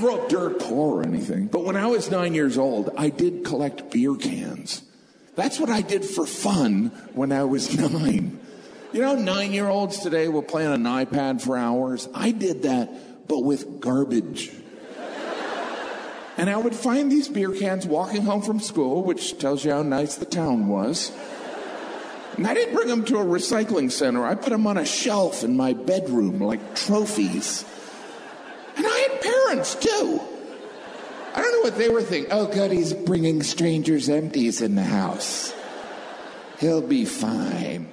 didn't up dirt poor or anything, but when I was nine years old, I did collect beer cans. That's what I did for fun when I was nine. You know, nine year olds today will play on an iPad for hours. I did that, but with garbage. And I would find these beer cans walking home from school, which tells you how nice the town was. And I didn't bring them to a recycling center. I put them on a shelf in my bedroom like trophies. Parents too. I don't know what they were thinking. Oh, good, he's bringing strangers' empties in the house. He'll be fine.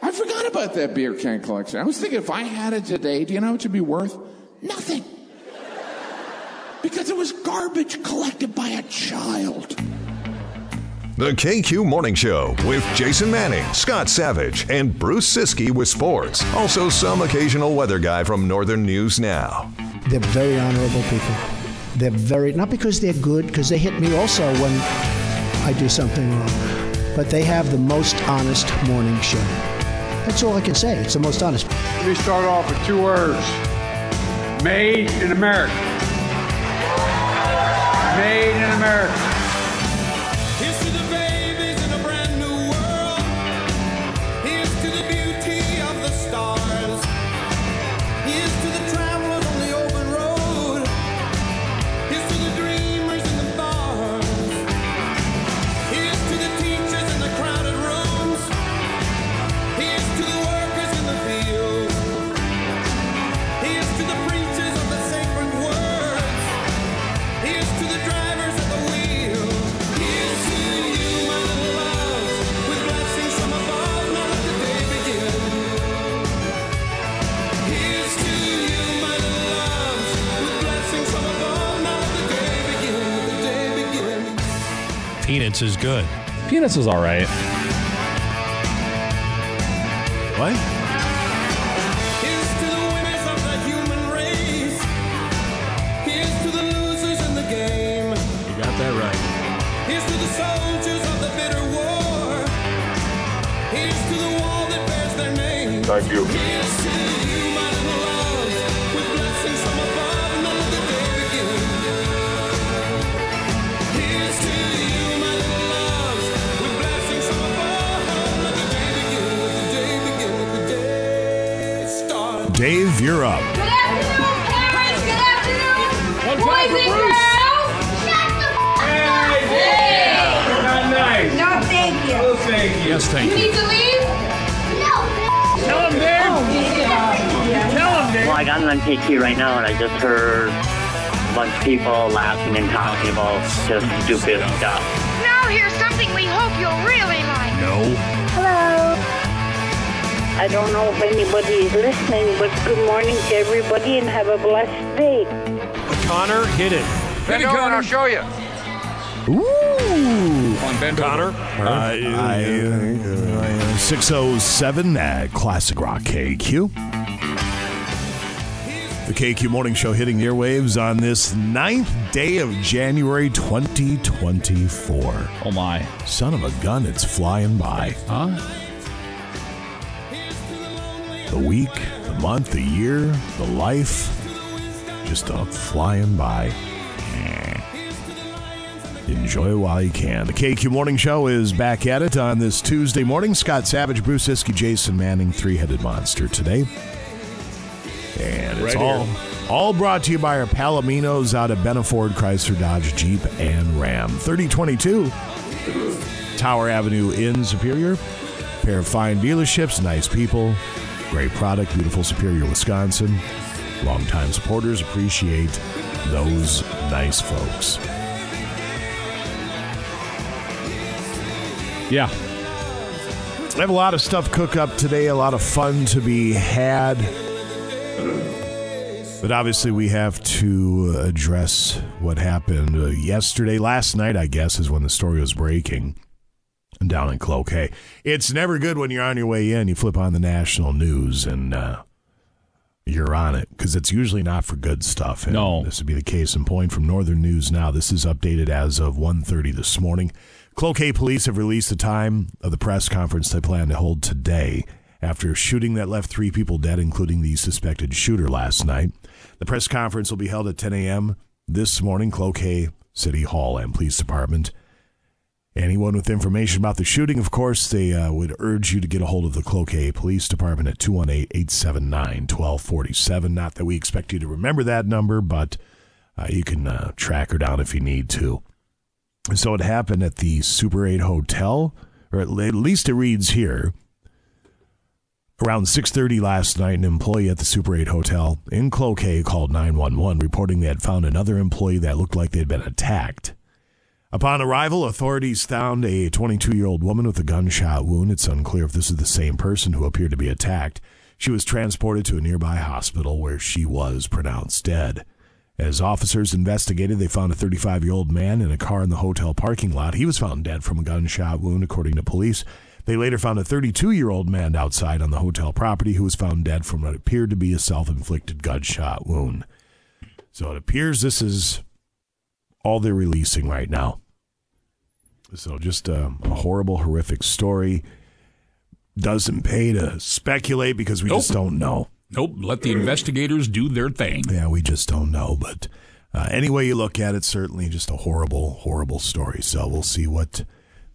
I forgot about that beer can collection. I was thinking if I had it today, do you know what it would be worth? Nothing. Because it was garbage collected by a child. The KQ Morning Show with Jason Manning, Scott Savage, and Bruce Siski with sports. Also, some occasional weather guy from Northern News Now. They're very honorable people. They're very, not because they're good, because they hit me also when I do something wrong, but they have the most honest morning show. That's all I can say. It's the most honest. Let me start off with two words Made in America. Made in America. Peanuts is good. Peanuts was all right. What? You're up. Good afternoon, parents. Good afternoon, One time boys for and Bruce. girls. Shut the f- up. Hey. Not nice. No, thank you. Oh, thank you. Yes, thank You you. need to leave? No. Tell him, Dave. Oh, Tell him, Dave. Well, I got an KQ right now, and I just heard a bunch of people laughing and talking about just stupid stuff. Now here's something we hope you'll really like. No. Hello. I don't know if anybody is listening, but good morning to everybody and have a blessed day. Connor, hit it. Bend over and I'll show you. Ooh. On bend Connor. Uh, 607 at Classic Rock KQ. The KQ Morning Show hitting the airwaves on this ninth day of January 2024. Oh my. Son of a gun, it's flying by. Huh? The week, the month, the year, the life, just a flying by. Eh. Enjoy while you can. The KQ Morning Show is back at it on this Tuesday morning. Scott Savage, Bruce Siski, Jason Manning, three-headed monster today. And it's Right all all brought to you by our Palominos out of Benna Ford, Chrysler, Dodge, Jeep, and Ram. 3022 Tower Avenue in Superior. Pair of fine dealerships, nice people, great product, beautiful Superior, Wisconsin. Longtime supporters appreciate those nice folks. Yeah. I have a lot of stuff cook up today, a lot of fun to be had. But obviously, we have to address what happened uh, yesterday. Last night, I guess, is when the story was breaking down in Cloquet. It's never good when you're on your way in. You flip on the national news and uh, you're on it because it's usually not for good stuff. And No. this would be the case in point from Northern News now. This is updated as of 1.30 this morning. Cloquet police have released the time of the press conference they plan to hold today after a shooting that left three people dead, including the suspected shooter last night. The press conference will be held at 10 a.m. this morning, Cloquet City Hall and Police Department. Anyone with information about the shooting, of course, they uh, would urge you to get a hold of the Cloquet Police Department at 218 879 1247. Not that we expect you to remember that number, but uh, you can uh, track her down if you need to. So it happened at the Super 8 Hotel, or at least it reads here. Around 6:30 last night, an employee at the Super 8 Hotel in Cloquet called 911 reporting they had found another employee that looked like they'd been attacked. Upon arrival, authorities found a 22-year-old woman with a gunshot wound. It's unclear if this is the same person who appeared to be attacked. She was transported to a nearby hospital where she was pronounced dead. As officers investigated, they found a 35 year old man in a car in the hotel parking lot. He was found dead from a gunshot wound, according to police. They later found a 32 year old man outside on the hotel property who was found dead from what appeared to be a self inflicted gunshot wound. So it appears this is all they're releasing right now. So just a, a horrible, horrific story. Doesn't pay to speculate because we just don't know. Nope. Let the investigators do their thing. Yeah, we just don't know. But uh, any way you look at it, certainly just a horrible, horrible story. So we'll see what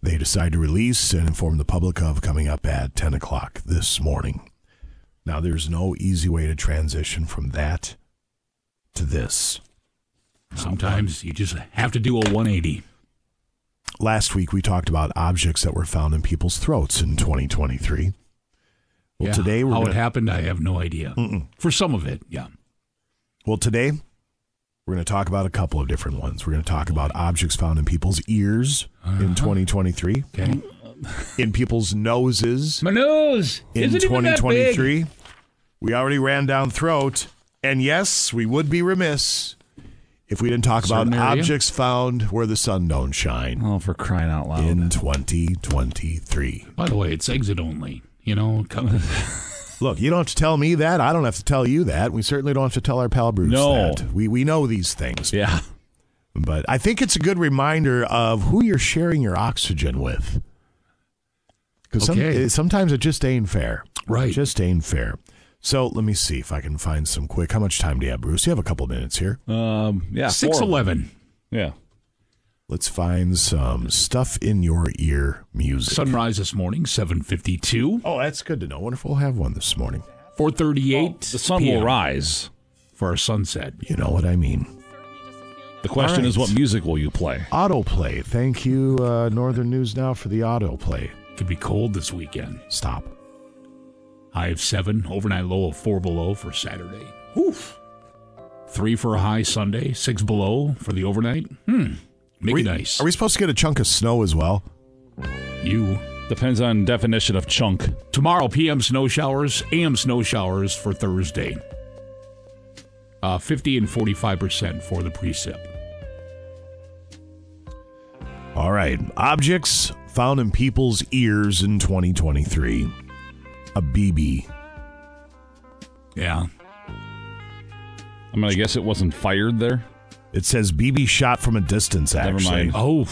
they decide to release and inform the public of coming up at 10 o'clock this morning. Now, there's no easy way to transition from that to this. Sometimes you just have to do a 180. Last week, we talked about objects that were found in people's throats in 2023. Well, Yeah, today we're how gonna, it happened, I have no idea. For some of it, yeah. Well, today we're going to talk about a couple of different ones. We're going to talk about objects found in people's ears in uh-huh. 2023, Okay. in people's noses My nose in isn't even that big. 2023. We already ran down throat, and yes, we would be remiss if we didn't talk about area? objects found where the sun don't shine Oh, for crying out loud. in 2023. By the way, it's exit only. You know, come, Look, you don't have to tell me that. I don't have to tell you that. We certainly don't have to tell our pal Bruce No. that. We we know these things. yeah. But I think it's a good reminder of who you're sharing your oxygen with. Because Okay. Eh, sometimes it just ain't fair. Right. Just ain't fair. So let me see if I can find some quick. How much time do you have, Bruce? You have a couple minutes here. Um, yeah. six four. eleven. Yeah. Let's find some stuff in your ear music. Sunrise this morning, seven fifty two. oh, that's good to know. Wonder if we'll have one this morning. Four thirty eight. The sun will rise. for our sunset. You know what I mean. The question All is, what music will you play? Autoplay. Thank you, uh, Northern News Now, for the autoplay. Could be cold this weekend. Stop. High of seven, overnight low of four below for Saturday. Oof. Three for a high Sunday, six below for the overnight. Hmm. Make Are we, it nice. Are we supposed to get a chunk of snow as well? you Depends on definition of chunk. tomorrow PM snow showers, AM snow showers for Thursday. Uh, 50 and 45% for the precip. All right. Objects found in people's ears in 2023. A BB. Yeah. I'm gonna guess it wasn't fired there. It says BB shot from a distance, Never actually. mind. Oh,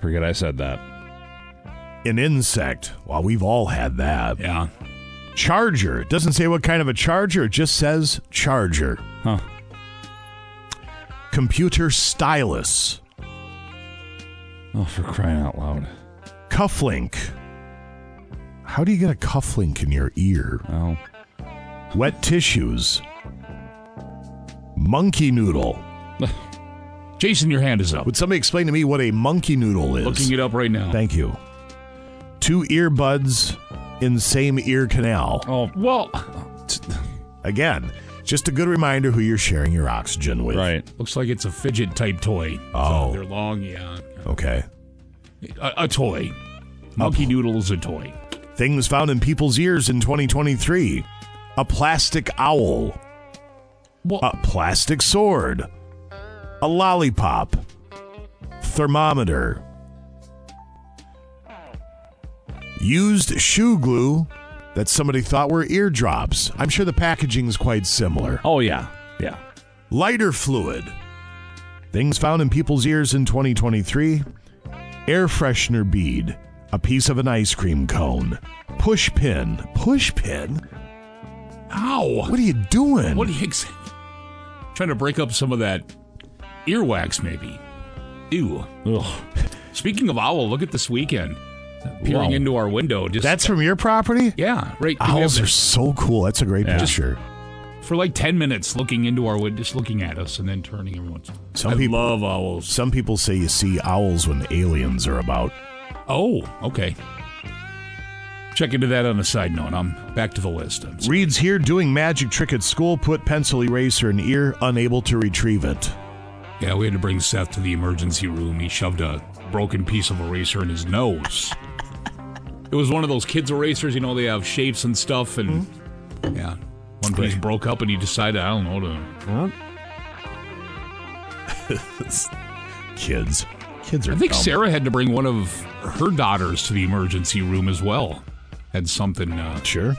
Forget I said that. An insect. Well, we've all had that. yeah. Charger. It doesn't say what kind of a charger, it just says charger. Huh. Computer stylus. Oh, for crying out loud. Cufflink. How do you get a cufflink in your ear? Oh. Wet tissues. Monkey noodle. Jason, your hand is up. Would somebody explain to me what a monkey noodle is? Looking it up right now. Thank you. Two earbuds in same ear canal. Oh, well, Again, just a good reminder who you're sharing your oxygen with. right. looks like it's a fidget type toy. Oh. So they're long, yeah. Okay. A, a toy. Monkey Noodle is a toy. Things found in people's ears in 2023. A plastic owl. Well, A plastic sword. A lollipop. Thermometer. Used shoe glue that somebody thought were eardrops. I'm sure the packaging is quite similar. Oh yeah. Yeah. Lighter fluid. Things found in people's ears in 2023. Air freshener bead. A piece of an ice cream cone. Push pin. Push pin? Ow! What are you doing? What are you ex- trying to break up some of that earwax? Maybe. Ew. Ugh. Speaking of owl, look at this weekend. Peering Wow. into our window. Just That's from your property? yeah, right. Owls are so cool. That's a great Yeah. picture. for like ten minutes looking into our window, just looking at us and then turning every once. Some I people love owls. Some people say you see owls when aliens are about. Oh, okay. Check into that on a side note. I'm back to the list. I'm. Reed's here doing magic trick at school. Put pencil eraser in ear, unable to retrieve it. Yeah, we had to bring Seth to the emergency room. He shoved a broken piece of eraser in his nose. it was one of those kids' erasers, you know, they have shapes and stuff, and hmm? yeah, one piece broke up, and he decided, I don't know, to. Kids, kids are. I think dumb. Sarah had to bring one of her daughters to the emergency room as well. Had something. Uh, Sure.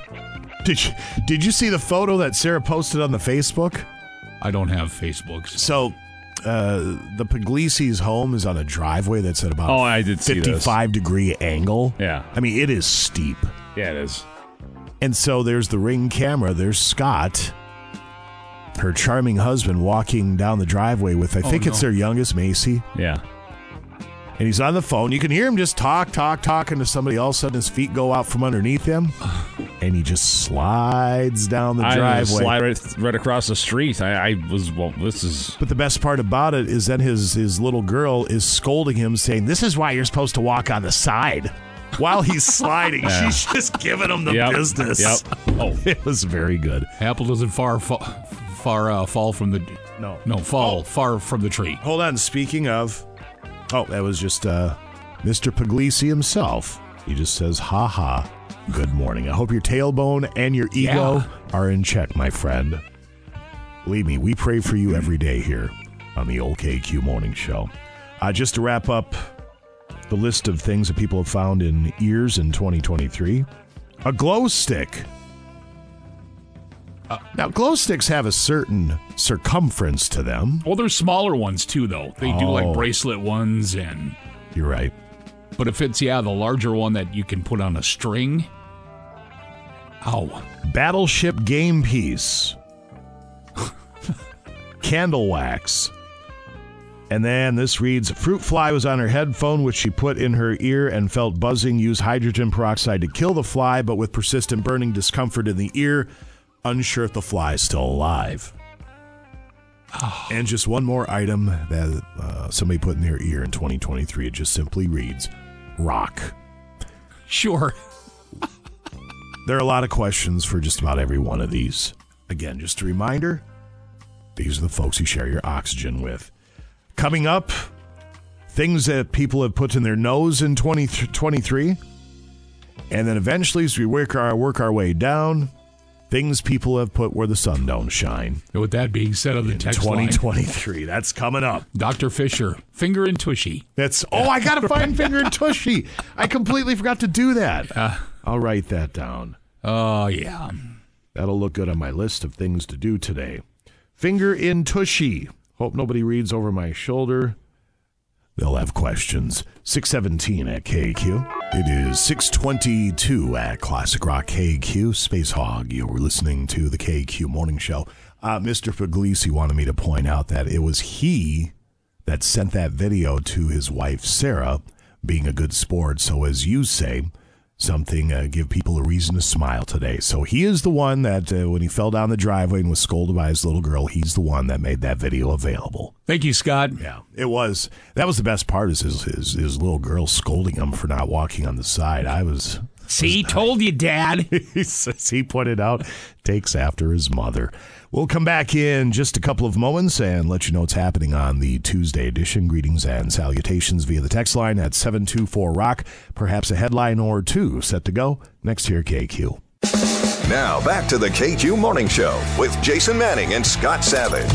Did you Did you see the photo that Sarah posted on the Facebook? I don't have Facebook. So, uh, the Puglisi's home is on a driveway that's at about Oh, I did see this. 55 degree angle. Yeah. I mean, it is steep. Yeah, it is. And so there's the ring camera. There's Scott, her charming husband, walking down the driveway with, I Oh, think it's their youngest, Macy. Yeah. And he's on the phone. You can hear him just talk, talk, talking to somebody. All of a sudden, his feet go out from underneath him, and he just slides down the I driveway. slide right, right across the street. I, I was well. This is But the best part about it is that his his little girl is scolding him, saying, "This is why you're supposed to walk on the side." While he's sliding, Yeah. she's just giving him the Yep, business. yep. oh, It was very good. apple doesn't far fa- far uh, fall from the. No. No, fall far from the tree. Hold on. Speaking of, oh, that was just uh, Mr. Puglisi himself. He just says, "Ha ha." Good morning. I hope your tailbone and your ego Yeah. are in check, my friend. Believe me, we pray for you every day here on the old KQ Morning Show. Uh, just to wrap up the list of things that people have found in ears in 2023, a glow stick. Uh, now, glow sticks have a certain circumference to them. Well, there's smaller ones too, though. They do Oh. like bracelet ones, and You're right. but if it's yeah, the larger one that you can put on a string. Ow! Battleship game piece. Candle wax. And then this reads Fruit fly was on her headphone, which she put in her ear and felt buzzing. Use hydrogen peroxide to kill the fly, but with persistent burning discomfort in the ear, unsure if the fly is still alive. And just one more item that uh, somebody put in their ear in 2023. It just simply reads rock. Sure. There are a lot of questions for just about every one of these. Again, just a reminder these are the folks you share your oxygen with. Coming up, things that people have put in their nose in 2023. And then eventually, as we work our, work our way down, things people have put where the sun don't shine. And with that being said, on the text line, 2023. That's coming up. Dr. Fisher, finger and tushy. That's oh, I gotta find finger and tushy. I completely forgot to do that. Uh, I'll write that down. Oh yeah. That'll look good on my list of things to do today. Finger in tushy. Hope nobody reads over my shoulder. They'll have questions. 617 at KQ. It is 622 at Classic Rock KQ. Spacehog, you were listening to the KQ Morning Show. Uh, Mr. Puglisi wanted me to point out that it was he that sent that video to his wife, Sarah, being a good sport. So, as you say, something uh, give people a reason to smile today. So he is the one that uh, when he fell down the driveway and was scolded by his little girl, he's the one that made that video available. Thank you, Scott. Yeah, it was. That was the best part is his his, his little girl scolding him for not walking on the side. I was. See, told you, Dad. he says he pointed out takes after his mother. We'll come back in just a couple of moments and let you know what's happening on the Tuesday edition. Greetings and salutations via the text line at 724 Rock. Perhaps a headline or two set to go next here, KQ. Now back to the KQ Morning Show with Jason Manning and Scott Savage.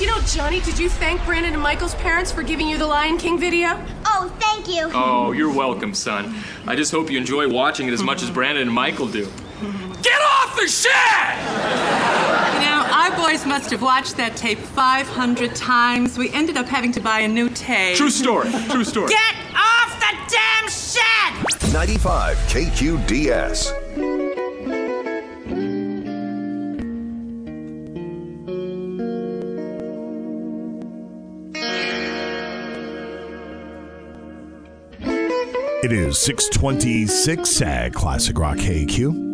You know, Johnny, did you thank Brandon and Michael's parents for giving you the Lion King video? Oh, thank you. Oh, you're welcome, son. I just hope you enjoy watching it as much as Brandon and Michael do. Get off the shed! our boys must have watched that tape 500 times. We ended up having to buy a new tape. True story. True story. Get off the damn shed! 95 KQDS. It is 626 at uh, Classic Rock KQ.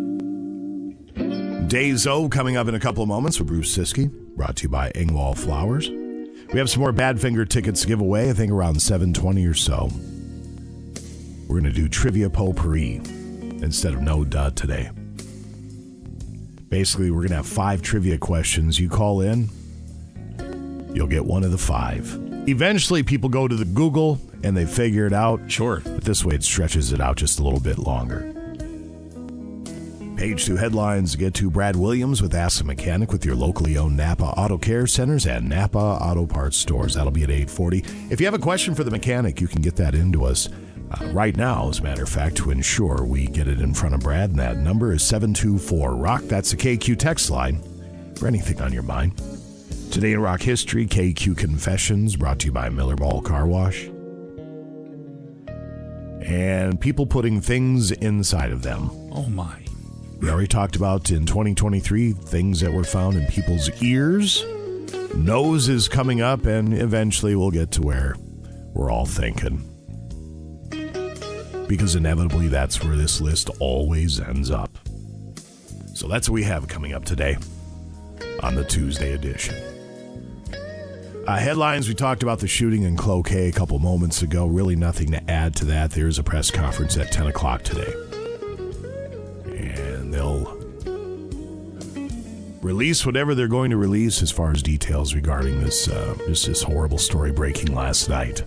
Days O coming up in a couple of moments with Bruce Siski, brought to you by Engwall Flowers. We have some more Badfinger tickets to give away, I think around 720 or so. We're going to do Trivia Potpourri instead of No Duh today. Basically, we're going to have five trivia questions. You call in, you'll get one of the five. Eventually, people go to the Google and they figure it out. Sure. But this way, it stretches it out just a little bit longer. Page two headlines get to Brad Williams with Ask a Mechanic with your locally owned Napa Auto Care Centers and Napa Auto Parts stores. That'll be at 840. If you have a question for the mechanic, you can get that into us uh, right now, as a matter of fact, to ensure we get it in front of Brad. And that number is 724 Rock. That's the KQ text line for anything on your mind. Today in Rock History, KQ Confessions, brought to you by Miller Ball Car Wash. And people putting things inside of them. Oh, my. We already talked about in 2023 things that were found in people's ears. Nose is coming up, and eventually we'll get to where we're all thinking. Because inevitably that's where this list always ends up. So that's what we have coming up today on the Tuesday edition. Uh, headlines we talked about the shooting in Cloquet a couple moments ago. Really nothing to add to that. There's a press conference at 10 o'clock today. Release whatever they're going to release as far as details regarding this uh, just this horrible story breaking last night.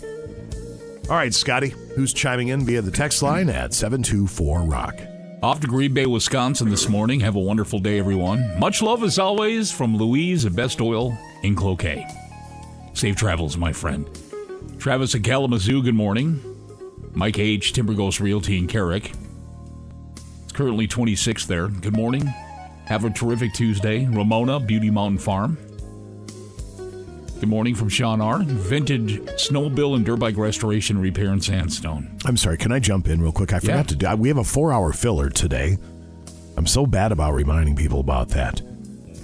All right, Scotty, who's chiming in via the text line at 724 Rock. Off to Green Bay, Wisconsin this morning. Have a wonderful day, everyone. Much love as always from Louise at Best Oil in Cloquet. Safe travels, my friend. Travis at Kalamazoo, good morning. Mike H., Timber Ghost Realty in Carrick. It's currently 26 there. Good morning. Have a terrific Tuesday. Ramona, Beauty Mountain Farm. Good morning from Sean R. Vintage Snowbill and Dirt Bike Restoration Repair and Sandstone. I'm sorry, can I jump in real quick? I forgot Yeah. to do. We have a four-hour filler today. I'm so bad about reminding people about that.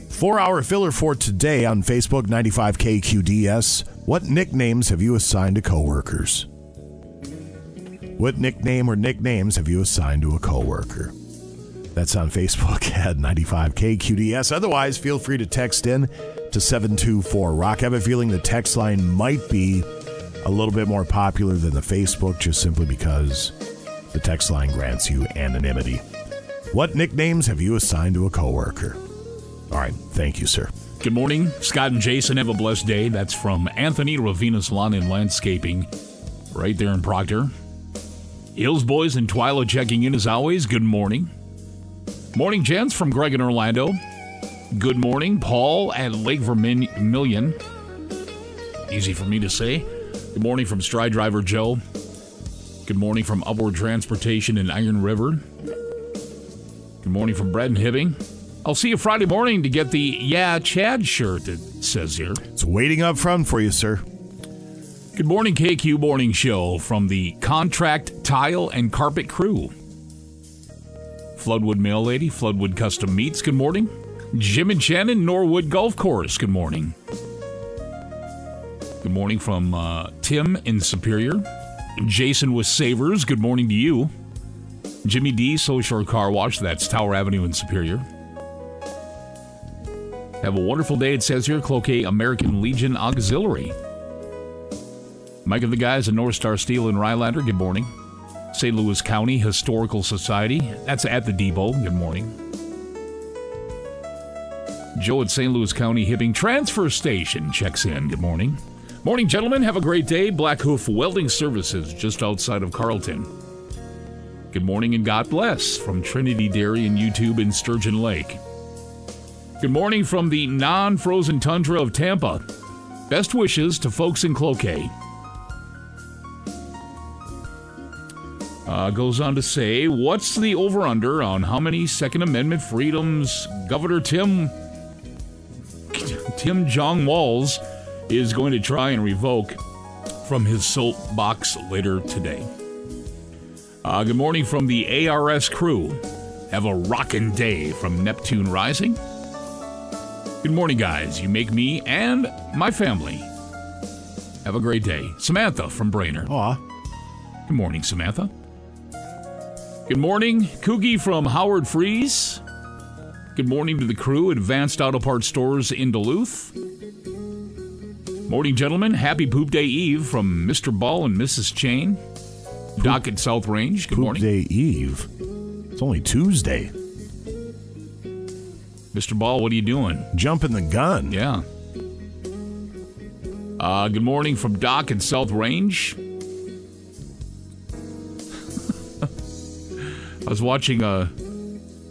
Four-hour filler for today on Facebook 95KQDS. What nicknames have you assigned to coworkers? What nickname or nicknames have you assigned to a coworker? That's on Facebook at 95KQDS. Otherwise, feel free to text in to 724 Rock. I have a feeling the text line might be a little bit more popular than the Facebook just simply because the text line grants you anonymity. What nicknames have you assigned to a coworker? All right, thank you, sir. Good morning, Scott and Jason. Have a blessed day. That's from Anthony Ravina's Lawn and Landscaping, right there in Proctor. Hills Boys and Twyla checking in as always. Good morning. Morning, gents, from Greg in Orlando. Good morning, Paul at Lake Vermilion. Easy for me to say. Good morning from Stride Driver Joe. Good morning from Upward Transportation in Iron River. Good morning from Brad and Hibbing. I'll see you Friday morning to get the Yeah Chad shirt, it says here. It's waiting up front for you, sir. Good morning, KQ Morning Show from the Contract Tile and Carpet Crew. Floodwood Mail Lady, Floodwood Custom Meats, good morning. Jim and Shannon, Norwood Golf Course, good morning. Good morning from uh, Tim in Superior. Jason with Savers, good morning to you. Jimmy D, Social Car Wash, that's Tower Avenue in Superior. Have a wonderful day, it says here, Cloquet American Legion Auxiliary. Mike and the guys at North Star Steel in Rylander, good morning. St. Louis County Historical Society, that's at the Depot, good morning. Joe at St. Louis County Hibbing Transfer Station checks in, good morning. Morning, gentlemen, have a great day. Black Hoof Welding Services, just outside of Carlton. Good morning and God bless from Trinity Dairy and YouTube in Sturgeon Lake. Good morning from the non frozen tundra of Tampa. Best wishes to folks in Cloquet. Uh, goes on to say, what's the over under on how many Second Amendment freedoms Governor Tim Tim Jong Walz is going to try and revoke from his soapbox later today? Uh, good morning from the ARS crew. Have a rockin' day from Neptune Rising. Good morning, guys. You make me and my family have a great day. Samantha from Brainerd. Aw. Good morning, Samantha. Good morning, Coogie from Howard Freeze. Good morning to the crew, Advanced Auto Parts Stores in Duluth. Morning, gentlemen. Happy Poop Day Eve from Mr. Ball and Mrs. Chain. Doc at South Range. Good Poop morning. Day Eve. It's only Tuesday. Mr. Ball, what are you doing? Jumping the gun. Yeah. Uh, good morning from Doc at South Range. I was watching a,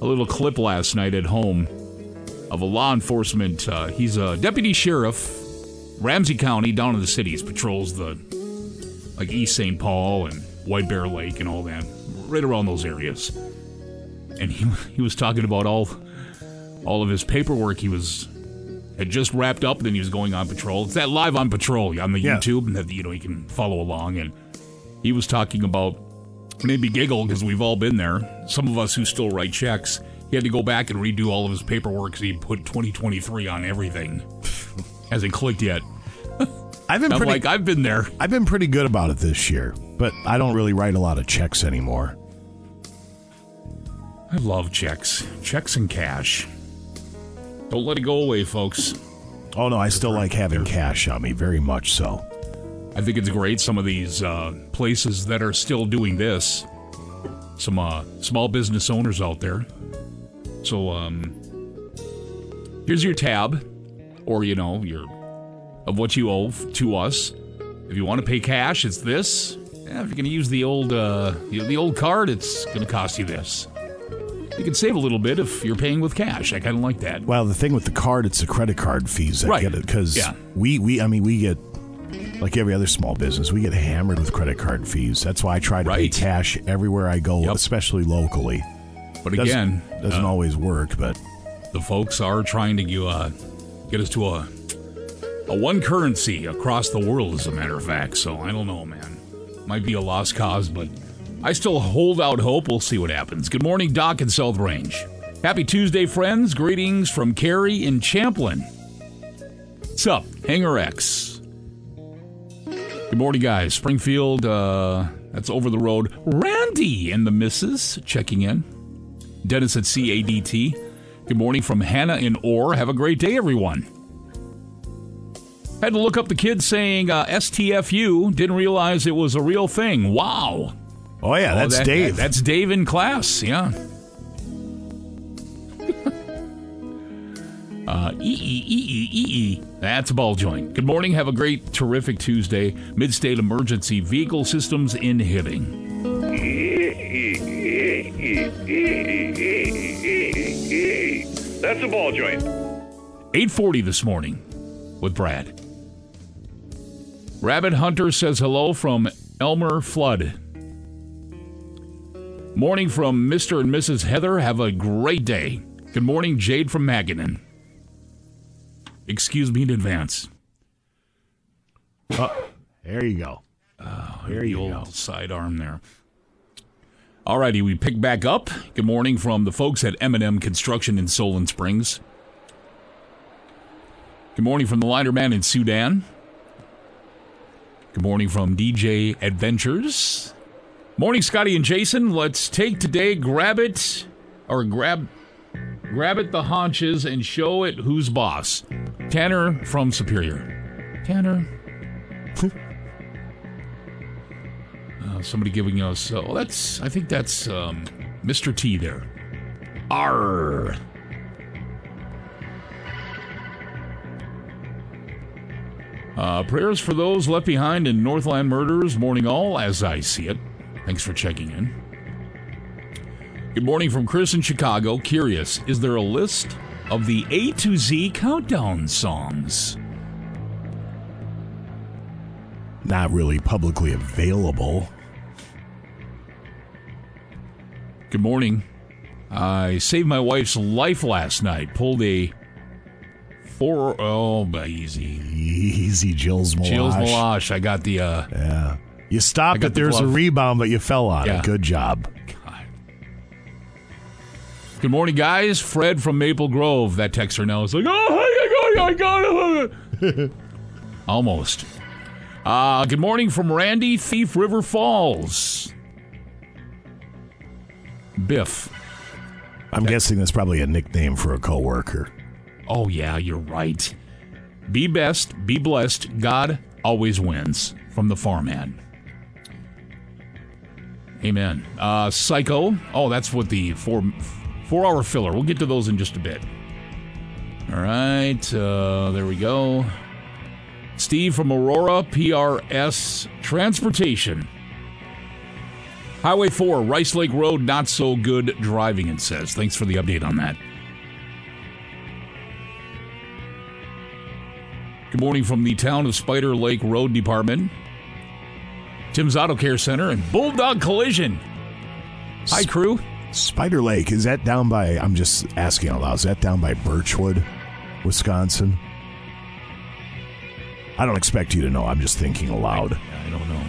a little clip last night at home of a law enforcement. Uh, he's a deputy sheriff, Ramsey County, down in the cities, patrols the like East St. Paul and White Bear Lake and all that, right around those areas. And he he was talking about all all of his paperwork he was had just wrapped up. Then he was going on patrol. It's that live on patrol on the Yeah. YouTube, and that you know you can follow along. And he was talking about maybe giggle because we've all been there. Some of us who still write checks. He had to go back and redo all of his paperwork because he put 2023 on everything. Hasn't clicked yet. I've been I'm pretty, like, I've been there. I've been pretty good about it this year, but I don't really write a lot of checks anymore. I love checks, checks and cash. Don't let it go away, folks. Oh no, I still like having cash on me, very much so. I think it's great. Some of these uh, places that are still doing this, some uh, small business owners out there. So, um, here's your tab, or you know, your of what you owe to us. If you want to pay cash, it's this. Yeah, if you're going to use the old uh, the the old card, it's going to cost you this. You can save a little bit if you're paying with cash. I kind of like that. Well, the thing with the card, it's the credit card fees that Right. get it because Yeah. we we I mean we get like every other small business, we get hammered with credit card fees. That's why I try to pay Right. cash everywhere I go, especially locally. But Doesn't- again, doesn't uh, always work. But the folks are trying to uh, get us to a a one currency across the world, as a matter of fact. So I don't know, man. Might be a lost cause, but I still hold out hope. We'll see what happens. Good morning, Doc in South Range. Happy Tuesday, friends. Greetings from Carrie in Champlin. What's up, Hanger X? Good morning, guys. Springfield, uh, that's over the road. Randy and the missus checking in. Dennis at CADT. Good morning from Hannah in Orr. Have a great day, everyone. Had to look up the kid saying uh, STFU. Didn't realize it was a real thing. Wow. oh yeah, that's that- Dave. that's Dave in class. Yeah. Uh, E E E E E E. That's a ball joint. Good morning. Have a great, terrific Tuesday. Mid state emergency vehicle systems in Hibbing. That's a ball joint. 840 this morning with Brad. Rabbit Hunter says hello from Elmer Flood. Morning from Mr. and Mrs. Heather. Have a great day. Good morning, Jade from Maganin. Excuse me in advance. Oh, there you go. there you go. Sidearm there. Alrighty, we pick back up. Good morning from the folks at M&M Construction in Solon Springs. Good morning from the linerman in Sudan. Good morning from DJ Adventures. Morning, Scotty and Jason. Let's take today, grab it, or grab, grab it the haunches and show it who's boss. Tanner from Superior. Tanner. Uh, somebody giving us. Oh, that's. I think that's um, Mr. T there. R. Uh, prayers for those left behind in Northland murders. Morning, all, as I see it. Thanks for checking in. Good morning from Chris in Chicago. Curious, is there a list of the A to Z countdown songs? Not really publicly available. Good morning. I saved my wife's life last night. Pulled a four oh, easy, easy, Jill's Malash. Jill's Malash. I got the uh, Yeah. You stopped it. the There's a rebound, but you fell on Yeah. it. Good job. Good morning, guys. Fred from Maple Grove. That texter now is like, oh, I got, I got it. Almost. Uh, good morning from Randy, Thief River Falls. Biff. I'm guessing that's probably a nickname for a coworker. Oh, yeah, you're right. Be best, be blessed. God always wins. From the farmhand. Amen. Uh, Psycho. Oh, that's what the four four hour filler. We'll get to those in just a bit. All right. Uh, there we go. Steve from Aurora PRS Transportation. Highway 4, Rice Lake Road, not so good driving, it says. Thanks for the update on that. Good morning from the town of Spider Lake Road Department. Tim's Auto Care Center and Bulldog Collision. Hi, crew. Spider Lake, is that down by, I'm just asking out loud, is that down by Birchwood, Wisconsin? I don't expect you to know. I'm just thinking aloud. I don't know.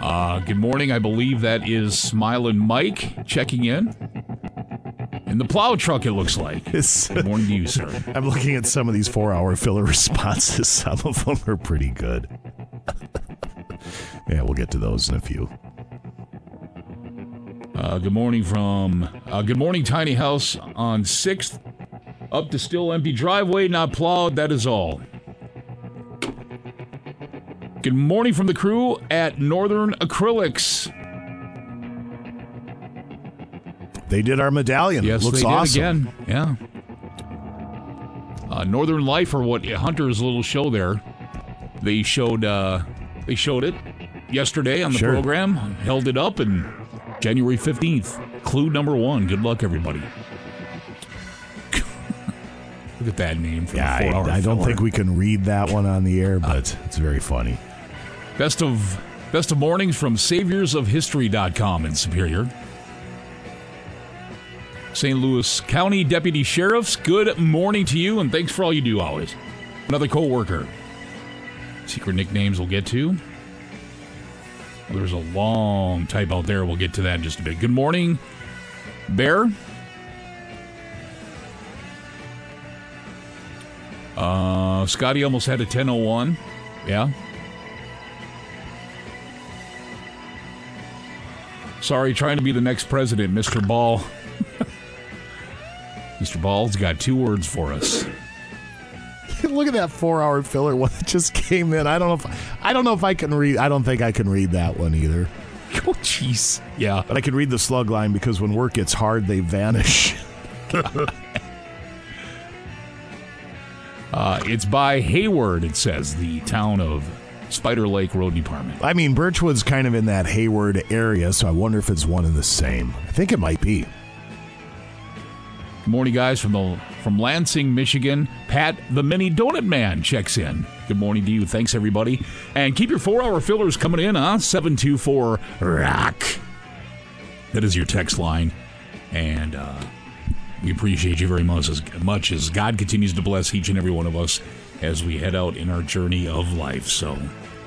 Uh, good morning. I believe that is Smiling Mike checking in. In the plow truck, it looks like. good morning to you, sir. I'm looking at some of these four hour filler responses. Some of them are pretty good. yeah, we'll get to those in a few. Uh, good morning from uh, Good Morning Tiny House on 6th. Up to still empty driveway, not plowed. That is all. Good morning from the crew at Northern Acrylics. They did our medallion. Yes, Looks they awesome. did again. Yeah. Uh, Northern Life, or what Hunter's little show there, they showed uh, they showed it yesterday on the Sure. program. Held it up and January fifteenth. Clue number one. Good luck, everybody. Look at that name for Yeah, the four-hour I, I don't filler. think we can read that one on the air, but uh, it's very funny. Best of best of mornings from saviorsofhistory.com in Superior. St. Louis County Deputy Sheriffs, good morning to you and thanks for all you do always. Another co-worker. Secret nicknames we'll get to. There's a long type out there. We'll get to that in just a bit. Good morning, Bear. Uh, Scotty almost had a 1001. Yeah. Sorry, trying to be the next president, Mr. Ball. Mr. Ball's got two words for us. Look at that four-hour filler one that just came in. I don't know if I don't know if I can read. I don't think I can read that one either. Oh, jeez. Yeah, but I can read the slug line because when work gets hard, they vanish. Uh, it's by Hayward, it says, the town of Spider Lake Road Department. I mean, Birchwood's kind of in that Hayward area, so I wonder if it's one and the same. I think it might be. Good morning, guys, from the from Lansing, Michigan. Pat, the mini donut man, checks in. Good morning to you. Thanks, everybody. And keep your four-hour fillers coming in, huh? 724 ROCK. That is your text line. And uh, we appreciate you very much as much as God continues to bless each and every one of us as we head out in our journey of life. So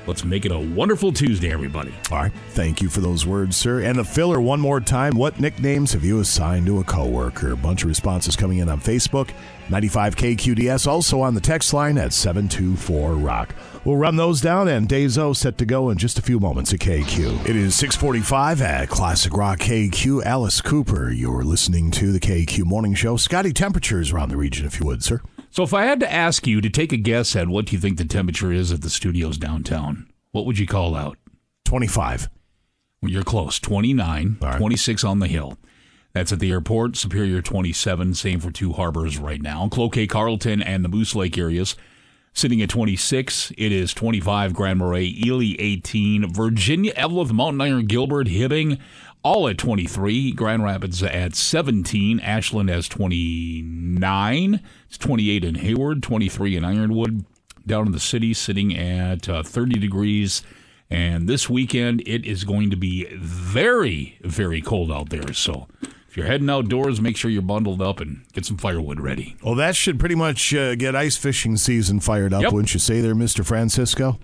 let's make it a wonderful Tuesday, everybody. All right. Thank you for those words, sir. And the filler one more time. What nicknames have you assigned to a coworker? A bunch of responses coming in on Facebook, 95KQDS, also on the text line at 724 Rock. We'll run those down and Dazo set to go in just a few moments at KQ. It is 645 at Classic Rock KQ. Alice Cooper, you're listening to the KQ Morning Show. Scotty, temperatures around the region, if you would, sir. So if I had to ask you to take a guess at what you think the temperature is at the studios downtown, what would you call out? 25. Well, you're close. 29, 26 on the hill. That's at the airport. Superior 27. Same for two harbors right now. Cloquet, Carlton, and the Moose Lake areas. Sitting at 26. It is 25 Grand Marais, Ely 18, Virginia, Eveleth, Mountain Iron, Gilbert, Hibbing, all at 23. Grand Rapids at 17. Ashland has 29. It's 28 in Hayward, 23 in Ironwood. Down in the city, sitting at uh, 30 degrees. And this weekend, it is going to be very, very cold out there. So if you're heading outdoors, make sure you're bundled up and get some firewood ready. Well, that should pretty much uh, get ice fishing season fired up, wouldn't you say there, Mr. Francisco?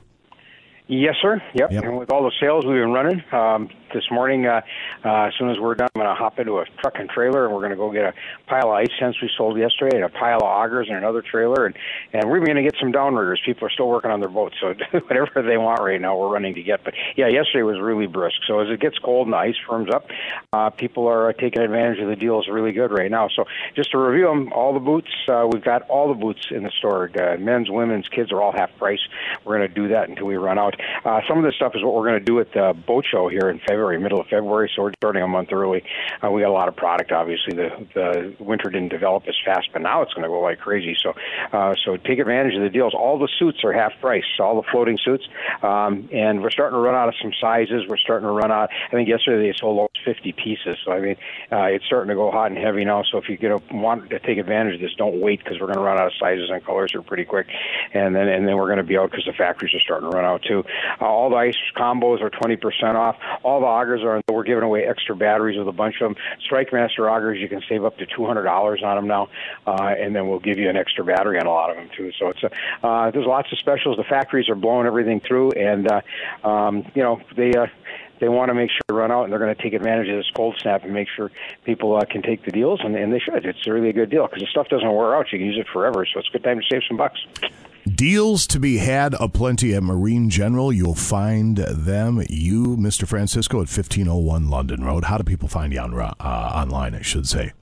Yes, sir. Yep. And with all the sales we've been running, um, this morning. Uh, uh, as soon as we're done, I'm going to hop into a truck and trailer, and we're going to go get a pile of ice tents we sold yesterday, and a pile of augers, and another trailer, and and we're going to get some downriggers. People are still working on their boats, so whatever they want right now, we're running to get. But yeah, yesterday was really brisk. So as it gets cold and the ice firms up, uh, people are uh, taking advantage of the deals really good right now. So just to review them, all the boots, uh, we've got all the boots in the store. Uh, men's, women's, kids are all half price. We're going to do that until we run out. Uh, some of this stuff is what we're going to do at the boat show here in February, middle of February. So we're starting a month early. Uh, we got a lot of product. Obviously, the the winter didn't develop as fast, but now it's going to go like crazy. So uh, so take advantage of the deals. All the suits are half price. All the floating suits, um, and we're starting to run out of some sizes. We're starting to run out. I think yesterday they sold almost 50 pieces. So I mean, uh, it's starting to go hot and heavy now. So if you get a, want to take advantage of this, don't wait because we're going to run out of sizes and colors here pretty quick, and then and then we're going to be out because the factories are starting to run out too. Uh, all the ice combos are 20% off. All the augers are. We're giving away extra batteries with a bunch of them. Strike Master augers, you can save up to $200 on them now, uh, and then we'll give you an extra battery on a lot of them too. So it's a, uh, there's lots of specials. The factories are blowing everything through, and uh, um, you know they. Uh, they want to make sure to run out, and they're going to take advantage of this cold snap and make sure people uh, can take the deals, and, and they should. It's really a good deal because the stuff doesn't wear out. You can use it forever, so it's a good time to save some bucks. Deals to be had aplenty at Marine General. You'll find them, you, Mr. Francisco, at 1501 London Road. How do people find you on, uh, online, I should say?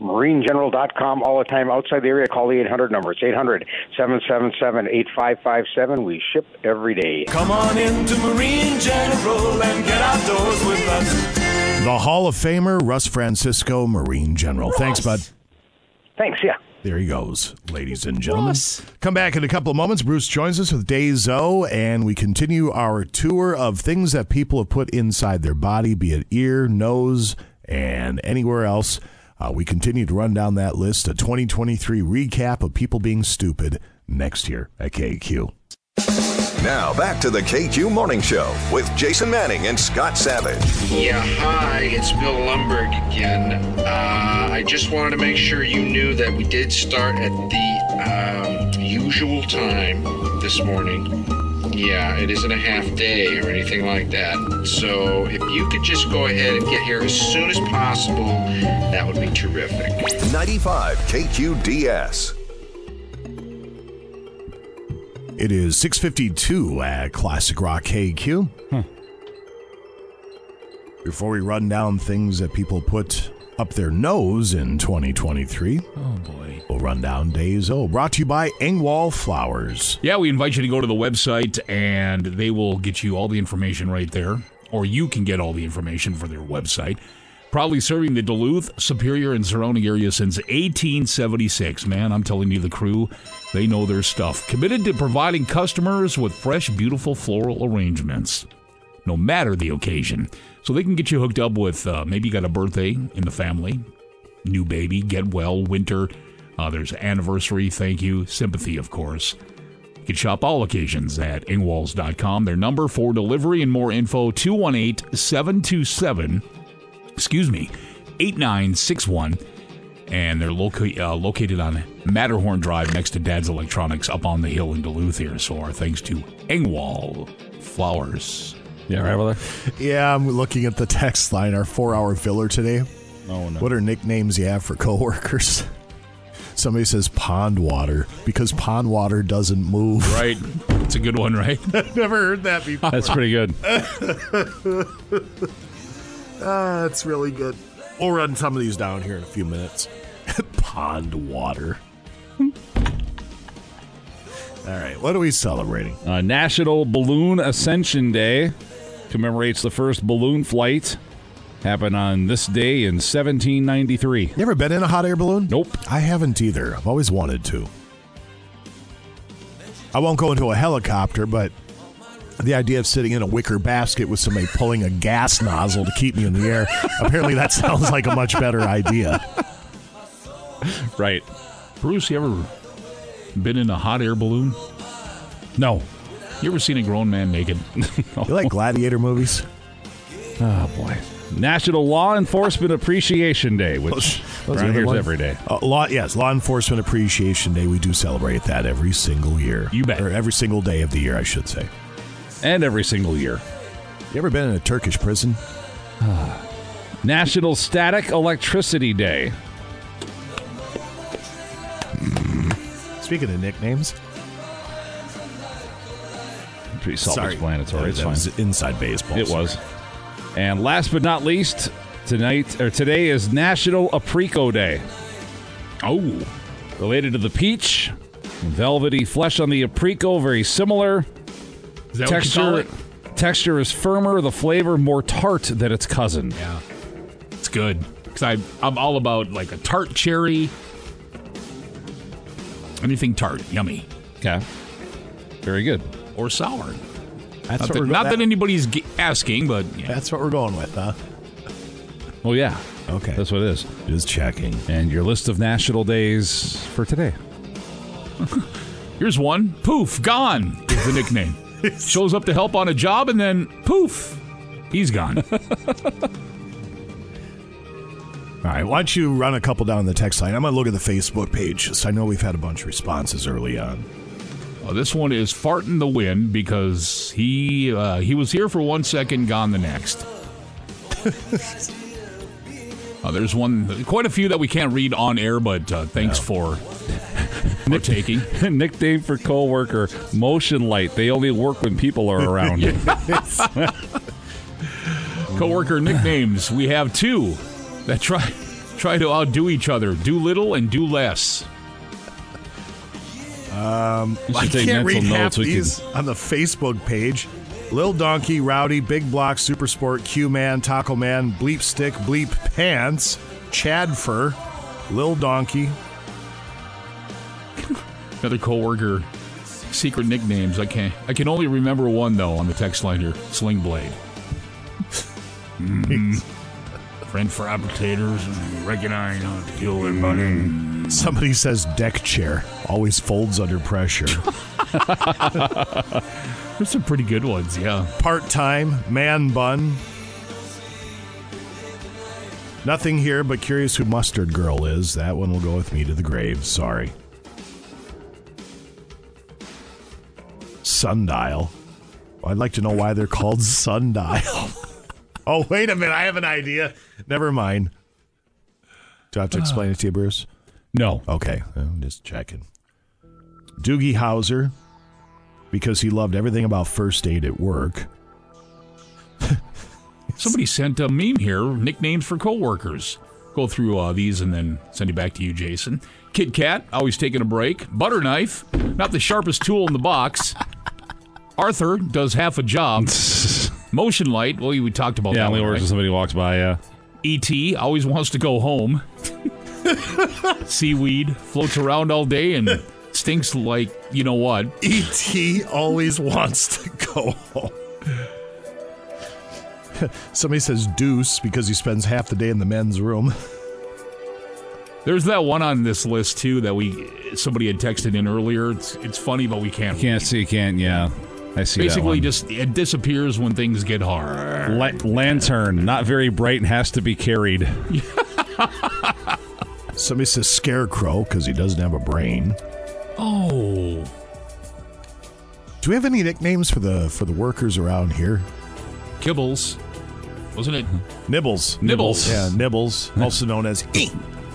marinegeneral.com all the time outside the area. Call the 800 number. It's 800 777 8557. We ship every day. Come on into Marine General and get outdoors with us. The Hall of Famer, Russ Francisco, Marine General. Thanks, bud. Thanks, yeah. There he goes, ladies and gentlemen. Come back in a couple of moments. Bruce joins us with Days O, and we continue our tour of things that people have put inside their body, be it ear, nose, and anywhere else. Uh, we continue to run down that list, a 2023 recap of people being stupid next year at KQ. Now back to the KQ Morning Show with Jason Manning and Scott Savage. Yeah, hi, it's Bill Lumbergh again. Uh, I just wanted to make sure you knew that we did start at the um, usual time this morning. Yeah, it isn't a half day or anything like that. So if you could just go ahead and get here as soon as possible, that would be terrific. 95 KQDS. It is 652 at Classic Rock KQ. Hmm. Before we run down things that people put up their nose in 2023, Oh boy. we'll run down Days O. Brought to you by Engwall Flowers. Yeah, we invite you to go to the website and they will get you all the information right there. Or you can get all the information for their website. Probably serving the Duluth, Superior, and surrounding area since 1876. Man, I'm telling you, the crew, they know their stuff. Committed to providing customers with fresh, beautiful floral arrangements, no matter the occasion. So they can get you hooked up with uh, maybe you got a birthday in the family, new baby, get well, winter. Uh, there's anniversary, thank you, sympathy, of course. You can shop all occasions at engwalls.com. Their number for delivery and more info 218 727 excuse me, 8961. And they're loca- uh, located on Matterhorn Drive next to Dad's Electronics up on the hill in Duluth here. So our thanks to Engwall Flowers. Yeah, right, brother? Yeah, I'm looking at the text line, our four hour filler today. Oh, no. What are nicknames you have for coworkers? Somebody says pond water because pond water doesn't move. Right. It's a good one, right? I've never heard that before. That's pretty good. Ah, that's really good. We'll run some of these down here in a few minutes. Pond water. All right, what are we celebrating? Uh, National Balloon Ascension Day commemorates the first balloon flight. Happened on this day in 1793. You ever been in a hot air balloon? Nope. I haven't either. I've always wanted to. I won't go into a helicopter, but the idea of sitting in a wicker basket with somebody pulling a gas nozzle to keep me in the air, apparently that sounds like a much better idea. Right. Bruce, you ever been in a hot air balloon? No. You ever seen a grown man naked? You like gladiator movies? Oh, boy. National Law Enforcement Appreciation Day, which around here is every day. Uh, law, yes, Law Enforcement Appreciation Day. We do celebrate that every single year. You bet. Or every single day of the year, I should say. And every single year. You ever been in a Turkish prison? National Static Electricity Day. Hmm. Speaking of nicknames, Pretty self-explanatory. It's That fine. was inside baseball. It was. And last but not least, tonight or today is National Apricot Day. Oh, related to the peach, velvety flesh on the apricot, very similar. Texture, texture is firmer, the flavor more tart than its cousin. Yeah, it's good because I I'm all about like a tart cherry. Anything tart, yummy. Okay, very good. Or sour. That's not what that, we're- not that that- anybody's g- asking, but yeah. That's what we're going with, huh? Oh yeah. Okay. That's what it is. Just checking. And your list of national days for today. Here's one. Poof, gone is the nickname. Shows up to help on a job and then poof, he's gone. All right, why don't you run a couple down the text line? I'm going to look at the Facebook page. So I know we've had a bunch of responses early on. This one is farting the wind because he uh, he was here for one second, gone the next. Uh, there's one, quite a few that we can't read on air, but uh, thanks for for taking. Nickname for coworker, motion light. They only work when people are around. Coworker nicknames. We have two that try try to outdo each other. Do little and do less. Um, I take can't read mental half notes. We these on the Facebook page. Lil Donkey, Rowdy, Big Block, Super Sport, Q Man, Taco Man, Bleep Stick, Bleep Pants, Chad Fur, Lil Donkey. Another coworker secret nicknames. I can't. I can only remember one though on the text line here. Sling Blade. Mhm. Friend for applicators and recognize how to deal with money. Somebody says deck chair, always folds under pressure. There's some pretty good ones, yeah. Part time, man bun. Nothing here, but curious who Mustard Girl is. That one will go with me to the grave. Sorry. Sundial. I'd like to know why they're called Sundial. oh, wait a minute. I have an idea. Never mind. Do I have to explain it to you, Bruce? No. Okay. I'm just checking. Doogie Howser, because he loved everything about first aid at work. Somebody sent a meme here. Nicknames for coworkers. Go through uh, these and then send it back to you, Jason. Kid Cat, always taking a break. Butter knife, not the sharpest tool in the box. Arthur does half a job. Motion light. Well, we talked about yeah, that. only one, works right? when somebody walks by. Yeah. E.T. always wants to go home. Seaweed floats around all day and stinks like you know what. E.T. always wants to go home. Somebody says Deuce because he spends half the day in the men's room. There's that one on this list too that we somebody had texted in earlier. It's it's funny, but we can't. Can't see, can't. Yeah, I see. that Basically, one. just it disappears when things get hard. La- lantern, not very bright, and has to be carried. Somebody says Scarecrow because he doesn't have a brain. Oh, Do we have any nicknames for the for the workers around here? Kibbles, wasn't it? Uh-huh. Nibbles. Nibbles. Yeah, Nibbles, also known as.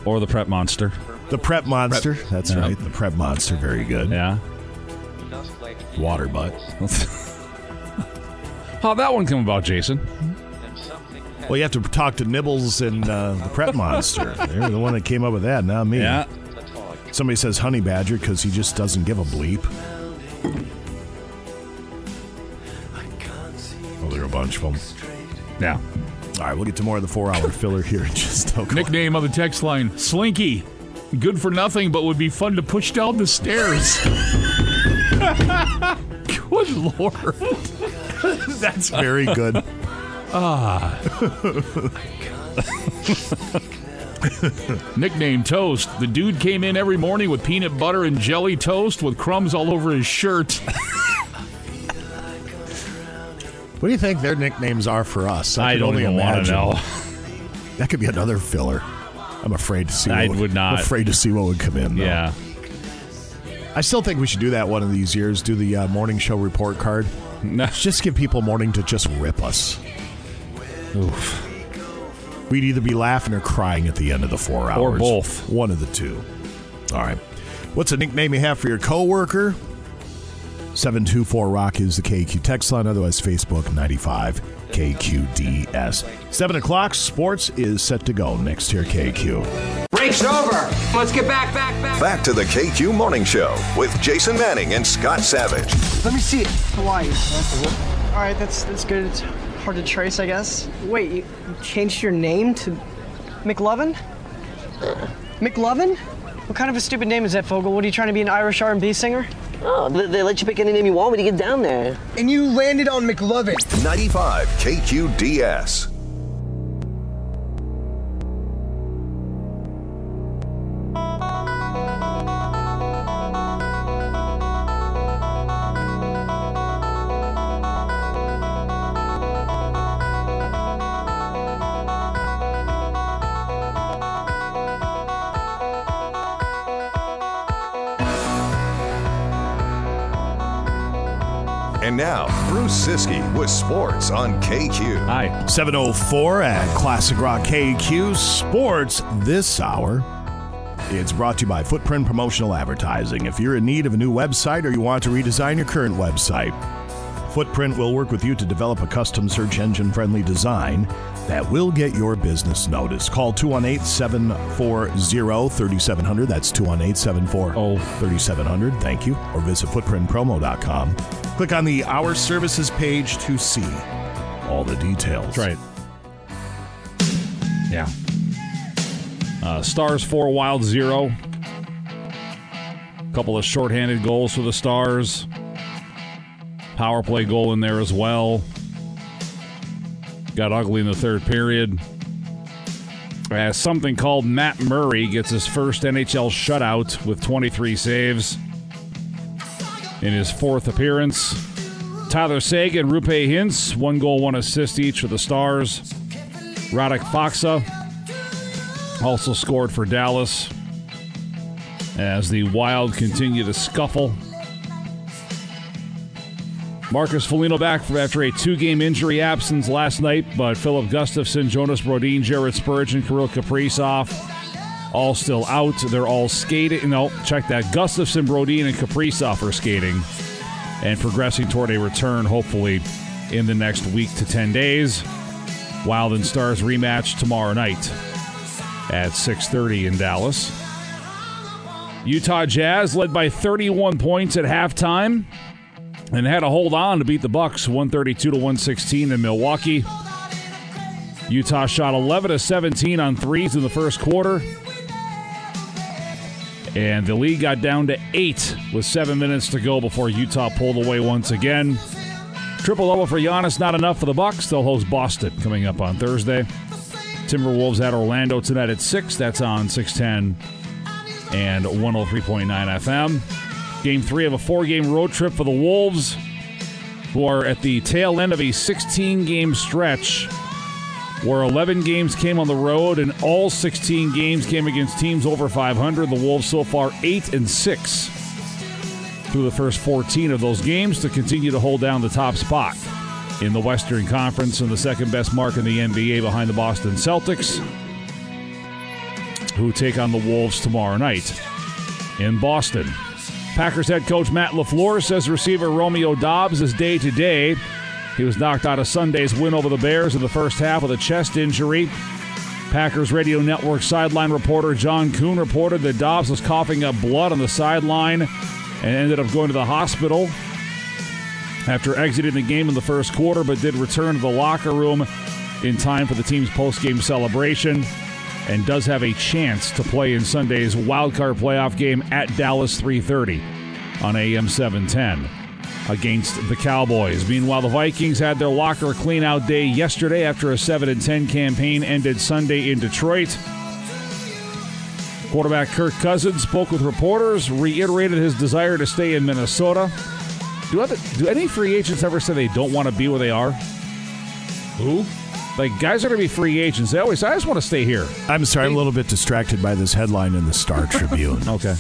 Or the prep monster. The Prep Monster. That's Yeah. right. The Prep Monster. Very good. Yeah. Water butt. How'd that one come about, Jason? Well, you have to talk to Nibbles and uh, the Prep Monster. They're the one that came up with that, not me. Yeah. Somebody says Honey Badger because he just doesn't give a bleep. Oh, there are a bunch of them. Yeah. All right, we'll get to more of the four-hour filler here in just a Nickname on the text line: Slinky. Good for nothing, but would be fun to push down the stairs. Good lord. That's very good. Ah. Nickname Toast. The dude came in every morning with peanut butter and jelly toast with crumbs all over his shirt. What do you think their nicknames are for us? I could don't only imagine. know. That could be another filler. I'm afraid to see. I what would not. I'm afraid to see what would come in. though. Yeah. I still think we should do that one of these years. Do the uh, morning show report card. No. Just give people morning to just rip us. Oof. We'd either be laughing or crying at the end of the four hours. Or both. One of the two. All right. What's a nickname you have for your coworker? 724 Rock is the KQ text line, otherwise Facebook 95 KQDS. 7 o'clock, sports is set to go next here, KQ. Break's over. Let's get back, back, back. Back to the KQ Morning Show with Jason Manning and Scott Savage. Let me see it. Hawaii. All right, that's that's good. It's hard to trace, I guess. Wait, you you changed your name to McLovin? Uh. McLovin? What kind of a stupid name is that, Fogell? What are you trying to be an Irish R&B singer? Oh, they, they let you pick any name you want when you get down there. And you landed on McLovin. 95 KQDS. Sports on KQ. Hi. 704 at Classic Rock KQ Sports this hour. It's brought to you by Footprint Promotional Advertising. If you're in need of a new website or you want to redesign your current website, Footprint will work with you to develop a custom search engine friendly design that will get your business noticed. Call 218 740 3700. That's 218 740 3700. Thank you. Or visit footprintpromo.com. Click on the Our Services page to see all the details. That's right. Yeah. Uh, Stars 4, Wild 0. A Couple of shorthanded goals for the Stars. Power play goal in there as well. Got ugly in the third period. As something called Matt Murray gets his first NHL shutout with 23 saves in his fourth appearance. Tyler Seguin, Roope Hintz, one goal, one assist each for the Stars. Radek Faksa also scored for Dallas as the Wild continue to scuffle. Marcus Foligno back after a two-game injury absence last night, but Filip Gustavsson, Jonas Brodin, Jared Spurgeon, Kirill Kaprizov, all still out. They're all skating. No, check that. Gustavsson, Brodin, and Kaprizov are skating and progressing toward a return, hopefully, in the next week to 10 days. Wild and Stars rematch tomorrow night at 6.30 in Dallas. Utah Jazz led by 31 points at halftime and had to hold on to beat the Bucks 132 to 116 in Milwaukee. Utah shot 11 to 17 on threes in the first quarter. And the lead got down to eight with seven minutes to go before Utah pulled away once again. Triple double for Giannis, not enough for the Bucks. They'll host Boston coming up on Thursday. Timberwolves at Orlando tonight at six. That's on 610 and 103.9 FM. Game three of a four-game road trip for the Wolves, who are at the tail end of a 16-game stretch where 11 games came on the road and all 16 games came against teams over 500. The Wolves so far 8 and 6 through the first 14 of those games to continue to hold down the top spot in the Western Conference and the second best mark in the NBA behind the Boston Celtics, who take on the Wolves tomorrow night in Boston. Packers head coach Matt LaFleur says receiver Romeo Doubs is day to day. He was knocked out of Sunday's win over the Bears in the first half with a chest injury. Packers Radio Network sideline reporter John Kuhn reported that Doubs was coughing up blood on the sideline and ended up going to the hospital after exiting the game in the first quarter, but did return to the locker room in time for the team's post-game celebration and does have a chance to play in Sunday's wildcard playoff game at Dallas 3:30 on AM 710 against the Cowboys. Meanwhile, the Vikings had their locker cleanout day yesterday after a 7 and 10 campaign ended Sunday in Detroit. Quarterback Kirk Cousins spoke with reporters, reiterated his desire to stay in Minnesota. Do, other, do any free agents ever say they don't want to be where they are? Who? Like guys are going to be free agents. They always say, "I just want to stay here." I'm sorry, I'm a little bit distracted by this headline in the Star Tribune. okay.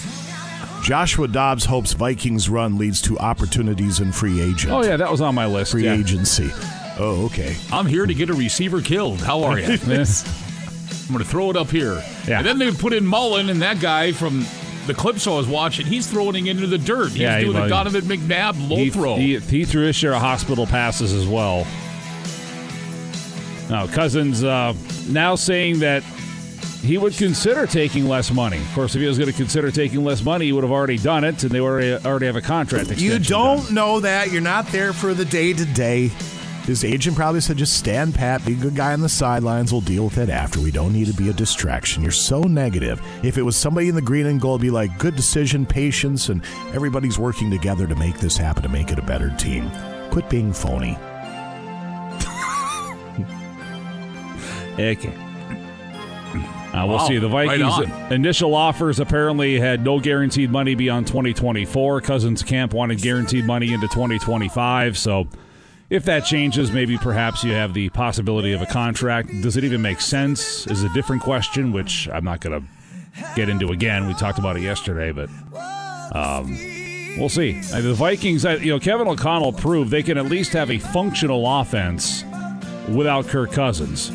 Joshua Dobbs hopes Vikings run leads to opportunities in free agent. Oh yeah, that was on my list. Free yeah. agency. Oh, okay. I'm here to get a receiver killed. How are you? I'm going to throw it up here. Yeah. And then they put in Mullen and that guy from the clips I was watching. He's throwing it into the dirt. He's Yeah, he- doing well, the Donovan McNabb low he, throw. He, he threw his share of hospital passes as well. Now, Cousins uh, now saying that he would consider taking less money. Of course, if he was going to consider taking less money, he would have already done it, and they already already have a contract. You don't know that. You're not there for the day to day. His agent probably said, just stand pat, be a good guy on the sidelines. We'll deal with it after. We don't need to be a distraction. You're so negative. If it was somebody in the green and gold, be like, good decision, patience, and everybody's working together to make this happen, to make it a better team. Quit being phony. Okay. Uh, we'll Wow, see. The Vikings' on. initial offers apparently had no guaranteed money beyond 2024. Cousins Camp wanted guaranteed money into 2025. So if that changes, maybe perhaps you have the possibility of a contract. Does it even make sense? Is a different question, which I'm not going to get into again. We talked about it yesterday, but um, we'll see. Uh, The Vikings, uh, you know, Kevin O'Connell proved they can at least have a functional offense without Kirk Cousins.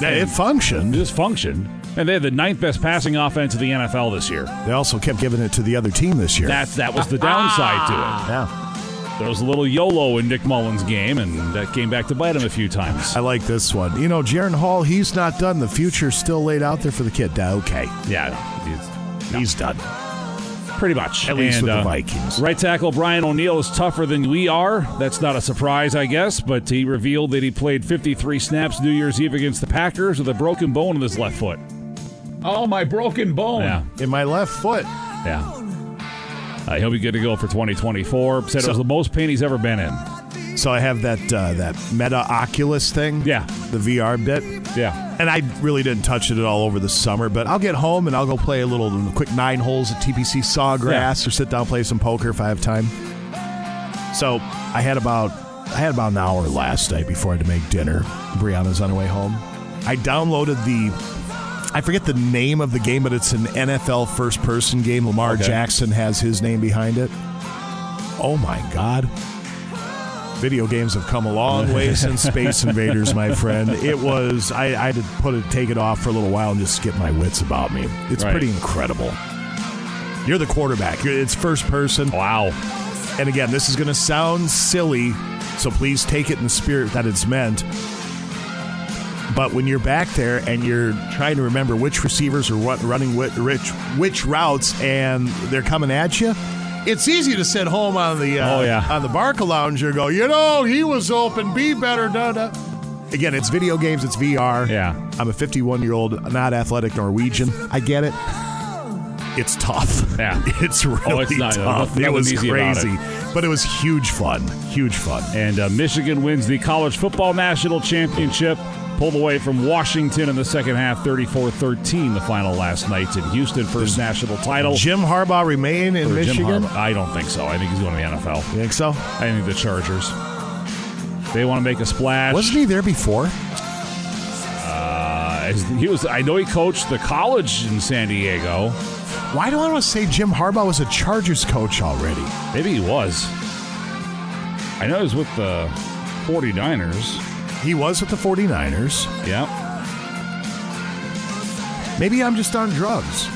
Yeah, it functioned. It just functioned. And they had the ninth best passing offense of the NFL this year. They also kept giving it to the other team this year. That that was the downside to it. Yeah. There was a little YOLO in Nick Mullens' game, and that came back to bite him a few times. I like this one. You know, Jaren Hall, he's not done. The future's still laid out there for the kid. Okay. Yeah, he's, He's done. Pretty much. At least And, with the uh, Vikings. Right tackle Brian O'Neill is tougher than we are. That's not a surprise, I guess, but he revealed that he played 53 snaps New Year's Eve against the Packers with a broken bone in his left foot. oh, my broken bone. Yeah. In my left foot. Yeah. Uh, he'll be good to go for 2024. Said it was the most pain he's ever been in. So I have that uh, that Meta Oculus thing. Yeah. The VR bit. Yeah. And I really didn't touch it at all over the summer, but I'll get home and I'll go play a little quick nine holes at TPC Sawgrass or sit down play some poker if I have time. So I had about I had about an hour last night before I had to make dinner. Brianna's on her way home. I downloaded the I forget the name of the game, but it's an NFL first person game. Lamar Okay. Jackson has his name behind it. Oh my god. Video games have come a long way since Space Invaders, my friend. It was I, I had to put it take it off for a little while and just skip my wits about me. It's Right. pretty incredible. You're the quarterback. It's first person. Wow. And again, this is going to sound silly, so please take it in the spirit that it's meant. But when you're back there and you're trying to remember which receivers are run- running which which routes and they're coming at you, it's easy to sit home on the uh, Oh, yeah. on the Barca Lounger and go, you know, he was open, be better, da da. Again, it's video games, it's VR. Yeah. I'm a 51 year old, not athletic Norwegian. I get it. It's tough. Yeah. It's really Oh, it's not- tough. nothing it was about it. crazy, but it was huge fun. Huge fun. And uh, Michigan wins the College Football National Championship. Pulled away from Washington in the second half, 34 13, the final last night in Houston. First national title. Jim Harbaugh remain in Jim Michigan. I don't think so. I think he's going to the NFL. You think so? I think the Chargers. They want to make a splash. Wasn't he there before? Uh, he was. I know he coached the college in San Diego. Why do I want to say Jim Harbaugh was a Chargers coach already? Maybe he was. I know he was with the 49ers. He was with the 49ers. Yep. Maybe I'm just on drugs.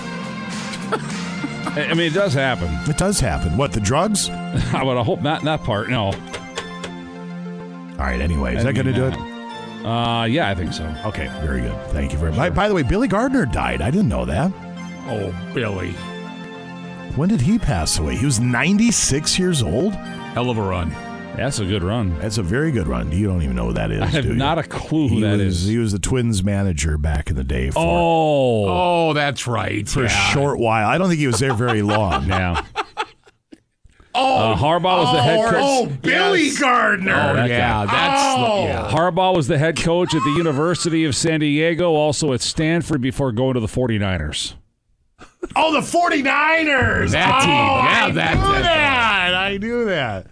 I mean, it does happen. It does happen. What, the drugs? I would hope not that part. No. All right, anyway, is I that going to do it? Uh, yeah, I think so. Okay, very good. Thank you very much. By, by the way, Billy Gardner died. I didn't know that. Oh, Billy. When did he pass away? He was 96 years old? Hell of a run. That's a good run. That's a very good run. You don't even know who that is, I have do you? not a clue who he that was, is. He was the Twins manager back in the day for, Oh. Oh, that's right. for a short while. I don't think he was there very long. Yeah. Oh, Uh, Harbaugh was the head coach. Oh, Billy Gardner. Oh, that yeah. guy. That's Oh. yeah. Harbaugh was the head coach at the University of San Diego, also at Stanford before going to the 49ers. Oh, the 49ers. That oh, team. Yeah, I that- knew that- that. I knew that.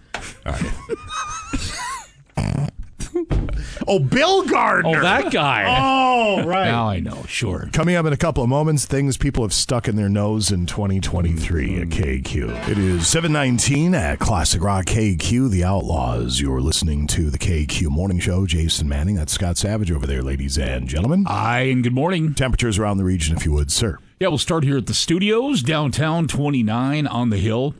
Oh, Bill Gardner. Oh, that guy. Oh, right. Now I know. Sure. Coming up in a couple of moments, things people have stuck in their nose in 2023 at KQ. It is 719 at Classic Rock KQ, The Outlaws. You're listening to the KQ Morning Show. Jason Manning, that's Scott Savage over there, ladies and gentlemen. Hi, and good morning. Temperatures around the region, if you would, sir. Yeah, we'll start here at the studios, downtown 29 on the hill.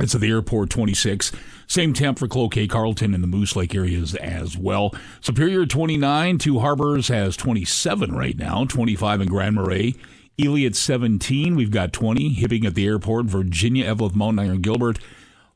It's at the airport 26. Same temp for Cloquet, Carlton, and the Moose Lake areas as well. Superior 29. Two Harbors has 27 right now, 25 in Grand Marais. At 17. We've got 20. Hibbing at the airport. Virginia, Eveleth, Mountain Iron, Gilbert.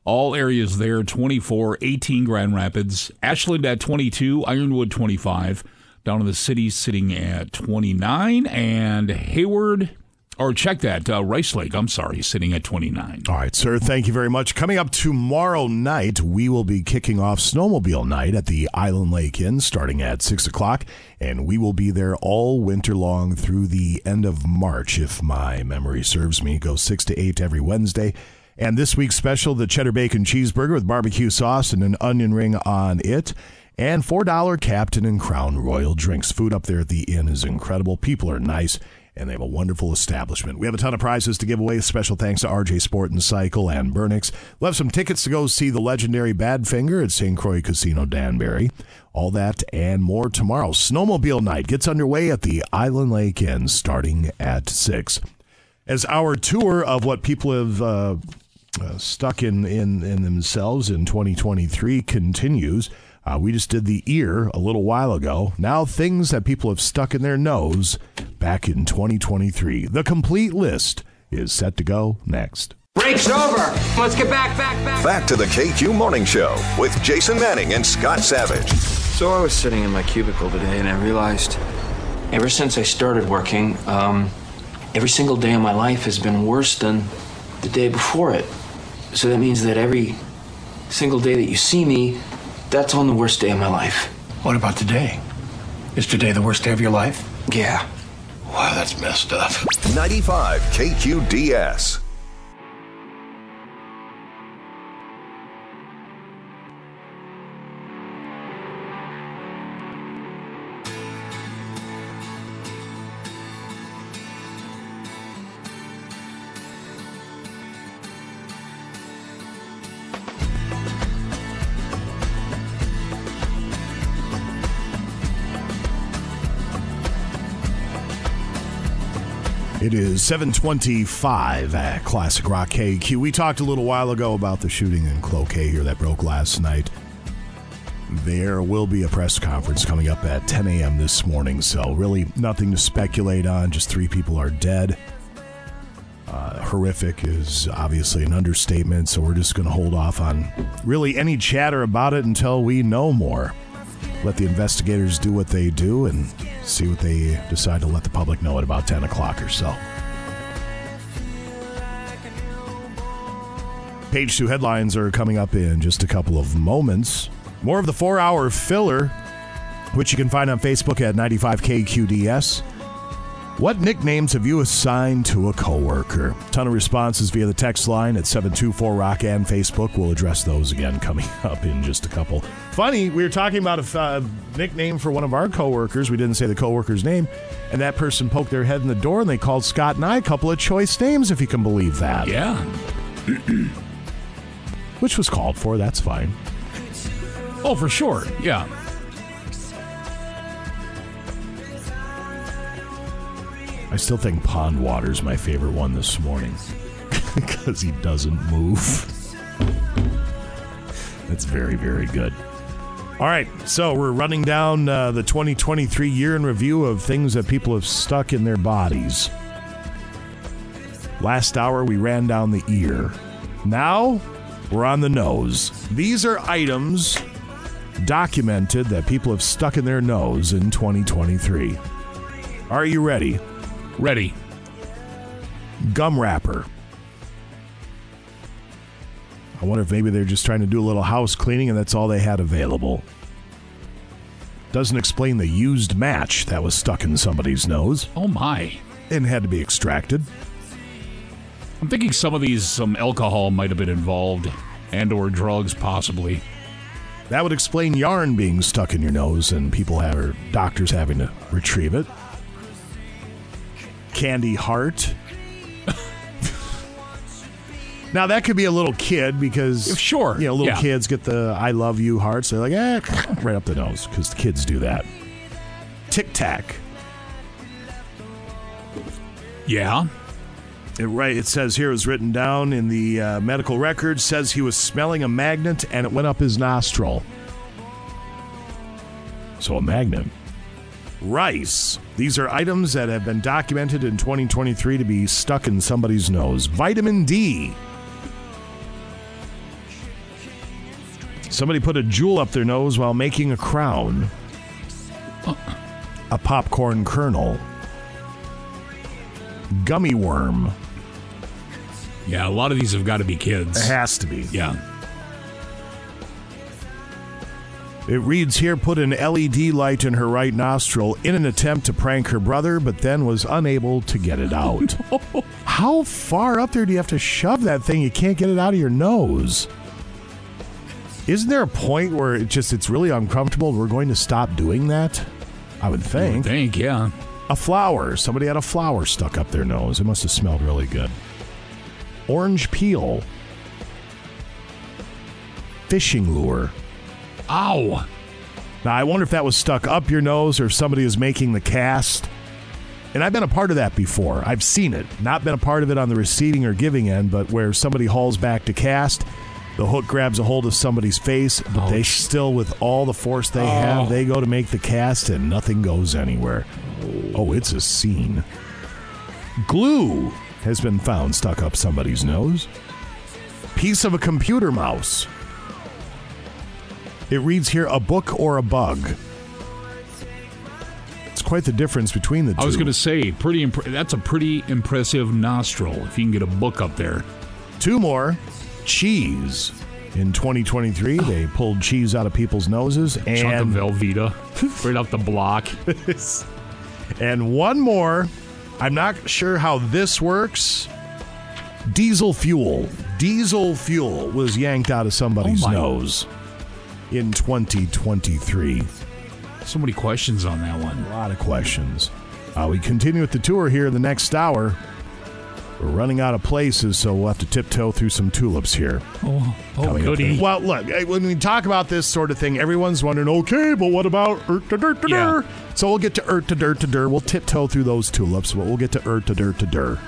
All areas there 24, 18 Grand Rapids. Ashland at 22. Ironwood 25. Down in the city sitting at 29. And Hayward or check that, uh, Rice Lake, I'm sorry, sitting at 29. All right, sir. Thank you very much. Coming up tomorrow night, we will be kicking off Snowmobile Night at the Island Lake Inn starting at 6 o'clock, and we will be there all winter long through the end of March, if my memory serves me. Go 6 to 8 every Wednesday. And this week's special, the cheddar bacon cheeseburger with barbecue sauce and an onion ring on it. And $4 Captain and Crown Royal drinks. Food up there at the inn is incredible. People are nice and they have a wonderful establishment. We have a ton of prizes to give away. Special thanks to RJ Sport and Cycle and Burnix. Have some tickets to go see the legendary Badfinger at St. Croix Casino Danbury. All that and more tomorrow. Snowmobile night gets underway at the Island Lake Inn starting at 6. As our tour of what people have uh, uh, stuck in, in, in themselves in 2023 continues, uh, we just did the ear a little while ago. Now, things that people have stuck in their nose back in 2023. The complete list is set to go next. Break's over. Let's get back, back, back. Back to the KQ Morning Show with Jason Manning and Scott Savage. So I was sitting in my cubicle today and I realized ever since I started working, um, every single day of my life has been worse than the day before it. So that means that every single day that you see me, that's on the worst day of my life. What about today? Is today the worst day of your life? Yeah. Wow, that's messed up. 95 KQDS. It is 725 at Classic Rock KQ. We talked a little while ago about the shooting in Cloquet here that broke last night. There will be a press conference coming up at 10 a.m. this morning, so really nothing to speculate on. Just three people are dead. Uh, horrific is obviously an understatement, so we're just going to hold off on really any chatter about it until we know more. Let the investigators do what they do and see what they decide to let the public know at about 10 o'clock or so. Page two headlines are coming up in just a couple of moments. More of the four hour filler, which you can find on Facebook at 95KQDS. What nicknames have you assigned to a coworker? Ton of responses via the text line at 724 Rock and Facebook. We'll address those again coming up in just a couple. Funny, we were talking about a uh, nickname for one of our coworkers. We didn't say the coworker's name, and that person poked their head in the door and they called Scott and I a couple of choice names, if you can believe that. Yeah. Which was called for. That's fine. Oh, for sure. Yeah. I still think Pond Water's my favorite one this morning because he doesn't move. That's very, very good. All right, so we're running down uh, the 2023 year in review of things that people have stuck in their bodies. Last hour, we ran down the ear. Now, we're on the nose. These are items documented that people have stuck in their nose in 2023. Are you ready? Ready. Gum wrapper. I wonder if maybe they're just trying to do a little house cleaning and that's all they had available. Doesn't explain the used match that was stuck in somebody's nose Oh, my. and had to be extracted. I'm thinking some of these, some alcohol might have been involved and or drugs, possibly. That would explain yarn being stuck in your nose and people have or doctors having to retrieve it. Candy heart. now that could be a little kid because sure, you know, little yeah. kids get the "I love you" hearts. They're like, eh, right up the nose because the kids do that. Tic Tac. Yeah. It, right. It says here it was written down in the uh, medical record. Says he was smelling a magnet and it went up his nostril. So a magnet. Rice. These are items that have been documented in 2023 to be stuck in somebody's nose. Vitamin D. Somebody put a jewel up their nose while making a crown. A popcorn kernel. Gummy worm. Yeah, a lot of these have got to be kids. It has to be. Yeah. It reads here put an LED light in her right nostril in an attempt to prank her brother, but then was unable to get it out. How far up there do you have to shove that thing? You can't get it out of your nose. Isn't there a point where it just it's really uncomfortable? We're going to stop doing that? I would think. think, yeah. A flower. Somebody had a flower stuck up their nose. It must have smelled really good. Orange peel. Fishing lure. Ow. Now, I wonder if that was stuck up your nose or if somebody is making the cast. And I've been a part of that before. I've seen it. Not been a part of it on the receiving or giving end, but where somebody hauls back to cast, the hook grabs a hold of somebody's face, but they still, with all the force they have, oh. they go to make the cast and nothing goes anywhere. Oh, it's a scene. Glue has been found stuck up somebody's nose. Piece of a computer mouse. It reads here a book or a bug. It's quite the difference between the two. I was going to say, pretty. Imp- that's a pretty impressive nostril. If you can get a book up there. Two more. Cheese. In 2023, they pulled cheese out of people's noses and Chunk of Velveeta, right off the block. and one more. I'm not sure how this works. Diesel fuel. Diesel fuel was yanked out of somebody's Oh nose in 2023. So many questions on that one. A lot of questions. Uh, we continue with the tour here in the next hour. We're running out of places, so we'll have to tiptoe through some tulips here. Oh, oh goody. Well, look, eh, when we talk about this sort of thing, everyone's wondering, okay, but what about ert to dirt to dur? So we'll get to ert to dirt to dur. We'll tiptoe through those tulips, but we'll get to ert to dirt to dur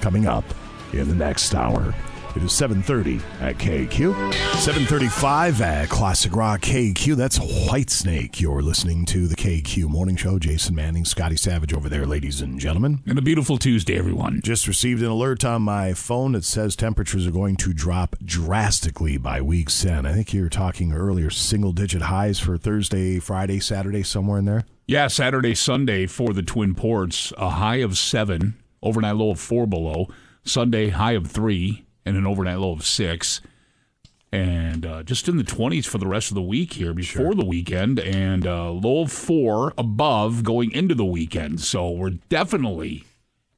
coming up in the next hour. It is 7.30 at KQ. 7.35 at Classic Rock KQ. That's Whitesnake. You're listening to the KQ Morning Show. Jason Manning, Scotty Savage over there, ladies and gentlemen. And a beautiful Tuesday, everyone. Just received an alert on my phone that says temperatures are going to drop drastically by week's end. I think you were talking earlier, single digit highs for Thursday, Friday, Saturday, somewhere in there. Yeah, Saturday, Sunday for the Twin Ports, a high of seven, overnight low of four below. Sunday, high of three, and an overnight low of six. And uh, just in the 20s for the rest of the week here before the weekend, and uh, low of four above going into the weekend. So we're definitely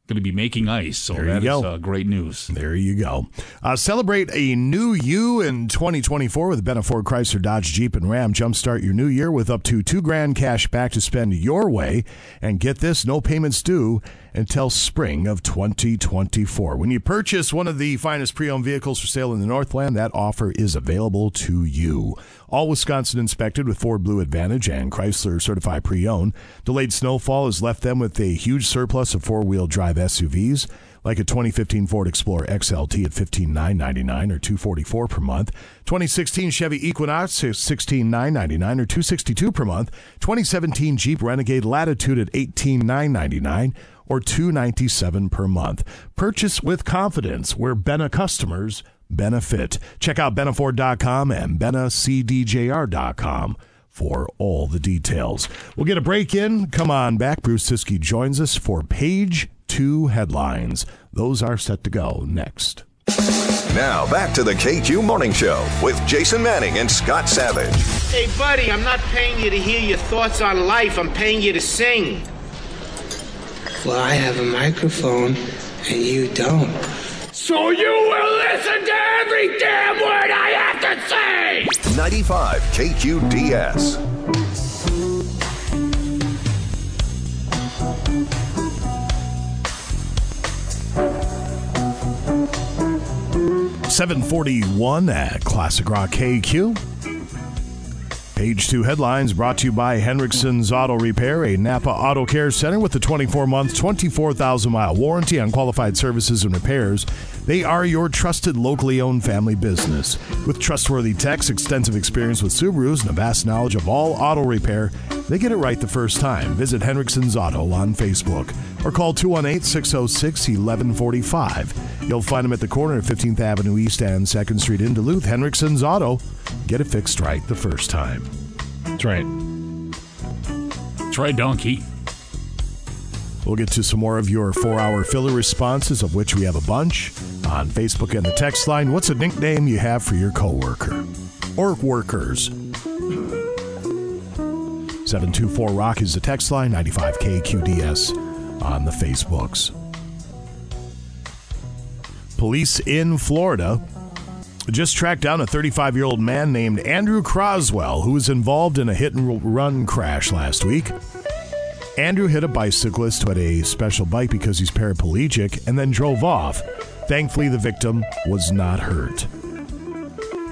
going to be making ice. So There that is uh, great news. There you go. Uh, celebrate a new you in 2024 with Benna Ford Chrysler Dodge Jeep and Ram. Jumpstart your new year with up to two grand cash back to spend your way. And get this, no payments due until spring of 2024. When you purchase one of the finest pre-owned vehicles for sale in the Northland, that offer is available to you. All Wisconsin inspected with Ford Blue Advantage and Chrysler certified pre-owned. Delayed snowfall has left them with a huge surplus of four-wheel drive SUVs like a 2015 Ford Explorer XLT at 15,999 or 244 per month. 2016 Chevy Equinox at 16,999 or 262 per month. 2017 Jeep Renegade Latitude at 18,999 or 297 per month. Purchase with confidence where Benna customers benefit. Check out BennaFord.com and BennaCDJR.com for all the details. We'll get a break in. Come on back. Bruce Siski joins us for page two headlines. Those are set to go next. Now back to the KQ Morning Show with Jason Manning and Scott Savage. Hey, buddy, I'm not paying you to hear your thoughts on life. I'm paying you to sing. Well, I have a microphone and you don't. So you will listen to every damn word I have to say! 95 KQDS. Seven forty-one at Classic Rock KQ. Page two headlines brought to you by Henriksen's Auto Repair, a Napa Auto Care Center with a 24 month, 24,000 mile warranty on qualified services and repairs. They are your trusted, locally owned family business. With trustworthy techs, extensive experience with Subarus, and a vast knowledge of all auto repair, they get it right the first time. Visit Henriksen's Auto on Facebook or call 218 606 1145. You'll find them at the corner of 15th Avenue East and 2nd Street in Duluth. Henriksen's Auto. Get it fixed right the first time. That's right. That's right, donkey. We'll get to some more of your four hour filler responses, of which we have a bunch on Facebook and the text line. What's a nickname you have for your coworker or workers? 724 Rock is the text line, 95KQDS on the Facebooks. Police in Florida just tracked down a 35 year old man named Andrew Croswell who was involved in a hit and run crash last week. Andrew hit a bicyclist who had a special bike because he's paraplegic and then drove off. Thankfully, the victim was not hurt.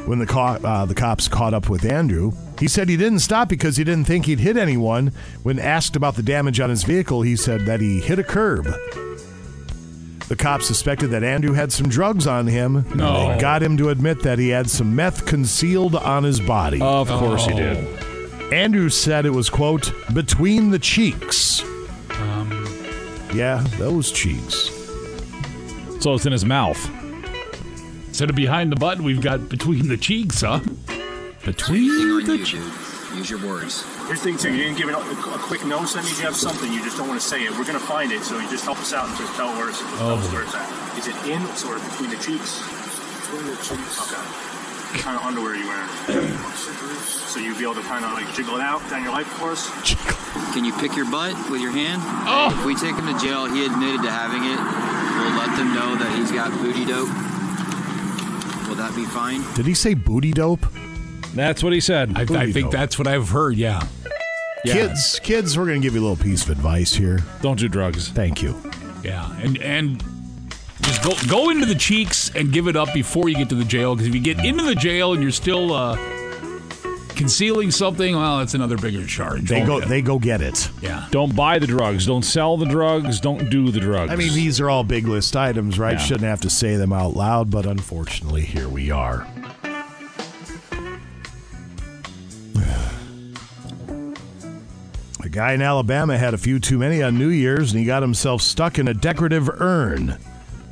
When the, co- uh, the cops caught up with Andrew, he said he didn't stop because he didn't think he'd hit anyone. When asked about the damage on his vehicle, he said that he hit a curb. The cops suspected that Andrew had some drugs on him. No. They got him to admit that he had some meth concealed on his body. Of course he did. Andrew said it was, quote, between the cheeks. Um, Yeah, those cheeks. So it's in his mouth. Instead of behind the butt, we've got between the cheeks, huh? Between the cheeks. Use your words. Here's the thing too, you didn't give it a, a quick note, so that means you have something, you just don't want to say it. We're gonna find it, so you just help us out and just tell where it's, tell us Oh. where it's at. Is it in or between the cheeks? Between the cheeks. Okay. What kind of underwear you wear. so you'd be able to kind of like jiggle it out down your life course? Can you pick your butt with your hand? Oh. If we take him to jail, he admitted to having it. We'll let them know that he's got booty dope. Will that be fine? Did he say booty dope? That's what he said. I, I think dope. that's what I've heard, yeah. Kids, kids, we're going to give you a little piece of advice here. Don't do drugs. Thank you. Yeah, and and just go go into the cheeks and give it up before you get to the jail. Because if you get into the jail and you're still uh, concealing something, well, that's another bigger charge. They go, they go get it. yeah. Don't buy the drugs. Don't sell the drugs. Don't do the drugs. I mean, these are all big list items, right? Yeah. Shouldn't have to say them out loud, but unfortunately, here we are. A guy in Alabama had a few too many on New Year's and he got himself stuck in a decorative urn.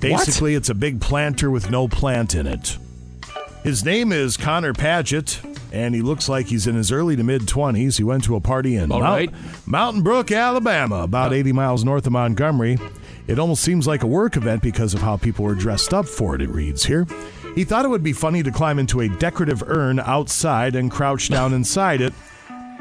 Basically, it's a big planter with no plant in it. His name is Connor Paget, and he looks like he's in his early to mid 20s. He went to a party in Mount- right. Mountain Brook, Alabama, about 80 miles north of Montgomery. It almost seems like a work event because of how people were dressed up for it, it reads here. He thought it would be funny to climb into a decorative urn outside and crouch down inside it.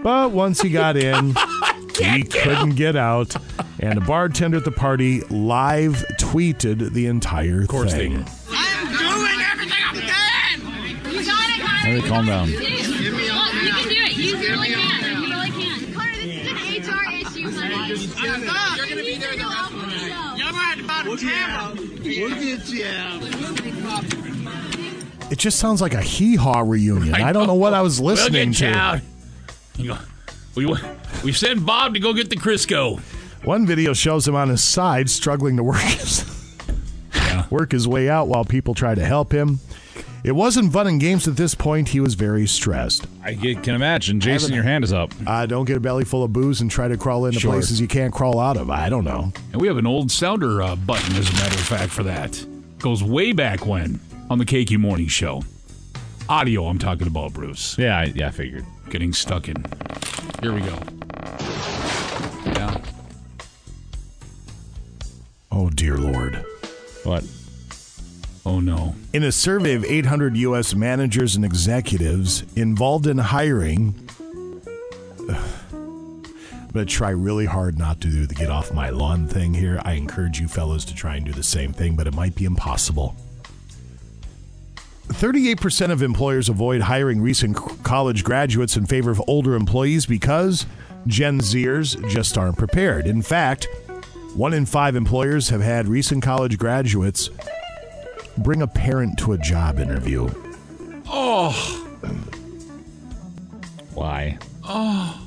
But once he got in, he couldn't get out. And a bartender at the party live tweeted the entire course thing. did. I'm doing everything I can! You got it, Connor! Everybody calm down. Look, you can do it. You really can. You really can. Connor, this is an HR issue, honey. You're gonna be there the rest of the night. You're right about the camera. We'll get you It just sounds like a hee haw reunion. I, don't know what I was listening we'll get you to. out. You we we sent Bob to go get the Crisco. One video shows him on his side struggling to work his, work his way out while people try to help him. It wasn't fun and games at this point. He was very stressed. I can imagine. Jason, your hand is up. Uh, don't get a belly full of booze and try to crawl into Sure. places you can't crawl out of. I don't know. And we have an old sounder uh, button, as a matter of fact, for that. Goes way back when on the KQ Morning Show. Audio, I'm talking about, Bruce. Yeah, I, yeah, I figured. Getting stuck in. Here we go. Oh, dear Lord. What? Oh, no. In a survey of 800 U.S. managers and executives involved in hiring, I'm going to try really hard not to do the get off my lawn thing here. I encourage you fellows to try and do the same thing, but it might be impossible. 38% of employers avoid hiring recent college graduates in favor of older employees because Gen Zers just aren't prepared. In fact, one in five employers have had recent college graduates bring a parent to a job interview. Oh. Why? Oh.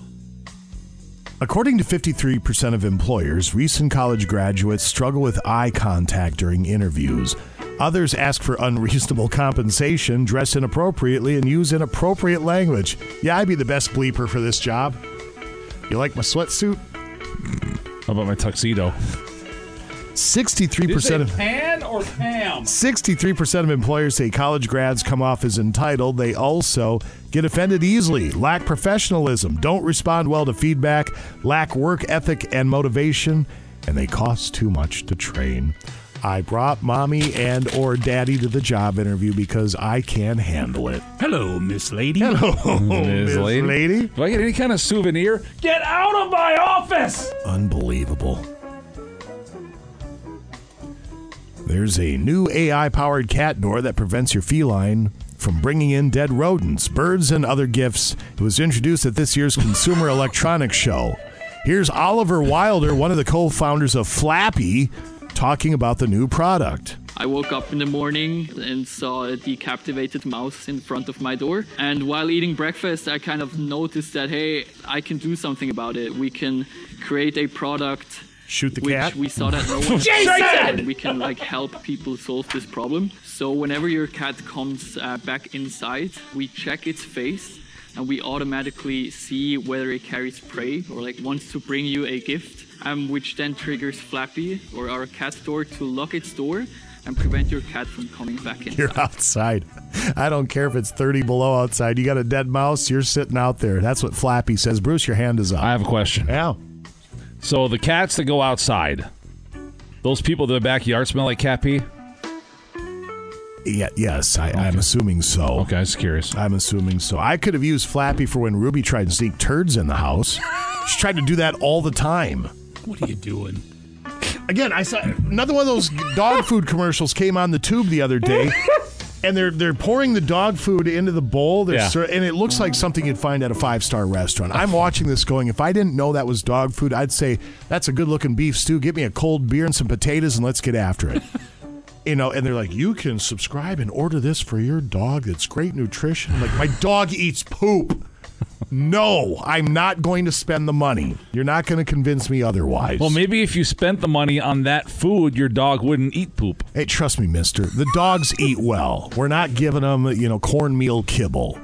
According to 53% of employers, recent college graduates struggle with eye contact during interviews. Others ask for unreasonable compensation, dress inappropriately, and use inappropriate language. Yeah, I'd be the best bleeper for this job. You like my sweatsuit? How about my tuxedo? 63% of pan or Pam? 63% of employers say college grads come off as entitled. They also get offended easily, lack professionalism, don't respond well to feedback, lack work ethic and motivation, and they cost too much to train. I brought mommy and or daddy to the job interview because I can handle it. Hello, Miss Lady. Hello, Miss Miss Lady. Do I get any kind of souvenir? Get out of my office! Unbelievable. There's a new AI powered cat door that prevents your feline from bringing in dead rodents, birds, and other gifts. It was introduced at this year's Consumer Electronics Show. Here's Oliver Wilder, one of the co founders of Flappie, talking about the new product. I woke up in the morning and saw a decapitated mouse in front of my door. And while eating breakfast, I kind of noticed that, hey, I can do something about it. We can create a product. Shoot the which cat? we saw that no one Jason! We can like help people solve this problem. So whenever your cat comes uh, back inside, we check its face and we automatically see whether it carries prey or like wants to bring you a gift, um, which then triggers Flappie or our cat door to lock its door and prevent your cat from coming back in. You're outside. I don't care if it's 30 below outside. You got a dead mouse, you're sitting out there. That's what Flappie says. Bruce, your hand is up. I have a question. Yeah. So the cats that go outside, those people in the backyard smell like cat pee? Yeah, yes, I, I'm assuming so. Okay, I was curious. I'm assuming so. I could have used Flappie for when Ruby tried to sneak turds in the house. she tried to do that all the time. What are you doing? Again, I saw another one of those dog food commercials came on the tube the other day. And they're they're pouring the dog food into the bowl, Yeah. ser- and it looks like something you'd find at a five star restaurant. I'm watching this, going, if I didn't know that was dog food, I'd say that's a good looking beef stew. Get me a cold beer and some potatoes, and let's get after it. you know, and they're like, you can subscribe and order this for your dog. That's great nutrition. I'm like, my dog eats poop. No, I'm not going to spend the money. You're not going to convince me otherwise. Well, maybe if you spent the money on that food, your dog wouldn't eat poop. Hey, trust me, mister. The dogs eat well. We're not giving them, you know, cornmeal kibble.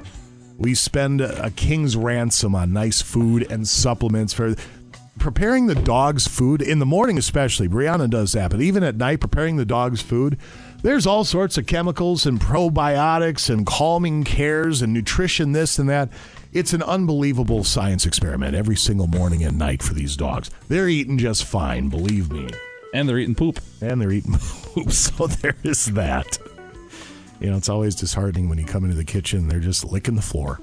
We spend a, a king's ransom on nice food and supplements for preparing the dog's food in the morning, especially. Brianna does that, but even at night, preparing the dog's food, there's all sorts of chemicals and probiotics and calming cares and nutrition, this and that. It's an unbelievable science experiment every single morning and night for these dogs. They're eating just fine, believe me. And they're eating poop. And they're eating poop. So there is that. You know, it's always disheartening when you come into the kitchen, they're just licking the floor.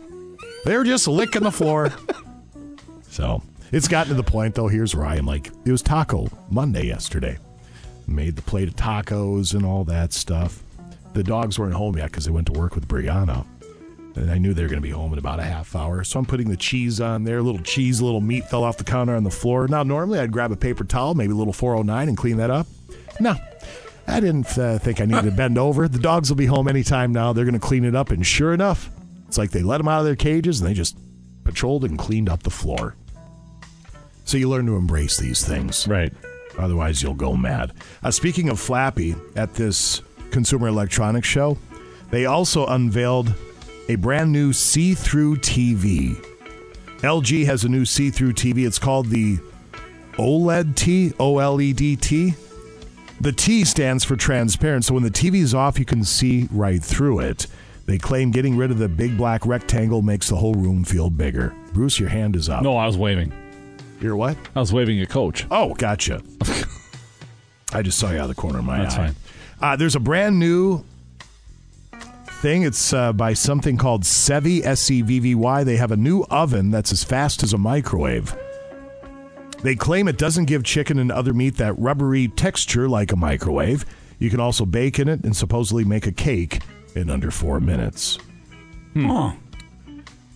They're just licking the floor. So it's gotten to the point, though. Here's where I am like, it was Taco Monday yesterday. Made the plate of tacos and all that stuff. The dogs weren't home yet because they went to work with Brianna. And I knew they were going to be home in about a half hour. So I'm putting the cheese on there. A little cheese, a little meat fell off the counter on the floor. Now, normally I'd grab a paper towel, maybe a little 409, and clean that up. No, I didn't uh, think I needed to bend over. The dogs will be home anytime now. They're going to clean it up. And sure enough, it's like they let them out of their cages and they just patrolled and cleaned up the floor. So you learn to embrace these things. Right. Otherwise, you'll go mad. Uh, speaking of Flappie, at this Consumer Electronics Show, they also unveiled a brand new see through TV. LG has a new see through TV. It's called the OLED T, O L E D T. The T stands for transparent, so when the TV is off, you can see right through it. They claim getting rid of the big black rectangle makes the whole room feel bigger. Bruce, your hand is up. No, I was waving. You're what? I was waving at Coach. Oh, gotcha. I just saw you out of the corner of my That's eye. fine. Uh, there's a brand new thing. It's uh, by something called Sevvy, S E V V Y. They have a new oven that's as fast as a microwave. They claim it doesn't give chicken and other meat that rubbery texture like a microwave. You can also bake in it and supposedly make a cake in under four minutes. Huh.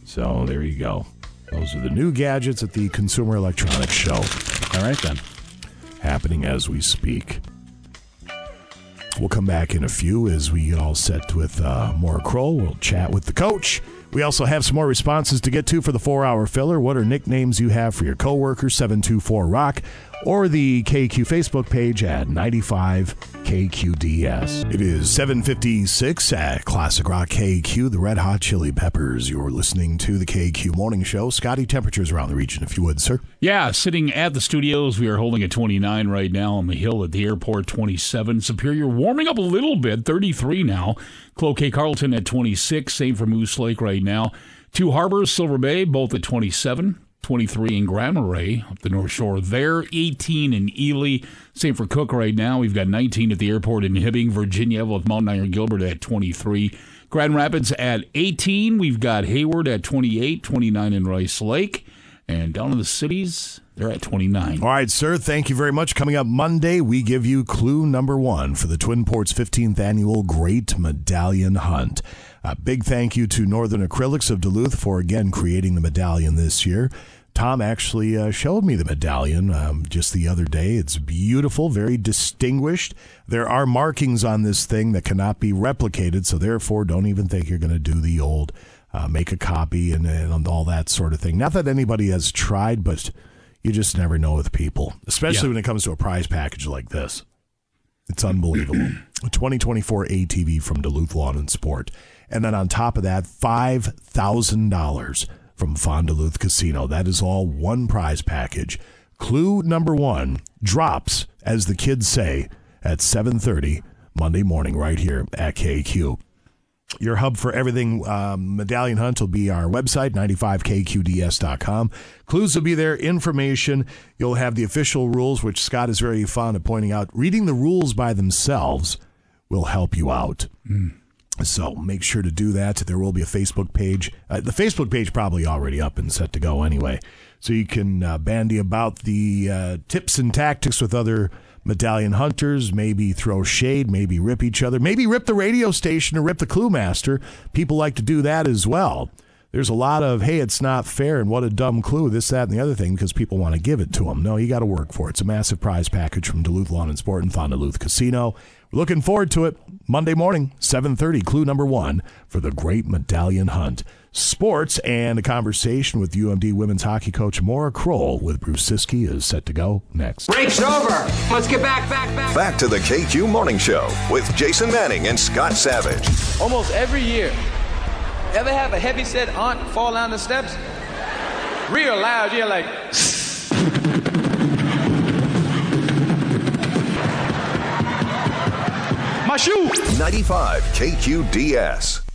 So there you go. Those are the new gadgets at the Consumer Electronics Show. All right, then. Happening as we speak. We'll come back in a few as we get all set with uh, Maura Crowell. We'll chat with the coach. We also have some more responses to get to for the four hour filler. What are nicknames you have for your coworkers? 724 Rock or the KQ Facebook page at 95 KQDS. It is 756 at Classic Rock KQ, the Red Hot Chili Peppers. You're listening to the KQ Morning Show. Scotty, temperatures around the region, if you would, sir. Yeah, sitting at the studios, we are holding at 29 right now on the hill at the airport, 27. Superior warming up a little bit, 33 now. Cloquet Carlton at 26, same for Moose Lake right now. Two Harbors, Silver Bay, both at 27. 23 in Grand up the North Shore there, 18 in Ely. Same for Cook right now. We've got 19 at the airport in Hibbing, Virginia, with Mountain Iron Gilbert at 23. Grand Rapids at 18. We've got Hayward at 28, 29 in Rice Lake. And down in the cities, they're at 29. All right, sir. Thank you very much. Coming up Monday, we give you clue number one for the Twin Ports 15th annual Great Medallion Hunt. A big thank you to Northern Acrylics of Duluth for again creating the medallion this year. Tom actually uh, showed me the medallion um, just the other day. It's beautiful, very distinguished. There are markings on this thing that cannot be replicated, so therefore, don't even think you're going to do the old uh, make a copy and, and all that sort of thing. Not that anybody has tried, but you just never know with people, especially Yeah. when it comes to a prize package like this. It's unbelievable. 2024 ATV from Duluth Lawn and Sport. And then on top of that, $5,000 from Fond-du-Luth Casino. That is all one prize package. Clue number one drops, as the kids say, at 7.30 Monday morning right here at KQ. Your hub for everything um, Medallion Hunt will be our website, 95kqds.com. Clues will be there, information. You'll have the official rules, which Scott is very fond of pointing out. Reading the rules by themselves will help you out. So make sure to do that. There will be a Facebook page. Uh, the Facebook page probably already up and set to go anyway. So you can uh, bandy about the uh, tips and tactics with other medallion hunters, maybe throw shade, maybe rip each other, maybe rip the radio station or rip the clue master. People like to do that as well. There's a lot of, hey, it's not fair and what a dumb clue, this, that, and the other thing because people want to give it to them. No, you got to work for it. It's a massive prize package from Duluth Lawn and Sport and Fond-du-Luth Casino. We're looking forward to it. Monday morning, 7.30, clue number one for the Great Medallion Hunt. Sports and a conversation with UMD women's hockey coach Maura Crowell with Bruce Siski is set to go next. Break's over. Let's get back, back, back. Back to the KQ Morning Show with Jason Manning and Scott Savage. Almost every year. Ever have a heavy set aunt fall down the steps? Real loud, you're like, my shoe. 95 KQDS.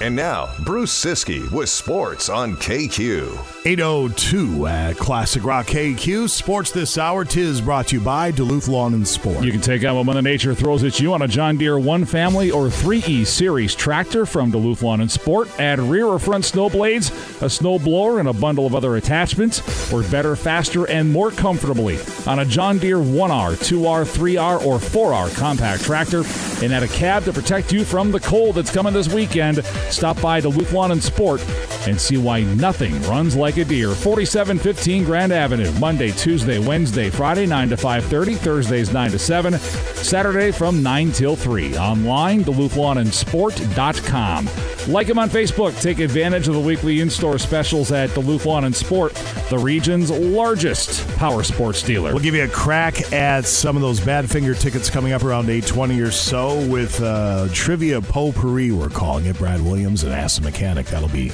And now, Bruce Siski with sports on KQ. 802 at Classic Rock KQ. Sports this hour. Tis brought to you by Duluth Lawn and Sport. You can take out what Mother Nature throws at you on a John Deere 1 Family or 3E Series tractor from Duluth Lawn and Sport. Add rear or front snow blades, a snow blower, and a bundle of other attachments. Work better, faster, and more comfortably on a John Deere 1R, 2R, 3R, or 4R compact tractor. And add a cab to protect you from the cold that's coming this weekend. Stop by Duluth Lawn and Sport and see why nothing runs like a deer. 4715 Grand Avenue, Monday, Tuesday, Wednesday, Friday 9 to 5:30, Thursdays 9 to 7, Saturday from 9 till 3. Online duluthlawnandsport.com. Like them on Facebook. Take advantage of the weekly in-store specials at Duluth Lawn and Sport, the region's largest power sports dealer. We'll give you a crack at some of those Badfinger tickets coming up around 820 or so with uh, trivia potpourri, we're calling it. Brad Williams and Ask the Mechanic. That'll be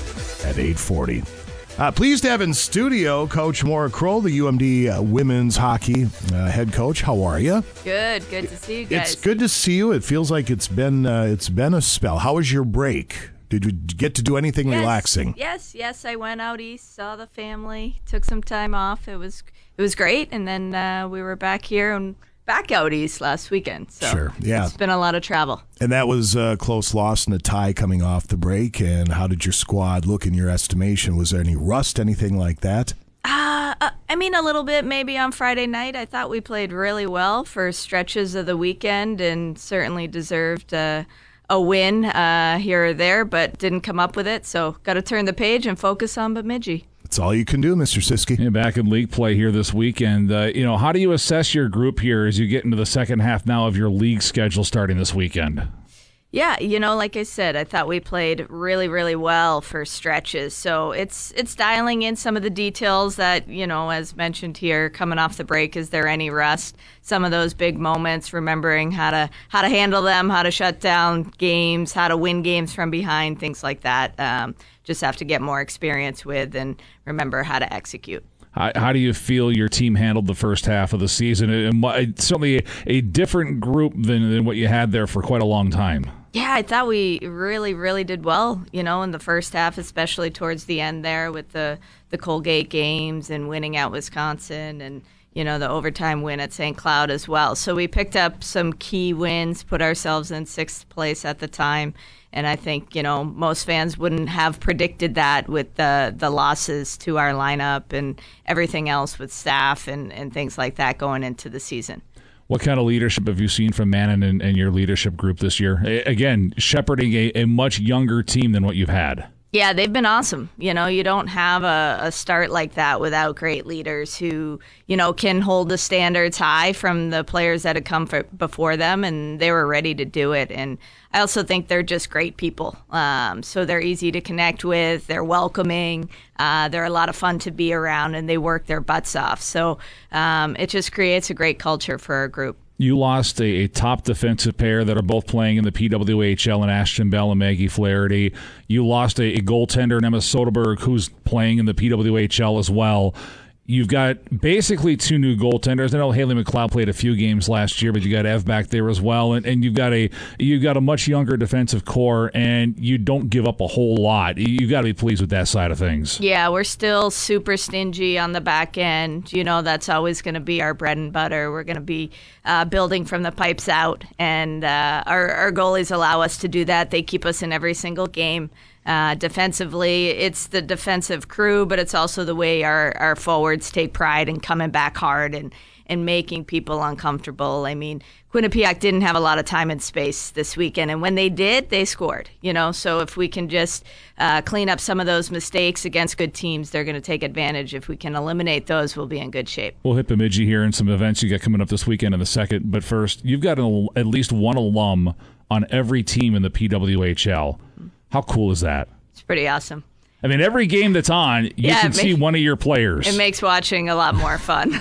at 840. Uh, pleased to have in studio Coach Maura Crowell, the UMD uh, women's hockey uh, head coach. How are you? Good, good to see you guys. It's good to see you. It feels like it's been uh, it's been a spell. How was your break? Did you get to do anything Yes, relaxing? Yes, yes. I went out east, saw the family, took some time off. It was it was great, and then uh, we were back here and back out east last weekend. So Sure, yeah. it's been a lot of travel. And that was a close loss and a tie coming off the break. And how did your squad look in your estimation? Was there any rust, anything like that? Uh, Uh, uh, I mean, a little bit maybe on Friday night. I thought we played really well for stretches of the weekend and certainly deserved uh, a win uh, here or there, but didn't come up with it. So got to turn the page and focus on Bemidji. That's all you can do, Mr. Siski. Yeah, back in league play here this weekend. Uh, you know, how do you assess your group here as you get into the second half now of your league schedule starting this weekend? Yeah, you know, like I said, I thought we played really, really well for stretches. So it's it's dialing in some of the details that you know, as mentioned here, coming off the break. Is there any rust? Some of those big moments, remembering how to how to handle them, how to shut down games, how to win games from behind, things like that. Um, just have to get more experience with and remember how to execute. How, how do you feel your team handled the first half of the season? And certainly a, a different group than, than what you had there for quite a long time. Yeah, I thought we really, really did well, you know, in the first half, especially towards the end there with the, the Colgate games and winning out Wisconsin and, you know, the overtime win at St. Cloud as well. So we picked up some key wins, put ourselves in sixth place at the time. And I think, you know, most fans wouldn't have predicted that with the, the losses to our lineup and everything else with staff and, and things like that going into the season. What kind of leadership have you seen from Manon and, and your leadership group this year? A- Again, shepherding a, a much younger team than what you've had. Yeah, they've been awesome. You know, you don't have a, a start like that without great leaders who, you know, can hold the standards high from the players that had come for, before them, and they were ready to do it. And I also think they're just great people. Um, so they're easy to connect with, they're welcoming, uh, they're a lot of fun to be around, and they work their butts off. So um, it just creates a great culture for our group. You lost a, a top defensive pair that are both playing in the PWHL and Ashton Bell and Maggie Flaherty. You lost a, a goaltender in Emma Soderberg who's playing in the PWHL as well. You've got basically two new goaltenders. I know Haley McLeod played a few games last year, but you got Ev back there as well, and, and you've got a you've got a much younger defensive core, and you don't give up a whole lot. You've got to be pleased with that side of things. Yeah, we're still super stingy on the back end. You know, that's always going to be our bread and butter. We're going to be uh, building from the pipes out, and uh, our, our goalies allow us to do that. They keep us in every single game. Uh, defensively, it's the defensive crew, but it's also the way our, our forwards take pride in coming back hard and, and making people uncomfortable. I mean, Quinnipiac didn't have a lot of time and space this weekend, and when they did, they scored. You know, so if we can just uh, clean up some of those mistakes against good teams, they're going to take advantage. If we can eliminate those, we'll be in good shape. We'll hit Bemidji here and some events you got coming up this weekend in the second. But first, you've got an, at least one alum on every team in the PWHL. How cool is that? It's pretty awesome. I mean, every game that's on, you Yeah, can it see one of your players. It makes watching a lot more fun.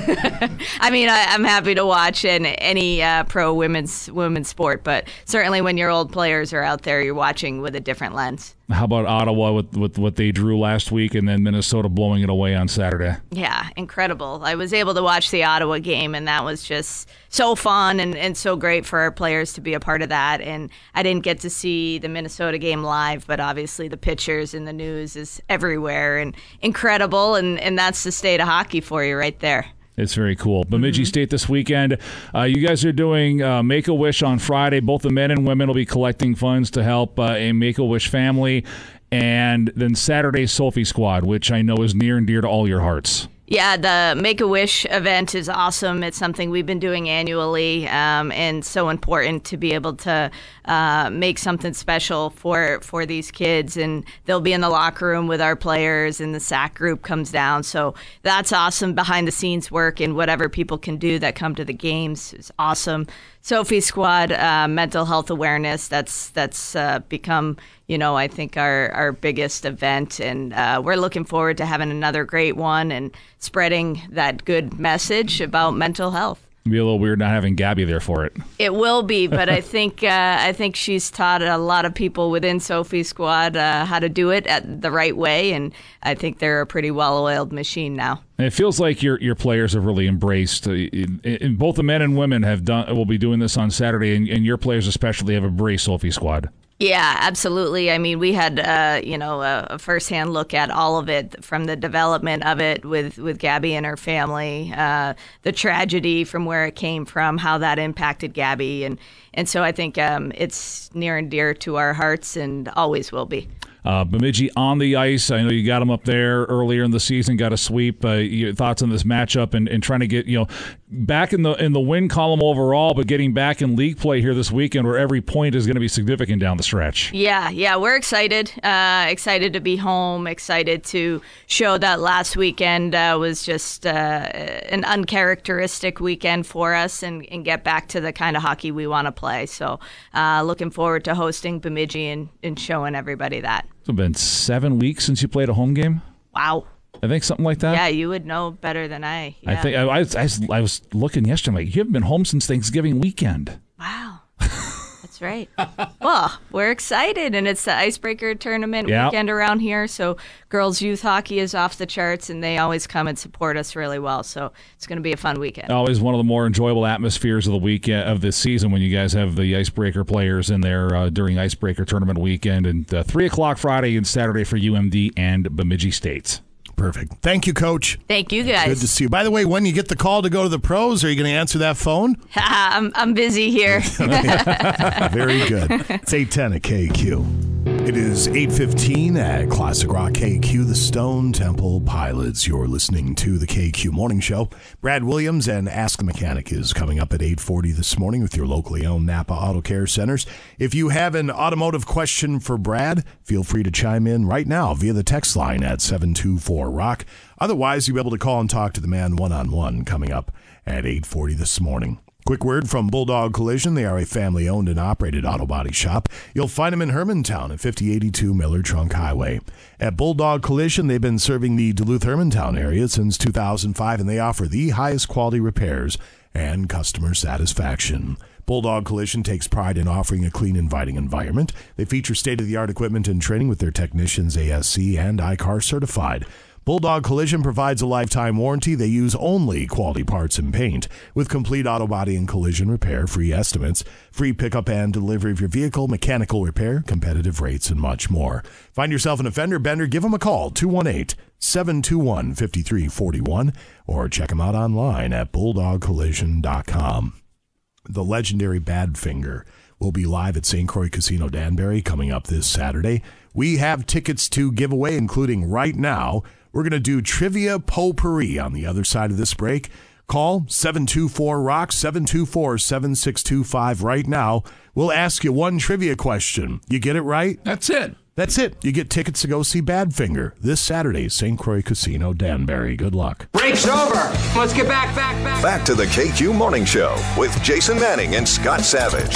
I mean, I, I'm happy to watch in any uh, pro women's women's sport, but certainly when your old players are out there, you're watching with a different lens. How about Ottawa with, with what they drew last week and then Minnesota blowing it away on Saturday? Yeah, incredible. I was able to watch the Ottawa game, and that was just so fun and, and so great for our players to be a part of that. And I didn't get to see the Minnesota game live, but obviously the pictures and the news is everywhere and incredible. And, and that's the state of hockey for you right there. It's very cool. Bemidji State this weekend. Uh, you guys are doing uh, Make a Wish on Friday. Both the men and women will be collecting funds to help uh, a Make a Wish family. And then Saturday, Sophie Squad, which I know is near and dear to all your hearts. Yeah, the Make a Wish event is awesome. It's something we've been doing annually, um, and so important to be able to uh, make something special for for these kids. And they'll be in the locker room with our players, and the SAC group comes down. So that's awesome. Behind the scenes work and whatever people can do that come to the games is awesome. Sophie Squad, uh, mental health awareness. That's that's uh, become you know, I think our, our biggest event. And uh, we're looking forward to having another great one and spreading that good message about mental health. It'd be a little weird not having Gabby there for it. It will be, but I think uh, I think she's taught a lot of people within Sophie's squad uh, how to do it at the right way, and I think they're a pretty well-oiled machine now. And it feels like your your players have really embraced. Uh, in, in- both the men and women have done. Will be doing this on Saturday, and, and your players especially have embraced Sophie Squad. Yeah, absolutely. I mean, we had uh, you know a, a firsthand look at all of it from the development of it with with Gabby and her family, uh, the tragedy from where it came from, how that impacted Gabby, and and so I think um, it's near and dear to our hearts and always will be. Uh, Bemidji on the ice. I know you got them up there earlier in the season. Got a sweep. Uh, your thoughts on this matchup and, and trying to get you know back in the in the win column overall, but getting back in league play here this weekend, where every point is going to be significant down the stretch. Yeah, yeah, we're excited. Uh, excited to be home. Excited to show that last weekend uh, was just uh, an uncharacteristic weekend for us, and, and get back to the kind of hockey we want to play. So, uh, looking forward to hosting Bemidji and, and showing everybody that. It's been seven weeks since you played a home game. Wow. I think something like that. Yeah, you would know better than I. I think I, I, was, I, was, I was looking yesterday. Like, you haven't been home since Thanksgiving weekend. Wow. That's right. well, we're excited, and it's the icebreaker tournament Yeah. weekend around here. So, girls' youth hockey is off the charts, and they always come and support us really well. So, it's going to be a fun weekend. Always one of the more enjoyable atmospheres of the week of this season when you guys have the icebreaker players in there uh, during icebreaker tournament weekend and uh, three o'clock Friday and Saturday for UMD and Bemidji State. Perfect. Thank you, Coach. Thank you, guys. Good to see you. By the way, when you get the call to go to the pros, are you going to answer that phone? I'm, I'm busy here. Very good. It's 810 at KQ. It is 815 at Classic Rock KQ, the Stone Temple Pilots. You're listening to the KQ Morning Show. Brad Williams and Ask the Mechanic is coming up at 840 this morning with your locally owned Napa Auto Care Centers. If you have an automotive question for Brad, feel free to chime in right now via the text line at 724-ROCK. Otherwise, you'll be able to call and talk to the man one-on-one coming up at 840 this morning. Quick word from Bulldog Collision. They are a family owned and operated auto body shop. You'll find them in Hermantown at 5082 Miller Trunk Highway. At Bulldog Collision, they've been serving the Duluth Hermantown area since 2005, and they offer the highest quality repairs and customer satisfaction. Bulldog Collision takes pride in offering a clean, inviting environment. They feature state of the art equipment and training with their technicians ASC and ICAR certified. Bulldog Collision provides a lifetime warranty. They use only quality parts and paint with complete auto body and collision repair, free estimates, free pickup and delivery of your vehicle, mechanical repair, competitive rates, and much more. Find yourself an offender bender, give them a call 218 721 5341 or check them out online at bulldogcollision.com. The legendary Badfinger will be live at St. Croix Casino Danbury coming up this Saturday. We have tickets to give away, including right now. We're going to do trivia potpourri on the other side of this break. Call 724 Rock 724 7625 right now. We'll ask you one trivia question. You get it right? That's it. That's it. You get tickets to go see Badfinger this Saturday, St. Croix Casino Danbury. Good luck. Break's over. Let's get back, back, back. Back to the KQ Morning Show with Jason Manning and Scott Savage.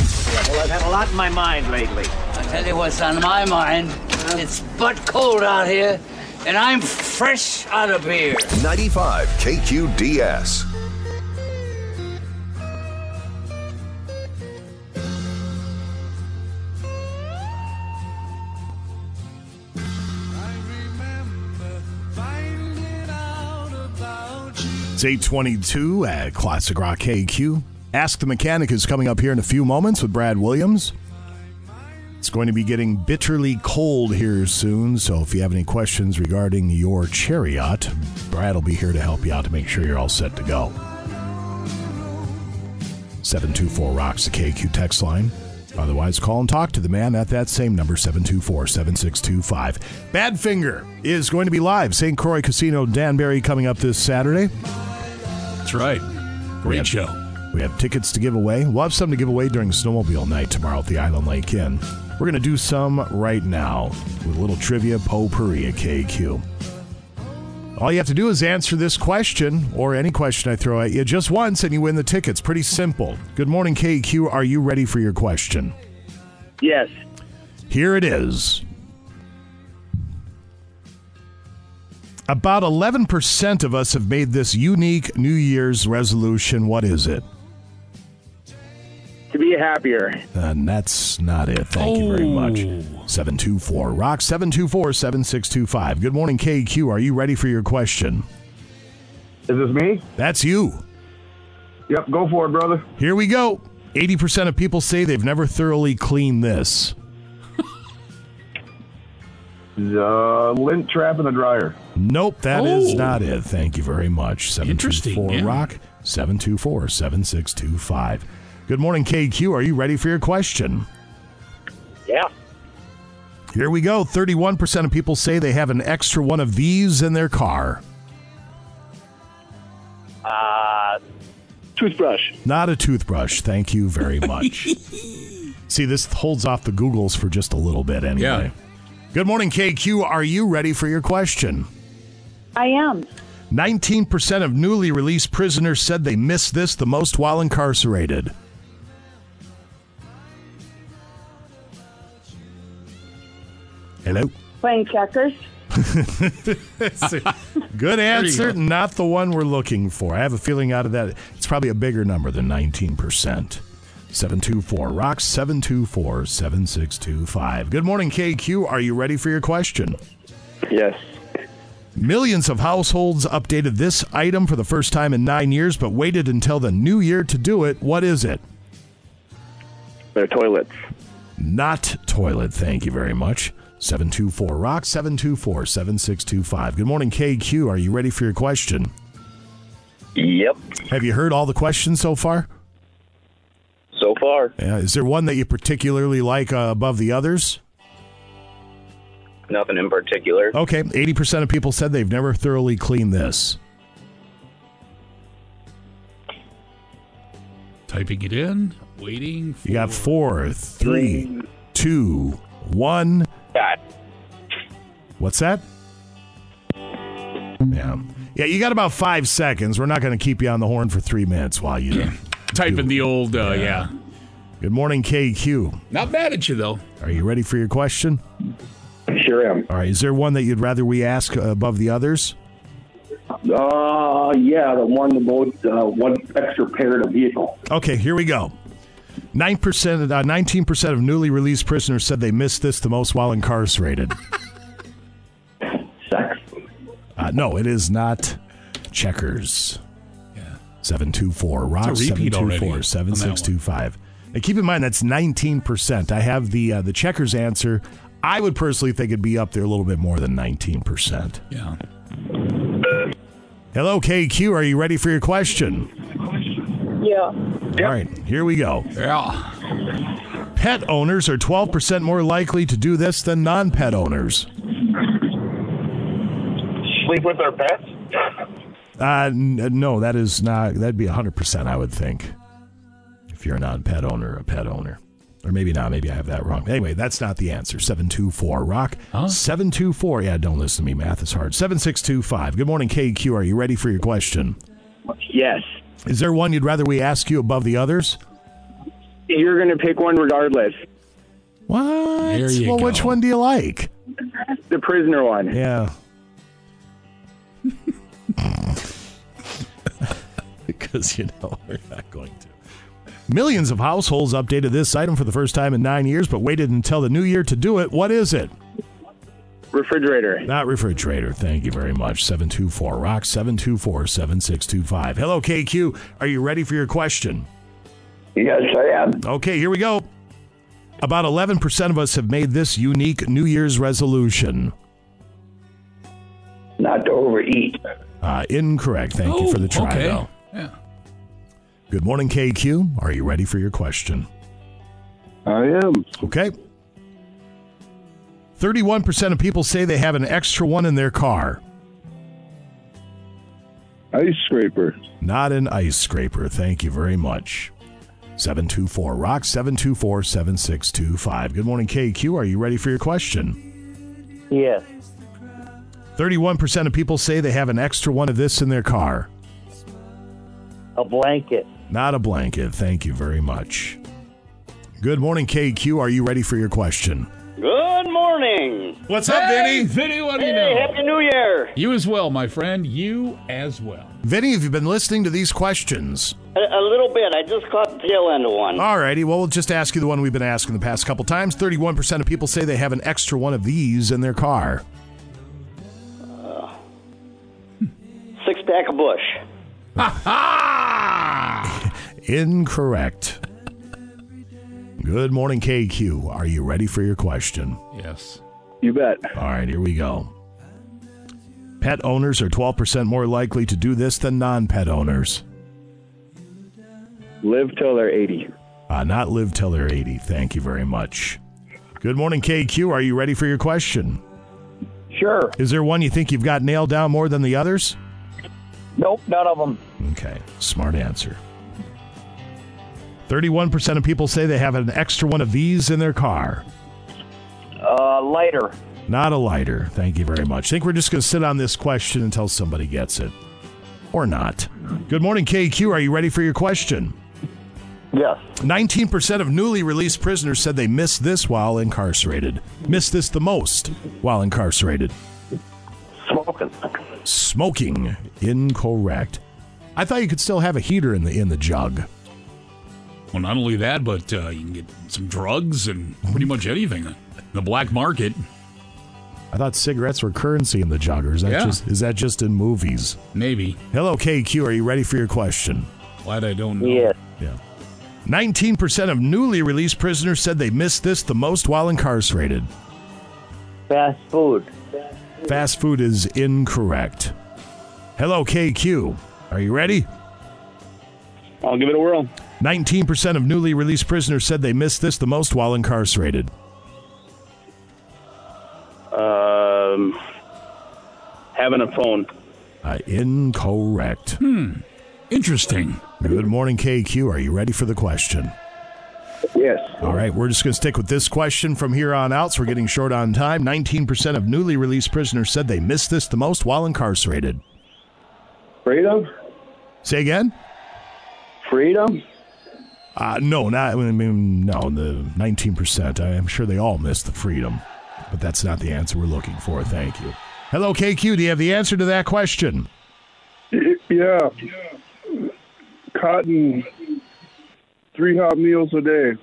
Well, I've had a lot in my mind lately. I'll tell you what's on my mind. It's butt cold out here, and I'm fresh out of beer. 95 KQDS. It's 822 at Classic Rock KQ. Ask the Mechanic is coming up here in a few moments with Brad Williams. It's going to be getting bitterly cold here soon, so if you have any questions regarding your chariot, Brad will be here to help you out to make sure you're all set to go. 724 Rocks, the KQ text line. Otherwise, call and talk to the man at that same number, 724 7625. Badfinger is going to be live. St. Croix Casino Danbury coming up this Saturday. That's right. Great have- show. We have tickets to give away. We'll have some to give away during Snowmobile Night tomorrow at the Island Lake Inn. We're going to do some right now with a little trivia potpourri at KQ. All you have to do is answer this question or any question I throw at you just once and you win the tickets. Pretty simple. Good morning, KQ. Are you ready for your question? Yes. Here it is. About 11% of us have made this unique New Year's resolution. What is it? To be happier. And that's not it. Thank you very much. 724 Rock 724 7625. Good morning, KQ. Are you ready for your question? Is this me? That's you. Yep, go for it, brother. Here we go. 80% of people say they've never thoroughly cleaned this. The lint trap in the dryer. Nope, that is Oh. not it. Thank you very much. 724 Interesting, yeah. Rock 724 7625. Good morning, KQ. Are you ready for your question? Yeah. Here we go. 31% of people say they have an extra one of these in their car. Uh, toothbrush. Not a toothbrush. Thank you very much. See, this holds off the Googles for just a little bit anyway. Yeah. Good morning, KQ. Are you ready for your question? I am. 19% of newly released prisoners said they miss this the most while incarcerated. Hello? Playing checkers. Good answer. go. Not the one we're looking for. I have a feeling out of that, it's probably a bigger number than 19%. 724 Rock 724 7625. Good morning, KQ. Are you ready for your question? Yes. Millions of households updated this item for the first time in nine years, but waited until the new year to do it. What is it? Their toilets. Not toilet. Thank you very much. 724 Rock 724 7625. Good morning, KQ. Are you ready for your question? Yep. Have you heard all the questions so far? So far, Yeah. Is there one that you particularly like uh, above the others? nothing in particular. Okay. 80% of people said they've never thoroughly cleaned this. Typing it in, waiting. You got four, three, two, one. God. What's that? Yeah. Yeah, you got about five seconds. We're not going to keep you on the horn for three minutes while you Typing the old, uh, yeah. Good morning, KQ. Not mad at you, though. Are you ready for your question? I Sure am. All right. Is there one that you'd rather we ask uh, above the others? Uh, yeah, the one about uh, one extra pair of vehicle. Okay, here we go. Nine percent, uh, nineteen percent of newly released prisoners said they missed this the most while incarcerated. Sex. Uh, no, it is not checkers. Yeah. Seven two four rock It's a repeat already four on seven that six two five. And keep in mind that's nineteen percent. I have the uh, the checkers answer. I would personally think it'd be up there a little bit more than nineteen percent. Yeah. Hello, KQ. Are you ready for your question? Yeah. All right, here we go. Yeah. Pet owners are 12% more likely to do this than non pet owners. Sleep with their pets? Uh, n- no, that is not, that'd be 100%, I would think. If you're a non pet owner, a pet owner. Or maybe not, maybe I have that wrong. Anyway, that's not the answer. 724 Rock. 724. Yeah, don't listen to me. Math is hard. 7625. Good morning, KQ. Are you ready for your question? Yes. Is there one you'd rather we ask you above the others? You're going to pick one regardless. What? There you well, which one do you like? The prisoner one. Yeah. because, you know, we're not going to. Millions of households updated this item for the first time in nine years, but waited until the new year to do it. What is it? Refrigerator. Not refrigerator. Thank you very much. 724 Rock 724 7625. Hello, KQ. Are you ready for your question? Yes, I am. Okay, here we go. About 11% of us have made this unique New Year's resolution. Not to overeat. Uh, incorrect. Thank you for the try, okay. though. Yeah. Good morning, KQ. Are you ready for your question? I am. Okay. 31% of people say they have an extra one in their car. Ice scraper. Not an ice scraper. Thank you very much. 724 Rock 724 7625. Good morning, KQ. Are you ready for your question? Yes. 31% of people say they have an extra one of this in their car. A blanket. Not a blanket. Thank you very much. Good morning, KQ. Are you ready for your question? Good morning. What's up, Vinny? Vinny, what do you know? Happy New Year. You as well, my friend. You as well. Vinny, have you been listening to these questions? A, a little bit. I just caught the tail end of one. Alrighty, well, we'll just ask you the one we've been asking the past couple times. 31% of people say they have an extra one of these in their car. Uh, six pack of Busch. Ha ha! Incorrect. Good morning, KQ. Are you ready for your question? Yes. You bet. All right, here we go. Pet owners are 12% more likely to do this than non pet owners. Live till they're 80. Uh, not live till they're 80. Thank you very much. Good morning, KQ. Are you ready for your question? Sure. Is there one you think you've got nailed down more than the others? Nope, none of them. Okay, smart answer. 31% of people say they have an extra one of these in their car. Uh, lighter. Not a lighter. Thank you very much. I think we're just going to sit on this question until somebody gets it. Or not. Good morning, KQ. Are you ready for your question? Yes. 19% of newly released prisoners said they missed this while incarcerated. Missed this the most while incarcerated. Smoking. Smoking. Incorrect. I thought you could still have a heater in the in the jug. Well, not only that, but uh, you can get some drugs and pretty much anything. The black market. I thought cigarettes were currency in the joggers. Or is that Yeah. just is that just in movies? Maybe. Hello, KQ. Are you ready for your question? Glad I don't know. Yes. Yeah. 19% of newly released prisoners said they missed this the most while incarcerated. Fast food. Fast food is incorrect. Hello, KQ. Are you ready? I'll give it a whirl. 19% of newly released prisoners said they missed this the most while incarcerated. Um, having a phone. Uh, incorrect. Hmm. Interesting. Good morning, KQ. Are you ready for the question? Yes. All right, we're just going to stick with this question from here on out. So we're getting short on time. 19% of newly released prisoners said they missed this the most while incarcerated. Freedom? Say again? Freedom? Uh, no, not. I mean, no, the 19%. I'm sure they all miss the freedom, but that's not the answer we're looking for. Thank you. Hello, KQ. Do you have the answer to that question? Yeah. Cotton, three hot meals a day.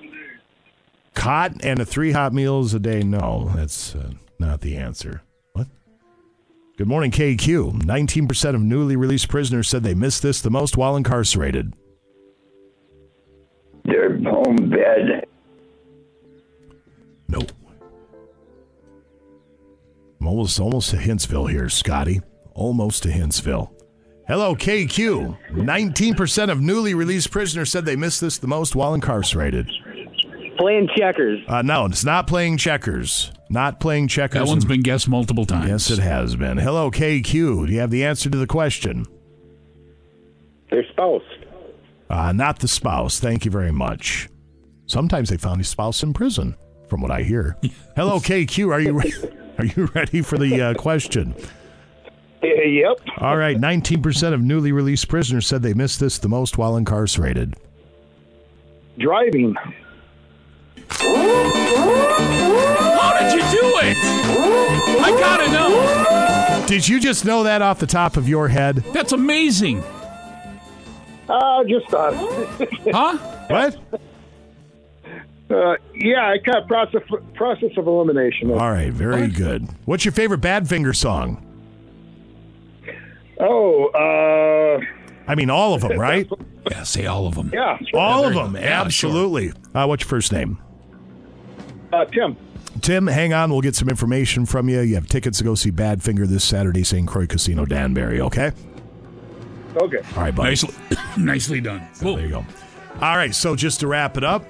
Cotton and a three hot meals a day. No, that's uh, not the answer. What? Good morning, KQ. 19% of newly released prisoners said they missed this the most while incarcerated. Their home bed. No. I'm almost almost to Hintsville here, Scotty. Almost to Hintsville. Hello, KQ. 19% of newly released prisoners said they missed this the most while incarcerated. Playing checkers. Uh, no, it's not playing checkers. Not playing checkers. That one's been guessed multiple times. Yes, it has been. Hello, KQ. Do you have the answer to the question? Their spouse. Uh, not the spouse. Thank you very much. Sometimes they found his spouse in prison, from what I hear. Hello, KQ. Are you re- are you ready for the uh, question? Yep. All right. 19% of newly released prisoners said they missed this the most while incarcerated. Driving. How did you do it? I gotta know. Did you just know that off the top of your head? That's amazing. Uh, just thought. Huh? What? Uh, yeah, I kind of process process of elimination. All right. Very good. What's your favorite Badfinger song? Oh, uh, I mean, all of them, right? Yeah, say all of them. yeah. All of them. yeah, Absolutely. Uh, what's your first name? Uh, Tim. Tim, hang on. We'll get some information from you. You have tickets to go see Badfinger this Saturday, St. Croix Casino, Danbury, okay? Okay. All right, buddy. Nicely, nicely done. There you go. All right, so just to wrap it up,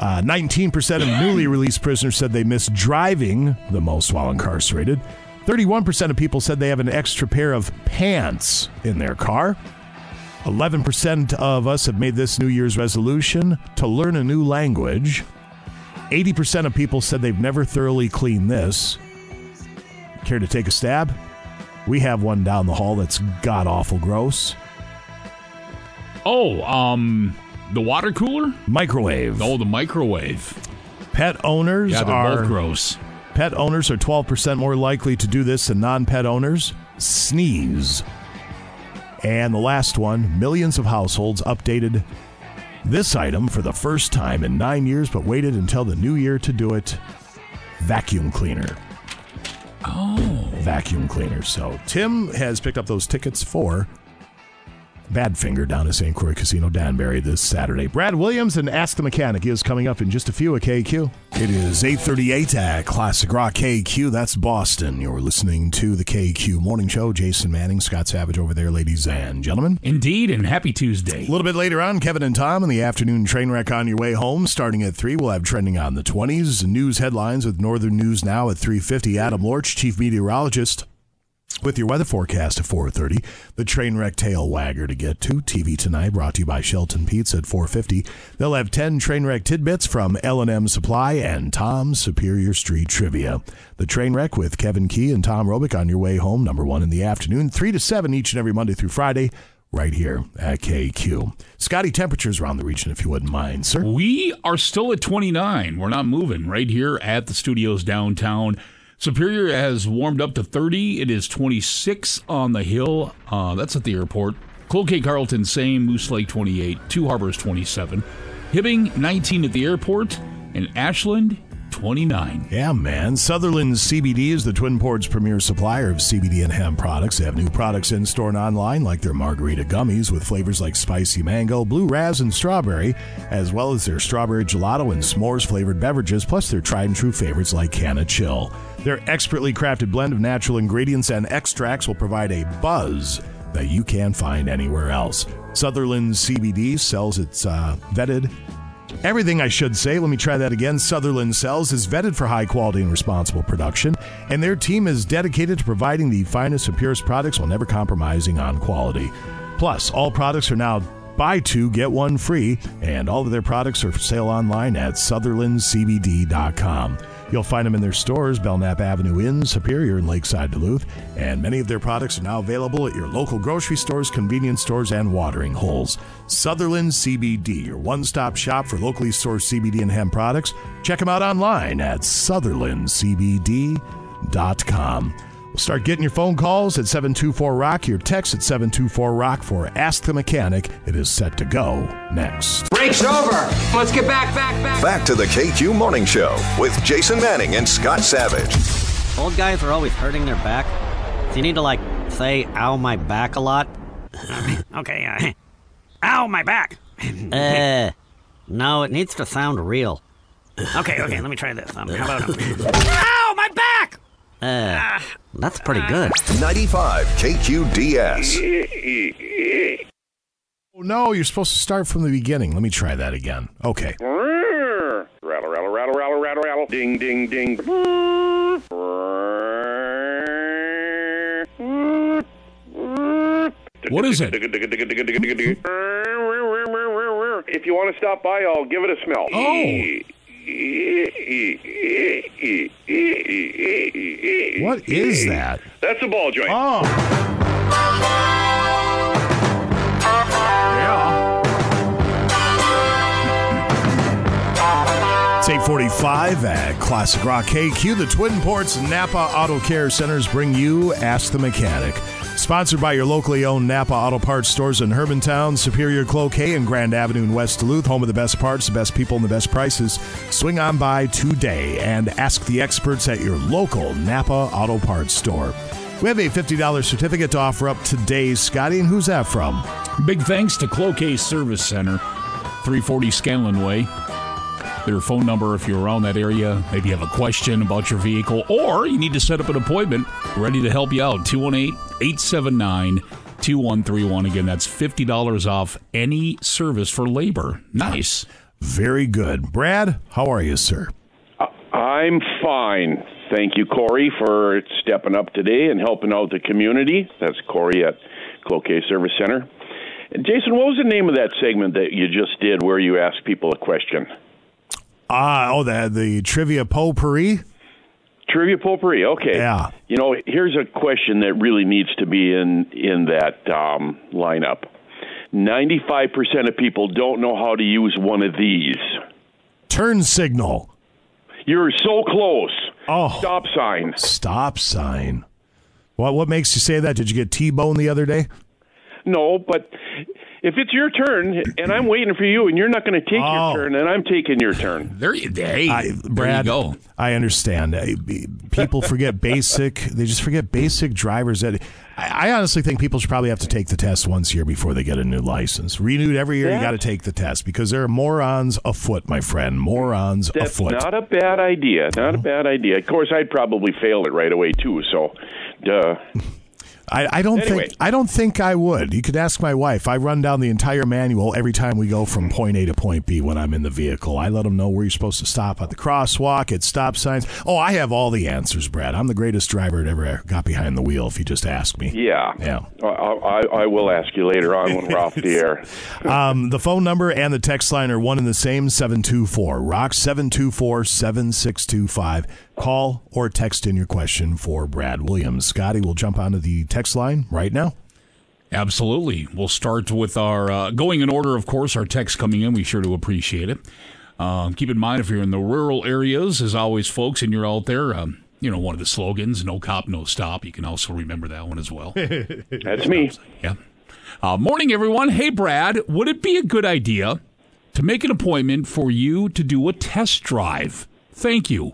uh, 19% of newly released prisoners said they miss driving the most while incarcerated. 31% of people said they have an extra pair of pants in their car. 11% of us have made this New Year's resolution to learn a new language. 80% of people said they've never thoroughly cleaned this. Care to take a stab? We have one down the hall that's god awful gross. Oh, um, the water cooler? Microwave. Oh, the microwave. Pet owners Yeah, they're are both gross. Pet owners are 12% more likely to do this than non-pet owners. Sneeze. And the last one, millions of households updated this item for the first time in 9 years but waited until the new year to do it. Vacuum cleaner. Oh. Vacuum cleaner. So Tim has picked up those tickets for Badfinger down at St. Croix Casino Danbury this Saturday. Brad Williams and Ask the Mechanic is coming up in just a few at KQ. It is 838 at Classic Rock KQ. That's Boston. You're listening to the KQ Morning Show. Jason Manning, Scott Savage over there, ladies and gentlemen. Indeed, and happy Tuesday. A little bit later on, Kevin and Tom in the afternoon train wreck on your way home. Starting at 3, we'll have trending on the 20s. News headlines with Northern News Now at 350. Adam Lorch, chief meteorologist with your weather forecast at 4.30 the train wreck tail wagger to get to tv tonight brought to you by shelton pizza at 4.50 they'll have 10 train wreck tidbits from l&m supply and tom's superior street trivia the train wreck with kevin key and tom robick on your way home number one in the afternoon 3 to 7 each and every monday through friday right here at KQ. Scotty, temperatures around the region, if you wouldn't mind, sir. We are still at 29. We're not moving right here at the studios downtown. Superior has warmed up to 30. It is 26 on the hill. Uh, that's at the airport. Cloquet Carlton, same. Moose Lake, 28. Two Harbors, 27. Hibbing, 19 at the airport. And Ashland, 29. Yeah, man. Sutherland CBD is the Twin Ports premier supplier of CBD and hemp products. They have new products in store and online, like their margarita gummies with flavors like spicy mango, blue raz, and strawberry, as well as their strawberry gelato and s'mores flavored beverages, plus their tried and true favorites like Canna Chill. Their expertly crafted blend of natural ingredients and extracts will provide a buzz that you can't find anywhere else. Sutherland CBD sells its uh, vetted Everything I should say, let me try that again. Sutherland Cells is vetted for high quality and responsible production, and their team is dedicated to providing the finest and purest products while never compromising on quality. Plus, all products are now buy two, get one free, and all of their products are for sale online at SutherlandCBD.com. You'll find them in their stores, Belknap Avenue in, Superior and Lakeside Duluth, and many of their products are now available at your local grocery stores, convenience stores, and watering holes. Sutherland CBD, your one stop shop for locally sourced CBD and hemp products. Check them out online at SutherlandCBD.com. We'll start getting your phone calls at 724 Rock, your text at 724 Rock for Ask the Mechanic. It is set to go next. Break's over. Let's get back, back, back. Back to the KQ Morning Show with Jason Manning and Scott Savage. Old guys are always hurting their back. Do you need to, like, say, ow, my back a lot? Okay, uh, ow, my back. uh, no, it needs to sound real. Okay, okay, let me try this. Um, how about, um, ow, my back! Uh, that's pretty good. 95 KQDS. Oh, no, you're supposed to start from the beginning. Let me try that again. Okay. Rattle, rattle, rattle, rattle, rattle, rattle. Ding, ding, ding. What is it? If you want to stop by, I'll give it a smell. What is that? That's a ball joint. Oh. Yeah. It's 845 at Classic Rock KQ. The Twin Ports Napa Auto Care Centers bring you Ask the Mechanic. Sponsored by your locally owned Napa Auto Parts stores in Hermantown, Superior Cloquet, and Grand Avenue in West Duluth, home of the best parts, the best people, and the best prices. Swing on by today and ask the experts at your local Napa Auto Parts store. We have a $50 certificate to offer up today, Scotty, and who's that from? Big thanks to Cloquet Service Center, 340 Scanlon Way. Their phone number if you're around that area, maybe you have a question about your vehicle, or you need to set up an appointment, ready to help you out. 218 879 2131. Again, that's $50 off any service for labor. Nice. Very good. Brad, how are you, sir? Uh, I'm fine. Thank you, Corey, for stepping up today and helping out the community. That's Corey at Cloquet Service Center. And Jason, what was the name of that segment that you just did where you asked people a question? Ah, oh, the, the trivia potpourri? Trivia potpourri. Okay. Yeah. You know, here's a question that really needs to be in in that um, lineup. Ninety-five percent of people don't know how to use one of these. Turn signal. You're so close. Oh. Stop sign. Stop sign. What, what makes you say that? Did you get T-bone the other day? No, but if it's your turn and I'm waiting for you and you're not going to take Oh. your turn, and I'm taking your turn. There you, hey, I, Brad, go. I understand. I- People forget basic. They just forget basic driver's ed. I, I honestly think people should probably have to take the test once a year before they get a new license. Renewed every year. You got to take the test because there are morons afoot, my friend. Morons That's afoot. not a bad idea. Not a bad idea. Of course, I'd probably fail it right away too. So, duh. I, I don't Anyway. think I don't think I would. You could ask my wife. I run down the entire manual every time we go from point A to point B when I'm in the vehicle. I let them know where you're supposed to stop at the crosswalk, at stop signs. Oh, I have all the answers, Brad. I'm the greatest driver that ever got behind the wheel. If you just ask me. Yeah. Yeah. I, I, I will ask you later on when we're off the air. Um, the phone number and the text line are one and the same 724 Rock 724 7625. Call or text in your question for Brad Williams. Scotty will jump onto the text line right now. Absolutely. We'll start with our uh, going in order, of course. Our text coming in, we sure do appreciate it. Um, keep in mind if you're in the rural areas, as always, folks, and you're out there, um, you know, one of the slogans, no cop, no stop. You can also remember that one as well. That's me. Yeah. Uh, morning, everyone. Hey, Brad, would it be a good idea to make an appointment for you to do a test drive? Thank you.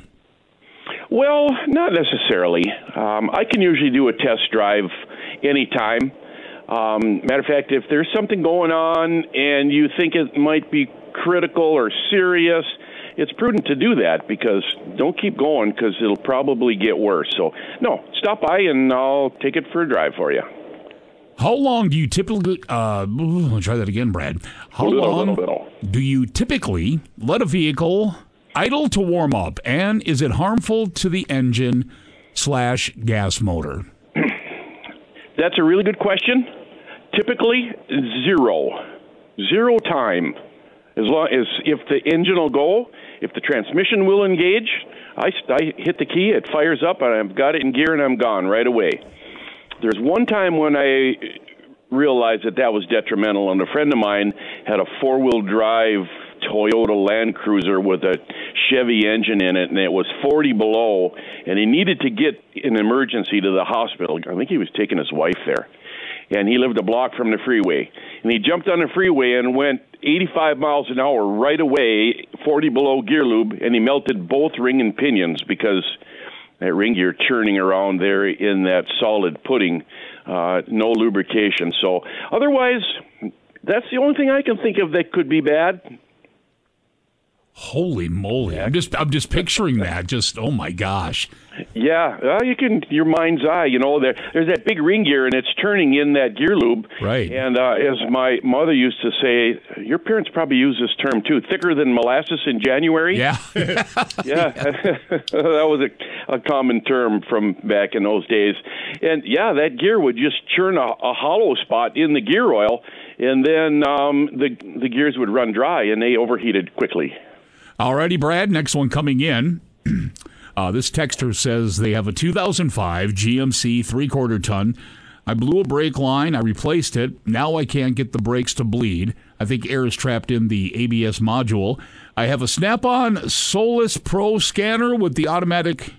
Well, not necessarily. Um, I can usually do a test drive anytime. Um, matter of fact, if there's something going on and you think it might be critical or serious, it's prudent to do that because don't keep going because it'll probably get worse. So, no, stop by and I'll take it for a drive for you. How long do you typically? Uh, try that again, Brad. How Little, long little, little. do you typically let a vehicle idle to warm up, and is it harmful to the engine slash gas motor? That's a really good question. Typically, zero. Zero time. As long as if the engine will go, if the transmission will engage, I, I hit the key, it fires up, and I've got it in gear, and I'm gone right away. There's one time when I realized that that was detrimental, and a friend of mine had a four wheel drive Toyota Land Cruiser with a Chevy engine in it, and it was 40 below, and he needed to get an emergency to the hospital. I think he was taking his wife there. And he lived a block from the freeway. And he jumped on the freeway and went 85 miles an hour right away, 40 below gear lube, and he melted both ring and pinions because that ring gear churning around there in that solid pudding, uh, no lubrication. So otherwise, that's the only thing I can think of that could be bad. Holy moly! I'm just I'm just picturing that. Just oh my gosh. Yeah, well, you can your mind's eye. You know, there, there's that big ring gear, and it's turning in that gear lube. Right. And uh, as my mother used to say, your parents probably use this term too: thicker than molasses in January. Yeah. yeah, that was a, a common term from back in those days. And yeah, that gear would just churn a, a hollow spot in the gear oil, and then um, the the gears would run dry, and they overheated quickly. Alrighty, Brad. Next one coming in. Uh, this texter says they have a 2005 GMC three quarter ton. I blew a brake line. I replaced it. Now I can't get the brakes to bleed. I think air is trapped in the ABS module. I have a snap on Solus Pro scanner with the automatic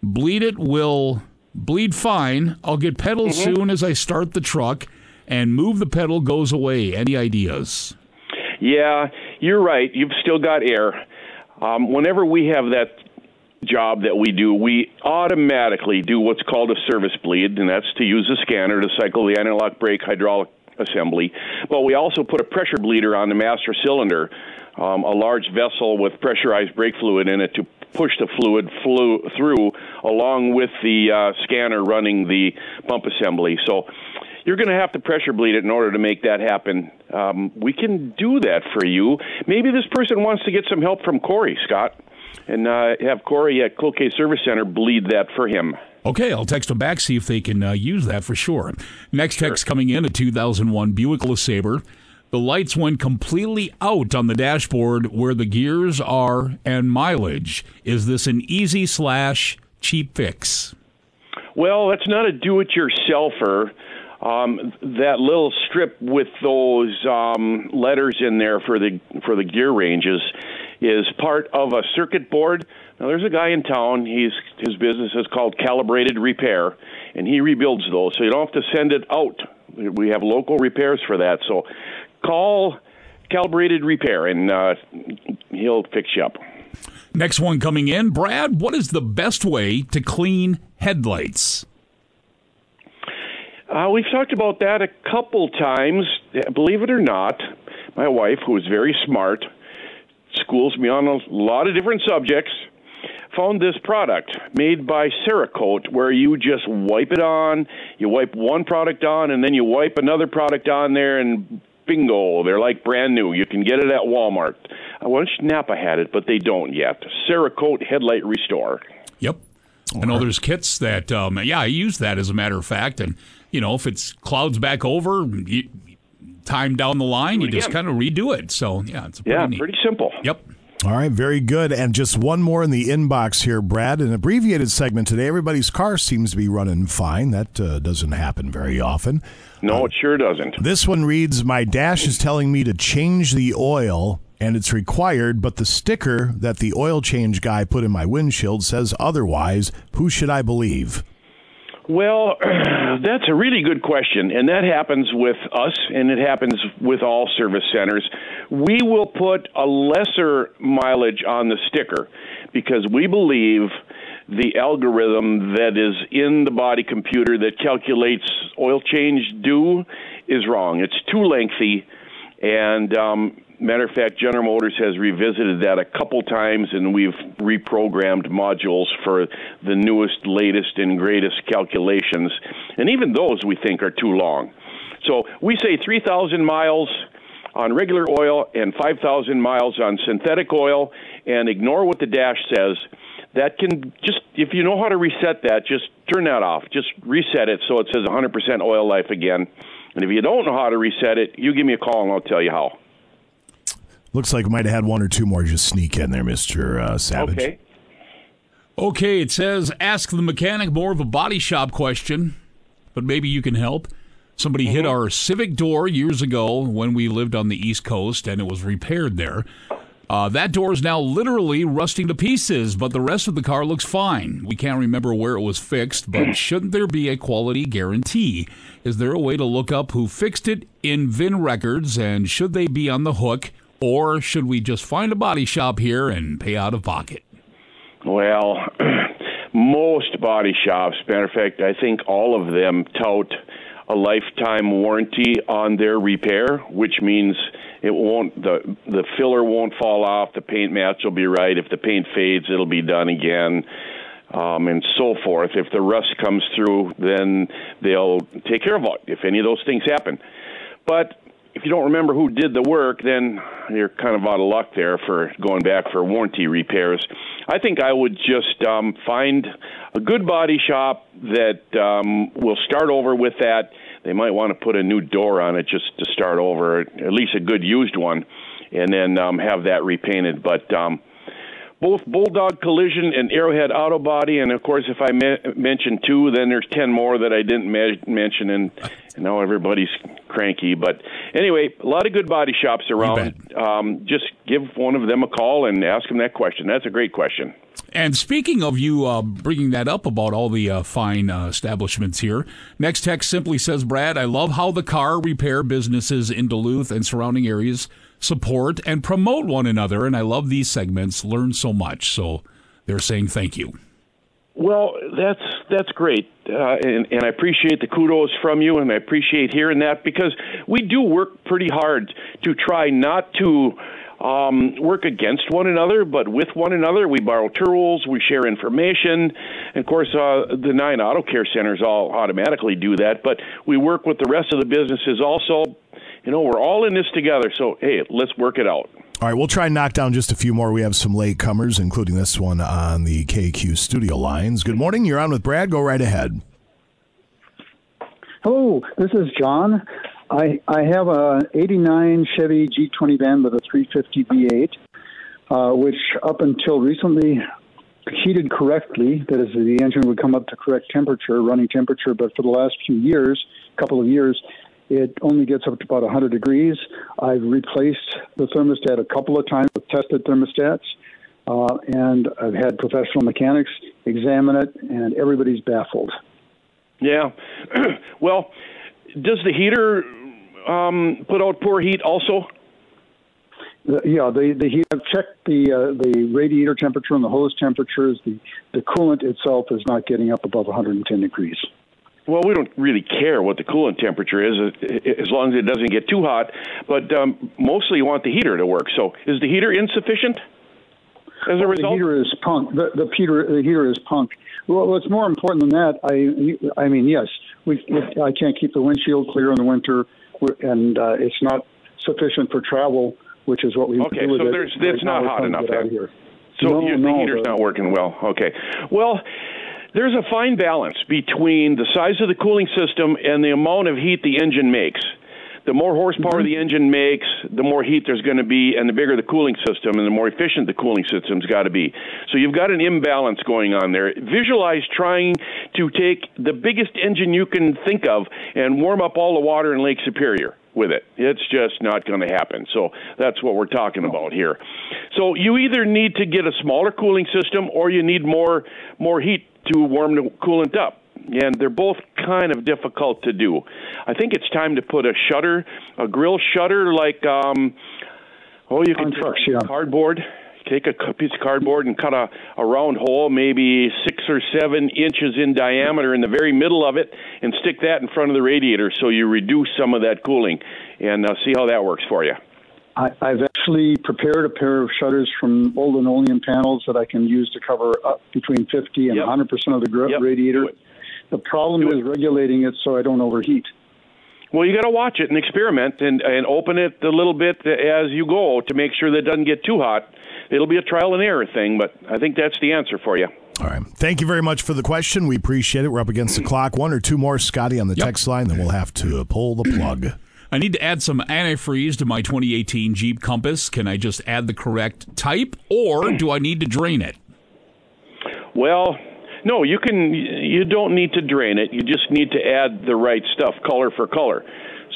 bleed it will bleed fine. I'll get pedal soon as I start the truck and move the pedal goes away. Any ideas? Yeah, you're right. You've still got air. Um, whenever we have that job that we do, we automatically do what's called a service bleed, and that's to use a scanner to cycle the anti-lock brake hydraulic assembly. But we also put a pressure bleeder on the master cylinder, um, a large vessel with pressurized brake fluid in it to push the fluid through along with the uh, scanner running the pump assembly. So you're going to have to pressure bleed it in order to make that happen. Um, we can do that for you. Maybe this person wants to get some help from Corey, Scott, and uh, have Corey at Cloquet Service Center bleed that for him. Okay, I'll text them back, see if they can uh, use that for sure. Next text coming in a 2001 Buick LeSabre. The lights went completely out on the dashboard where the gears are and mileage. Is this an easy slash cheap fix? Well, that's not a do-it-yourselfer. Um, that little strip with those um, letters in there for the for the gear ranges is part of a circuit board. Now, there's a guy in town. He's his business is called Calibrated Repair, and he rebuilds those. So you don't have to send it out We have local repairs for that. So call Calibrated Repair, and uh, he'll fix you up. Next one coming in, Brad. What is the best way to clean headlights? Uh, we've talked about that a couple times. Believe it or not, my wife, who is very smart, schools me on a lot of different subjects, found this product made by Cerakote where you just wipe it on, you wipe one product on, and then you wipe another product on there, and bingo, they're like brand new. You can get it at Walmart. I wish Napa had it, but they don't yet. Cerakote Headlight Restore. Yep. I know there's kits that, um, yeah, I use that as a matter of fact. And, you know, if it's clouds back over, you, time down the line, you just kind of redo it. So, yeah, it's pretty Yeah, neat. pretty simple. Yep. All right, very good. And just one more in the inbox here, Brad. An abbreviated segment today. Everybody's car seems to be running fine. That uh, doesn't happen very often. No, it sure doesn't. This one reads My dash is telling me to change the oil, and it's required, but the sticker that the oil change guy put in my windshield says otherwise. Who should I believe? Well, that's a really good question, and that happens with us, and it happens with all service centers. We will put a lesser mileage on the sticker because we believe the algorithm that is in the body computer that calculates oil change due is wrong. It's too lengthy, and um, matter of fact, General Motors has revisited that a couple times, and we've reprogrammed modules for the newest, latest, and greatest calculations. And even those we think are too long. So we say 3,000 miles on regular oil and 5,000 miles on synthetic oil, and ignore what the dash says. That can just, if you know how to reset that, just turn that off. Just reset it so it says 100% oil life again. And if you don't know how to reset it, you give me a call and I'll tell you how. Looks like we might have had one or two more just sneak in there, Mister uh, Savage. Okay. Okay, it says ask the mechanic more of a body shop question, but maybe you can help. Somebody hit our Civic door years ago when we lived on the East Coast and it was repaired there. Uh, that door is now literally rusting to pieces, but the rest of the car looks fine. We can't remember where it was fixed, but shouldn't there be a quality guarantee? Is there a way to look up who fixed it in VIN records and should they be on the hook? Or should we just find a body shop here and pay out of pocket? Well, most body shops, matter of fact, I think all of them tout a lifetime warranty on their repair, which means it won't the the filler won't fall off, the paint match will be right. If the paint fades, it'll be done again. Um, and so forth. If the rust comes through, then they'll take care of it if any of those things happen. But if you don't remember who did the work, then you're kind of out of luck there for going back for warranty repairs. I think I would just um, find a good body shop that um, will start over with that. They might want to put a new door on it just to start over, at least a good used one, and then um, have that repainted. But um, both Bulldog Collision and Arrowhead Auto Body, and of course, if I me- mention two, then there's ten more that I didn't me- mention, and, now everybody's cranky. But anyway, a lot of good body shops around. Um, just give one of them a call and ask them that question. That's a great question. And speaking of you uh, bringing that up about all the uh, fine uh, establishments here, next text simply says, Brad, I love how the car repair businesses in Duluth and surrounding areas support and promote one another. And I love these segments, learn so much. So they're saying thank you. Well, that's that's great, uh, and, and I appreciate the kudos from you, and I appreciate hearing that because we do work pretty hard to try not to um, work against one another, but with one another. We borrow tools, we share information, and of course, uh, the nine auto care centers all automatically do that. But we work with the rest of the businesses also. You know, we're all in this together, so hey, let's work it out. All right, we'll try and knock down just a few more. We have some late comers, including this one on the KQ studio lines. Good morning. You're on with Brad. Go right ahead. Hello, this is John. I I have a '89 Chevy G20 van with a 350 V8, uh, which up until recently heated correctly. That is, the engine would come up to correct temperature, running temperature. But for the last few years, couple of years, it only gets up to about 100 degrees. I've replaced the thermostat a couple of times with tested thermostats, uh, and I've had professional mechanics examine it, and everybody's baffled. Yeah. well, does the heater um, put out poor heat also? Yeah, the the heat. I've checked the uh, the radiator temperature and the hose temperatures. The the coolant itself is not getting up above 110 degrees. Well, we don't really care what the coolant temperature is uh, as long as it doesn't get too hot. But um, mostly you want the heater to work. So is the heater insufficient as a result, The heater is punk. The, the heater the heater is punk. Well, what's more important than that? I I mean, yes, we, I can't keep the windshield clear in the winter, and uh, it's not sufficient for travel, which is what we Okay, do with so there's Right it's now not hot enough out here. So No, your, the no, heater's not working well. Okay. Well, there's a fine balance between the size of the cooling system and the amount of heat the engine makes. The more horsepower mm-hmm. the engine makes, the more heat there's going to be, and the bigger the cooling system, and the more efficient the cooling system's got to be. So you've got an imbalance going on there. Visualize trying to take the biggest engine you can think of and warm up all the water in Lake Superior with it. It's just not going to happen. So that's what we're talking oh. about here. So you either need to get a smaller cooling system or you need more more heat to warm the coolant up. And they're both kind of difficult to do. I think it's time to put a shutter, a grill shutter like um oh you can take cardboard take a piece of cardboard and cut a, a round hole, maybe six or seven inches in diameter in the very middle of it, and stick that in front of the radiator so you reduce some of that cooling. And uh, see how that works for you. I, I've actually prepared a pair of shutters from old linoleum panels that I can use to cover up between 50 and 100 percent of the gr- radiator. The problem is regulating it so I don't overheat. Well, you got to watch it and experiment and, and open it a little bit as you go to make sure that it doesn't get too hot. It'll be a trial and error thing, but I think that's the answer for you. All right. Thank you very much for the question. We appreciate it. We're up against the clock. One or two more, Scotty, on the text line, then we'll have to pull the plug. I need to add some antifreeze to my 2018 Jeep Compass. Can I just add the correct type, or hmm. do I need to drain it? Well, no, you can. You don't need to drain it. You just need to add the right stuff, color for color.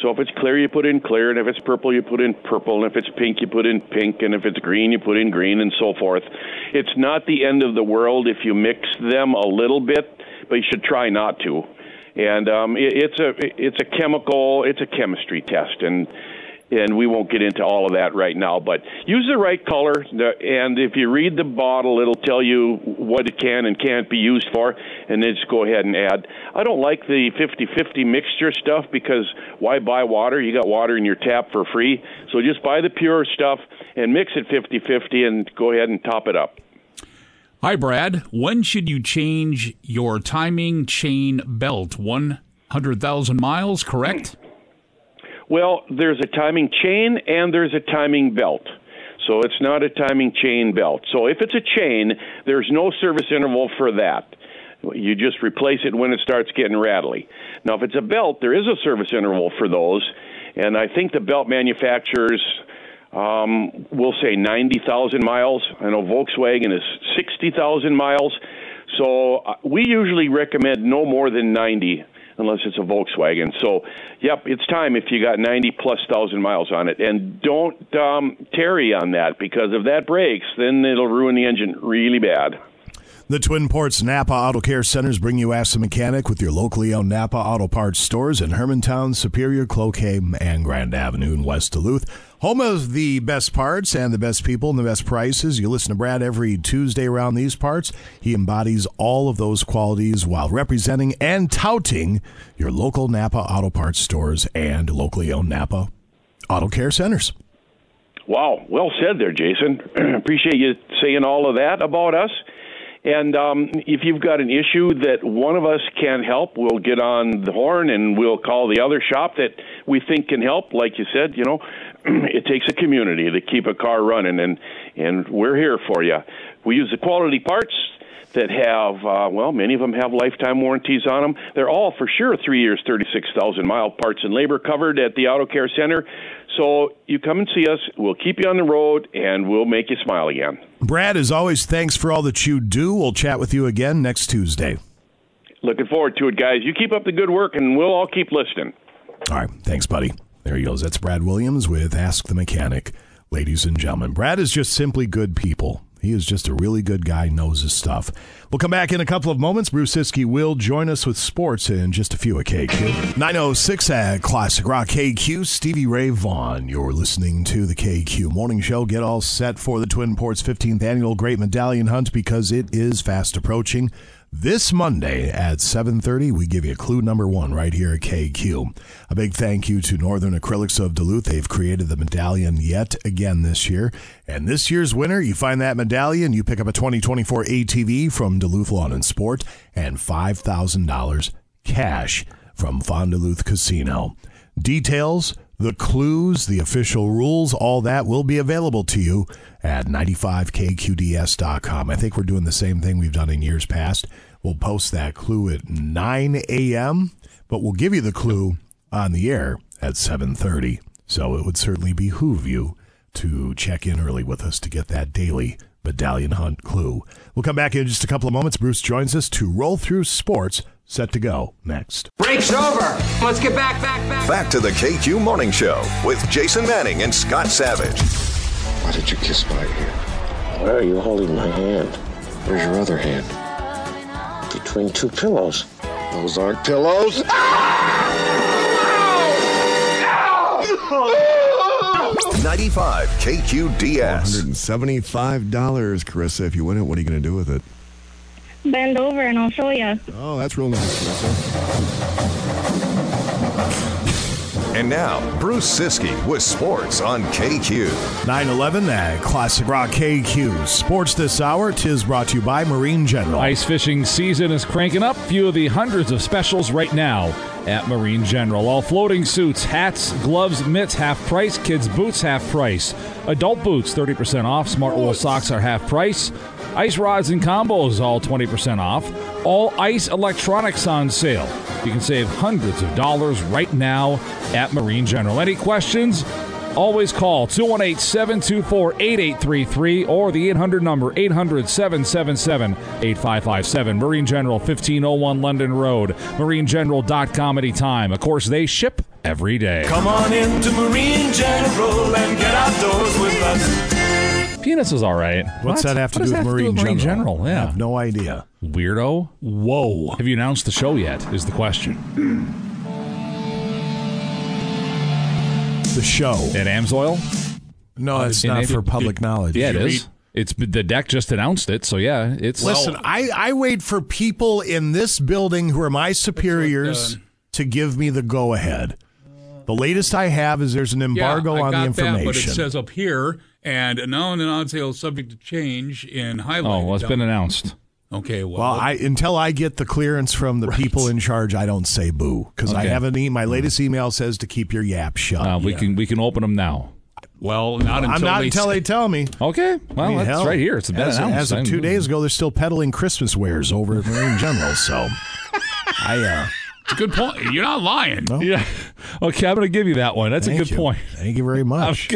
So if it's clear, you put in clear, and if it's purple, you put in purple, and if it's pink, you put in pink, and if it's green, you put in green, and so forth. It's not the end of the world if you mix them a little bit, but you should try not to. And um, it, it's a it's a chemical, it's a chemistry test, and and we won't get into all of that right now. But use the right color, and if you read the bottle, it'll tell you what it can and can't be used for, and then just go ahead and add. I don't like the 50-50 mixture stuff because why buy water? You got water in your tap for free, so just buy the pure stuff and mix it 50-50 and go ahead and top it up. Hi, Brad. When should you change your timing chain belt? 100,000 miles, correct? Well, there's a timing chain and there's a timing belt. So it's not a timing chain belt. So if it's a chain, there's no service interval for that. You just replace it when it starts getting rattly. Now, if it's a belt, there is a service interval for those, and I think the belt manufacturers um, we'll say 90,000 miles. I know Volkswagen is 60,000 miles. So uh, we usually recommend no more than 90 unless it's a Volkswagen. So, yep, it's time if you got 90 plus thousand miles on it. And don't um, tarry on that because if that breaks, then it'll ruin the engine really bad. The Twin Ports Napa Auto Care Centers bring you Ask the Mechanic with your locally owned Napa Auto Parts stores in Hermantown, Superior, Cloquet, and Grand Avenue in West Duluth. Home of the best parts and the best people and the best prices. You listen to Brad every Tuesday around these parts. He embodies all of those qualities while representing and touting your local Napa Auto Parts stores and locally owned Napa Auto Care Centers. Wow, well said there, Jason. Appreciate you saying all of that about us. And um, if you've got an issue that one of us can help, we'll get on the horn and we'll call the other shop that we think can help. Like you said, you know, it takes a community to keep a car running, and and we're here for you. We use the quality parts that have, uh, well, many of them have lifetime warranties on them. They're all for sure three years, 36,000 mile parts and labor covered at the Auto Care Center. So you come and see us. We'll keep you on the road and we'll make you smile again. Brad, as always, thanks for all that you do. We'll chat with you again next Tuesday. Looking forward to it, guys. You keep up the good work and we'll all keep listening. All right. Thanks, buddy. There he goes. That's Brad Williams with Ask the Mechanic. Ladies and gentlemen, Brad is just simply good people. He is just a really good guy, knows his stuff. We'll come back in a couple of moments. Bruce Siski will join us with sports in just a few at KQ. 906 at Classic Rock KQ. Stevie Ray Vaughan. You're listening to the KQ Morning Show. Get all set for the Twin Ports 15th Annual Great Medallion Hunt because it is fast approaching. This Monday at 7:30, we give you clue number 1 right here at KQ. A big thank you to Northern Acrylics of Duluth. They've created the medallion yet again this year. And this year's winner, you find that medallion, you pick up a 2024 ATV from Duluth Lawn and Sport and $5,000 cash from Fond-du-Luth Casino. Details the clues, the official rules, all that will be available to you at 95kqds.com. I think we're doing the same thing we've done in years past. We'll post that clue at 9 a.m., but we'll give you the clue on the air at 7:30. So it would certainly behoove you to check in early with us to get that daily medallion hunt clue. We'll come back in just a couple of moments. Bruce joins us to roll through sports. Set to go next. Break's over. Let's get back, back, back. Back to the KQ Morning Show with Jason Manning and Scott Savage. Why did you kiss my hand? Why are you holding my hand? Where's your other hand? Between two pillows. Those aren't pillows. 95 KQDS. $175, Carissa. If you win it, what are you going to do with it? Bend over and I'll show you. Oh, that's real nice, Carissa. And now, Bruce Siski with sports on KQ. 911 at Classic Rock KQ. Sports this hour. Tis brought to you by Marine General. Ice fishing season is cranking up. Few of the hundreds of specials right now at Marine General. All floating suits, hats, gloves, mitts, half price. Kids' boots, half price. Adult boots, 30% off. Smart wool socks are half price. Ice rods and combos, all 20% off. All ice electronics on sale. You can save hundreds of dollars right now at Marine General. Any questions? Always call 218 724 8833 or the 800 number 800 777 8557. Marine General 1501 London Road. MarineGeneral.com anytime. Of course, they ship every day. Come on into Marine General and get outdoors with us. Penis is all right. What's What? that have to What do does with that Marine Marine General? General? I Yeah. have no idea. Weirdo. Whoa. Have you announced the show yet? Is the question. The show. At Amsoil? No, it's not it- for it- public knowledge. Yeah, it Did you is. It's the deck just announced it, so yeah, it's Listen, I, I wait for people in this building who are my superiors to give me the go ahead. The latest I have is there's an embargo yeah, I on got the information. That, but it says up here, and now and on sale subject to change in highlight. Oh, well, it's been announced. Okay, well, well, I until I get the clearance from the people in charge, I don't say boo because I have an e- my latest email says to keep your yap shut. Uh, we can we can open them now. Well, not I'm until not they until they tell me. Okay, well I mean, that's hell, right here. It's been as, announced. as of two days ago. They're still peddling Christmas wares over at Marine General. So, I uh, It's a good point. You're not lying. Yeah. Okay, I'm going to give you that one. That's a good you. point. Thank you very much.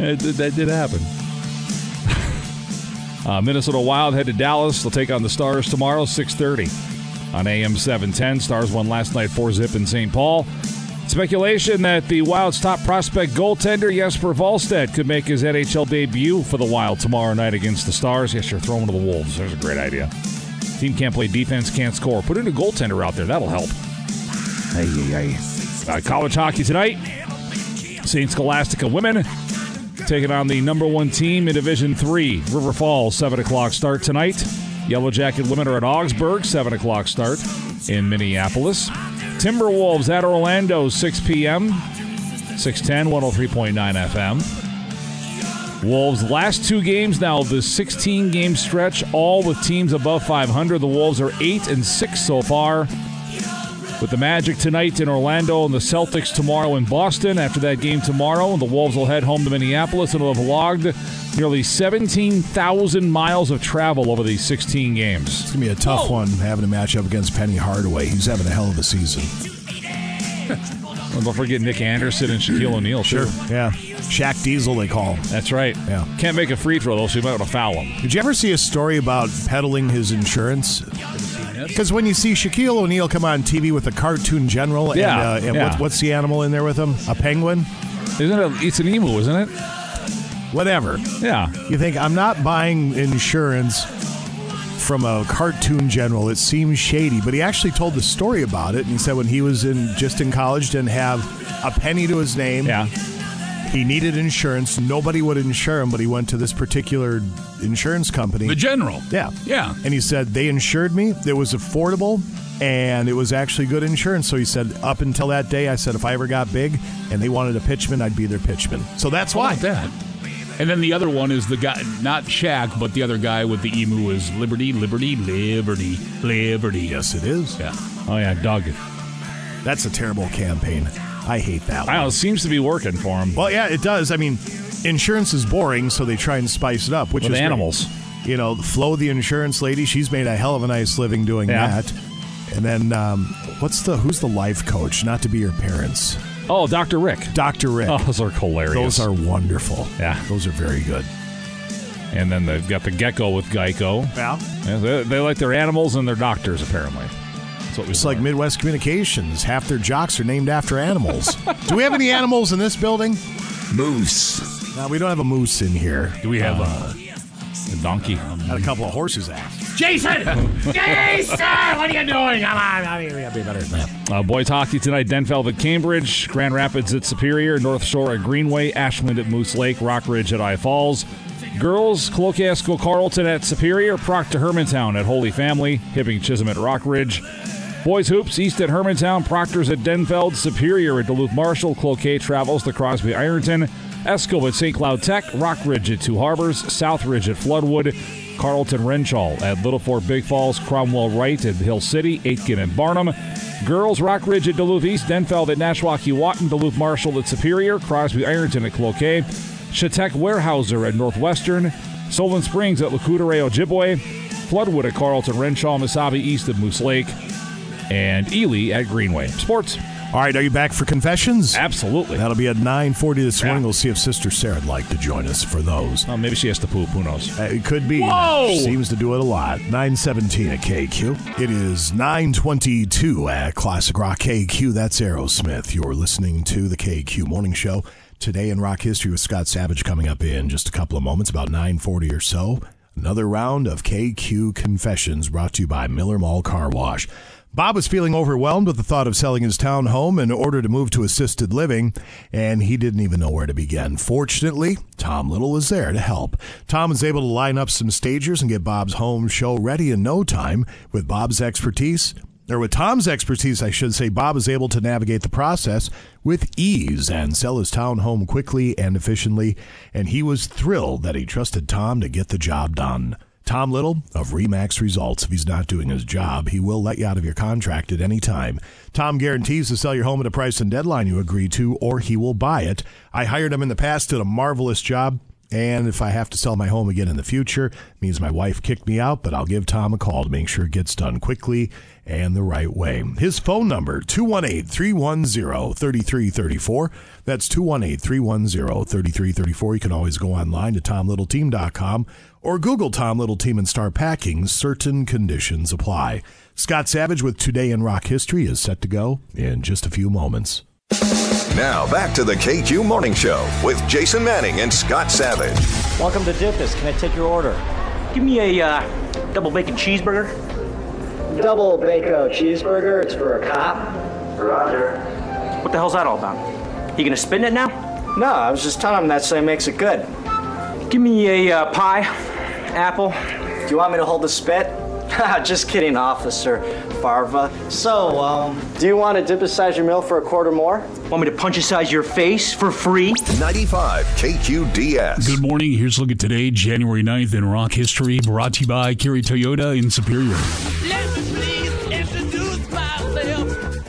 It that did happen. Uh, Minnesota Wild head to Dallas. They'll take on the Stars tomorrow, 6:30 on AM 710. Stars won last night 4-zip in St. Paul. Speculation that the Wild's top prospect goaltender Jesper Wallstedt could make his NHL debut for the Wild tomorrow night against the Stars. Yes, you're throwing to the Wolves. There's a great idea. Team can't play defense, can't score. Put in a goaltender out there. That'll help. Hey, hey, hey. Uh, college hockey tonight. St. Scholastica women taking on the number one team in Division Three. River Falls, 7 o'clock start tonight. Yellow Jacket women are at Augsburg, 7 o'clock start in Minneapolis. Timberwolves at Orlando, 6 p.m. 610, 103.9 FM. Wolves' last two games now the 16 game stretch, all with teams above 500. The Wolves are 8 and 6 so far. With the Magic tonight in Orlando and the Celtics tomorrow in Boston. After that game tomorrow, the Wolves will head home to Minneapolis and will have logged nearly 17,000 miles of travel over these 16 games. It's gonna be a tough one having a match up against Penny Hardaway. He's having a hell of a season. Don't forget Nick Anderson and Shaquille O'Neal, too. Yeah. Shaq Diesel, they call him. That's right. Yeah. Can't make a free throw, though, so you might want to foul him. Did you ever see a story about peddling his insurance? Because when you see Shaquille O'Neal come on TV with a cartoon general, Yeah, and, uh, and yeah. what, what's the animal in there with him? A penguin. Isn't it? It's an emu, isn't it? Whatever. Yeah. You think I'm not buying insurance from a cartoon general? It seems shady, but he actually told the story about it. And he said when he was in just in college, didn't have a penny to his name. Yeah. He needed insurance. Nobody would insure him, but he went to this particular insurance company. The general. Yeah. Yeah. And he said they insured me. It was affordable and it was actually good insurance. So he said up until that day, I said if I ever got big and they wanted a pitchman, I'd be their pitchman. So that's why. that? And then the other one is the guy, not Shaq, but the other guy with the emu is Liberty, Liberty, Liberty, Liberty. Yes, it is. Yeah. Oh yeah, Doug. That's a terrible campaign. I hate that one. I know. It seems to be working for him. Well, yeah, it does. I mean, insurance is boring, so they try and spice it up, which With is great. animals. You know, Flo, the insurance lady, she's made a hell of a nice living doing Yeah. that. And then, um, what's the who's the life coach? Not to be your parents. Oh, Dr. Rick. Dr. Rick. Oh, those are hilarious. Those are wonderful. Yeah. Those are very good. And then they've got the gecko with Geico. Yeah. Yeah, they, they like their animals and their doctors, apparently. That's what we It's like Midwest Communications. Half their jocks are named after animals. Do we have any animals in this building? Moose. No, we don't have a moose in here. Do we have uh, a donkey? Got a couple of horses out. Jason! Jason! What are you doing? Come on, I mean, we gotta be better than that. Uh, boys hockey tonight: Denfeld at Cambridge, Grand Rapids at Superior, North Shore at Greenway, Ashland at Moose Lake, Rockridge at I Falls. Girls: Cloquet Carlton at Superior, Proctor Hermantown at Holy Family, Hibbing Chisholm at Rockridge. Boys hoops: East at Hermantown, Proctor's at Denfeld, Superior at Duluth Marshall, Cloquet travels to Crosby Ironton, Esko at St. Cloud Tech, Rockridge at Two Harbors, Southridge at Floodwood. Carlton Wrenshall at Littlefork Big Falls, Cromwell Wright at Hill City, Aitkin and Barnum. Girls Rockridge at Duluth East, Denfeld at Nashwauk-Keewatin, Duluth Marshall at Superior, Crosby Ironton at Cloquet, Chautauqua Warehouser at Northwestern, Solon Springs at Lac Courte Oreilles Ojibwe, Floodwood at Carlton Wrenshall, Mesabi East at Moose Lake, and Ely at Greenway. Sports. All right, are you back for confessions? Absolutely. That'll be at 9.40 this morning. We'll see if Sister Sarah'd like to join us for those. Well, maybe she has to poop. Who knows? Uh, it could be. Whoa! She seems to do it a lot. 917 at KQ. It is 922 at Classic Rock KQ. That's Aerosmith. You're listening to the KQ Morning Show. Today in rock history with Scott Savage coming up in just a couple of moments, about 940 or so. Another round of KQ Confessions brought to you by Miller Mall Car Wash. Bob was feeling overwhelmed with the thought of selling his town home in order to move to assisted living, and he didn't even know where to begin. Fortunately, Tom Little was there to help. Tom was able to line up some stagers and get Bob's home show ready in no time. With Bob's expertise, or with Tom's expertise, I should say, Bob was able to navigate the process with ease and sell his town home quickly and efficiently, and he was thrilled that he trusted Tom to get the job done. Tom Little of Remax Results. If he's not doing his job, he will let you out of your contract at any time. Tom guarantees to sell your home at a price and deadline you agree to, or he will buy it. I hired him in the past, did a marvelous job. And if I have to sell my home again in the future, means my wife kicked me out, but I'll give Tom a call to make sure it gets done quickly and the right way. His phone number, 218-310-3334. That's 218-310-3334. You can always go online to tomlittleteam.com or Google Tom Little Team and start packing. Certain conditions apply. Scott Savage with Today in Rock History is set to go in just a few moments. Now back to the KQ Morning Show with Jason Manning and Scott Savage. Welcome to Dippus. Can I take your order? Give me a uh, double bacon cheeseburger. Double bacon cheeseburger. It's for a cop. Roger. What the hell's that all about? You gonna spin it now? No, I was just telling him that so he makes it good. Give me a uh, pie, apple. Do you want me to hold the spit? just kidding, Officer Farva. So, um, do you want to dip aside your meal for a quarter more? Want me to punch aside your face for free? 95 KQDS. Good morning. Here's a look at today, January 9th in rock history, brought to you by Kerry Toyota in Superior.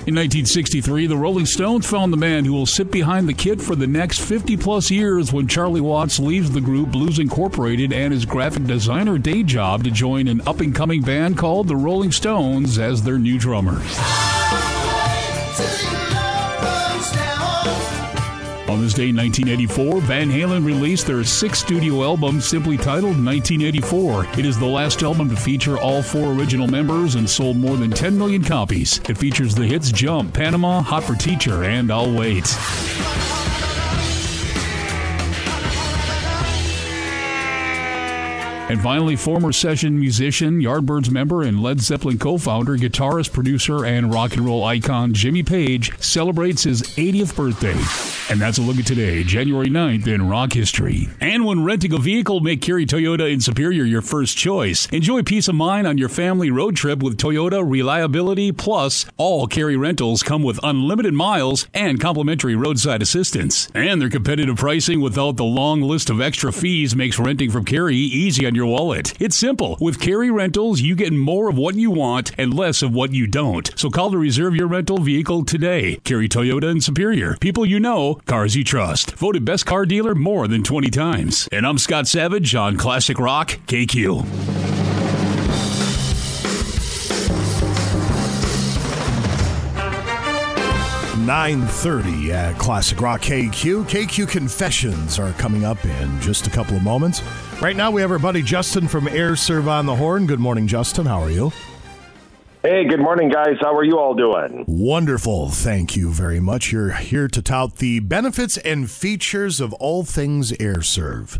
In 1963, the Rolling Stones found the man who will sit behind the kit for the next 50 plus years when Charlie Watts leaves the group Blues Incorporated and his graphic designer day job to join an up and coming band called the Rolling Stones as their new drummer. On this day in 1984, Van Halen released their sixth studio album, simply titled 1984. It is the last album to feature all four original members and sold more than 10 million copies. It features the hits Jump, Panama, Hot for Teacher, and I'll Wait. And finally, former session musician, Yardbirds member, and Led Zeppelin co founder, guitarist, producer, and rock and roll icon Jimmy Page celebrates his 80th birthday. And that's a look at today, January 9th in rock history. And when renting a vehicle, make Kerry Toyota in Superior your first choice. Enjoy peace of mind on your family road trip with Toyota Reliability Plus. All Kerry rentals come with unlimited miles and complimentary roadside assistance. And their competitive pricing without the long list of extra fees makes renting from Kerry easy on your wallet. It's simple. With Kerry Rentals, you get more of what you want and less of what you don't. So call to reserve your rental vehicle today. Kerry Toyota and Superior. People you know, cars you trust. Voted best car dealer more than 20 times. And I'm Scott Savage on Classic Rock KQ. 9.30 at Classic Rock KQ. KQ Confessions are coming up in just a couple of moments. Right now we have our buddy Justin from Air Serve on the Horn. Good morning, Justin. How are you? Hey, good morning, guys. How are you all doing? Wonderful. Thank you very much. You're here to tout the benefits and features of all things Air Serve.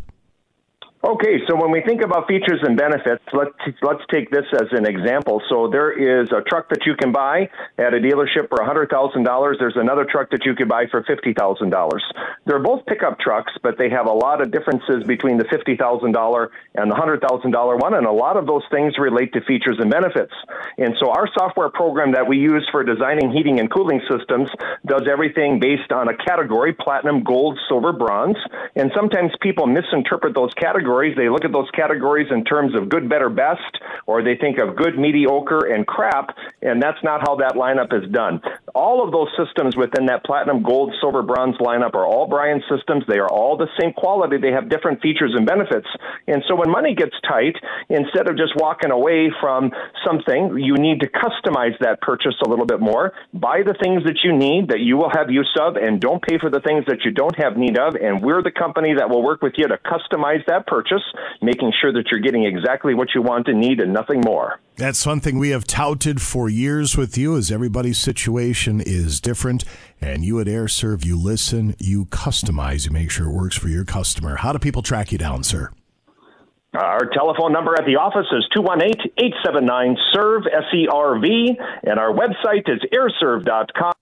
Okay, so when we think about features and benefits, let's let's take this as an example. So there is a truck that you can buy at a dealership for hundred thousand dollars. There's another truck that you could buy for fifty thousand dollars. They're both pickup trucks, but they have a lot of differences between the fifty thousand dollar and the hundred thousand dollar one, and a lot of those things relate to features and benefits. And so our software program that we use for designing heating and cooling systems does everything based on a category: platinum, gold, silver, bronze. And sometimes people misinterpret those categories. They look at those categories in terms of good, better, best, or they think of good, mediocre, and crap, and that's not how that lineup is done. All of those systems within that platinum, gold, silver, bronze lineup are all Bryant systems. They are all the same quality. They have different features and benefits. And so when money gets tight, instead of just walking away from something, you need to customize that purchase a little bit more. Buy the things that you need that you will have use of, and don't pay for the things that you don't have need of. And we're the company that will work with you to customize that purchase, making sure that you're getting exactly what you want and need and nothing more. That's one thing we have touted for years with you is everybody's situation is different and you at AirServe you listen, you customize, you make sure it works for your customer. How do people track you down, sir? Our telephone number at the office is 218 879 SERVE, S E R V, and our website is airserve.com.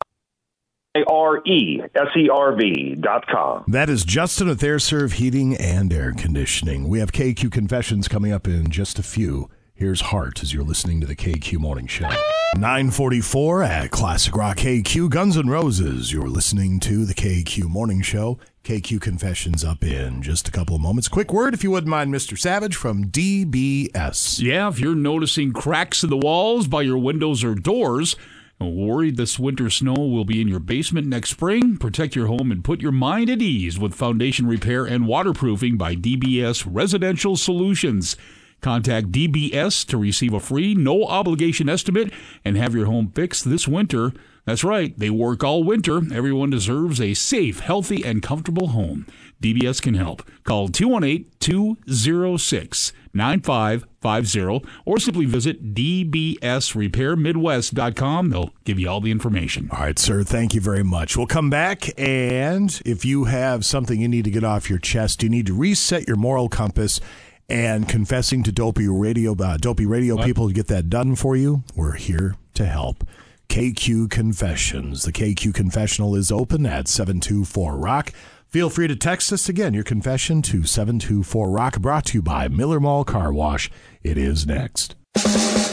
R E S E R V dot com. That is Justin with AirServe Heating and Air Conditioning. We have KQ Confessions coming up in just a few. Here's Heart as you're listening to the KQ Morning Show. 944 at Classic Rock KQ Guns N' Roses. You're listening to the KQ Morning Show. KQ Confessions up in just a couple of moments. Quick word, if you wouldn't mind, Mr. Savage from DBS. Yeah, if you're noticing cracks in the walls by your windows or doors, Worried this winter snow will be in your basement next spring? Protect your home and put your mind at ease with foundation repair and waterproofing by DBS Residential Solutions. Contact DBS to receive a free, no obligation estimate and have your home fixed this winter. That's right, they work all winter. Everyone deserves a safe, healthy, and comfortable home. DBS can help. Call 218 206 9550 or simply visit dbsrepairmidwest.com. They'll give you all the information. All right, sir. Thank you very much. We'll come back, and if you have something you need to get off your chest, you need to reset your moral compass. And confessing to dopey radio, uh, dopey radio people to get that done for you, we're here to help. KQ Confessions. The KQ Confessional is open at 724 Rock. Feel free to text us again your confession to 724 Rock, brought to you by Miller Mall Car Wash. It is next.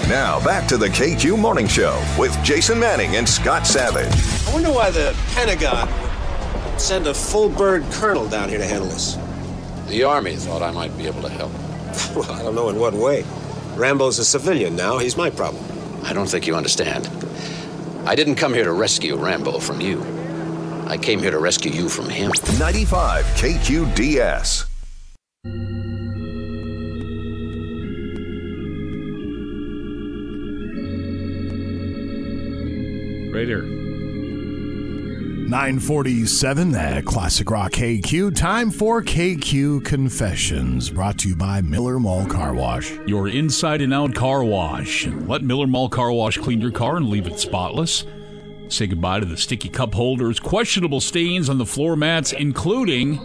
Now back to the KQ Morning Show with Jason Manning and Scott Savage. I wonder why the Pentagon sent a full bird colonel down here to handle this. The Army thought I might be able to help. Well, I don't know in what way. Rambo's a civilian now. He's my problem. I don't think you understand. I didn't come here to rescue Rambo from you. I came here to rescue you from him. 95 KQDS. Right here. 947 at Classic Rock KQ. Time for KQ Confessions, brought to you by Miller Mall Car Wash. Your inside and out car wash. Let Miller Mall Car Wash clean your car and leave it spotless. Say goodbye to the sticky cup holders, questionable stains on the floor mats, including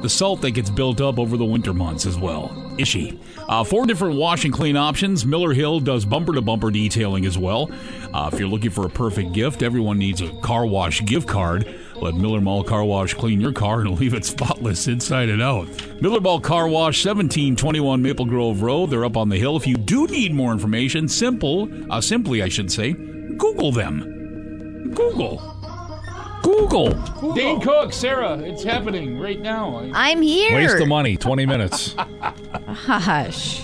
the salt that gets built up over the winter months as well. Ishy. Uh, four different wash and clean options. Miller Hill does bumper to bumper detailing as well. Uh, if you're looking for a perfect gift, everyone needs a car wash gift card. Let Miller Mall Car Wash clean your car and leave it spotless inside and out. Miller Mall Car Wash, 1721 Maple Grove Road. They're up on the hill. If you do need more information, simple, uh, simply, I should say, Google them. Google. Google. Dane Cook, Sarah, it's happening right now. I'm here. Waste of money. 20 minutes. Hush.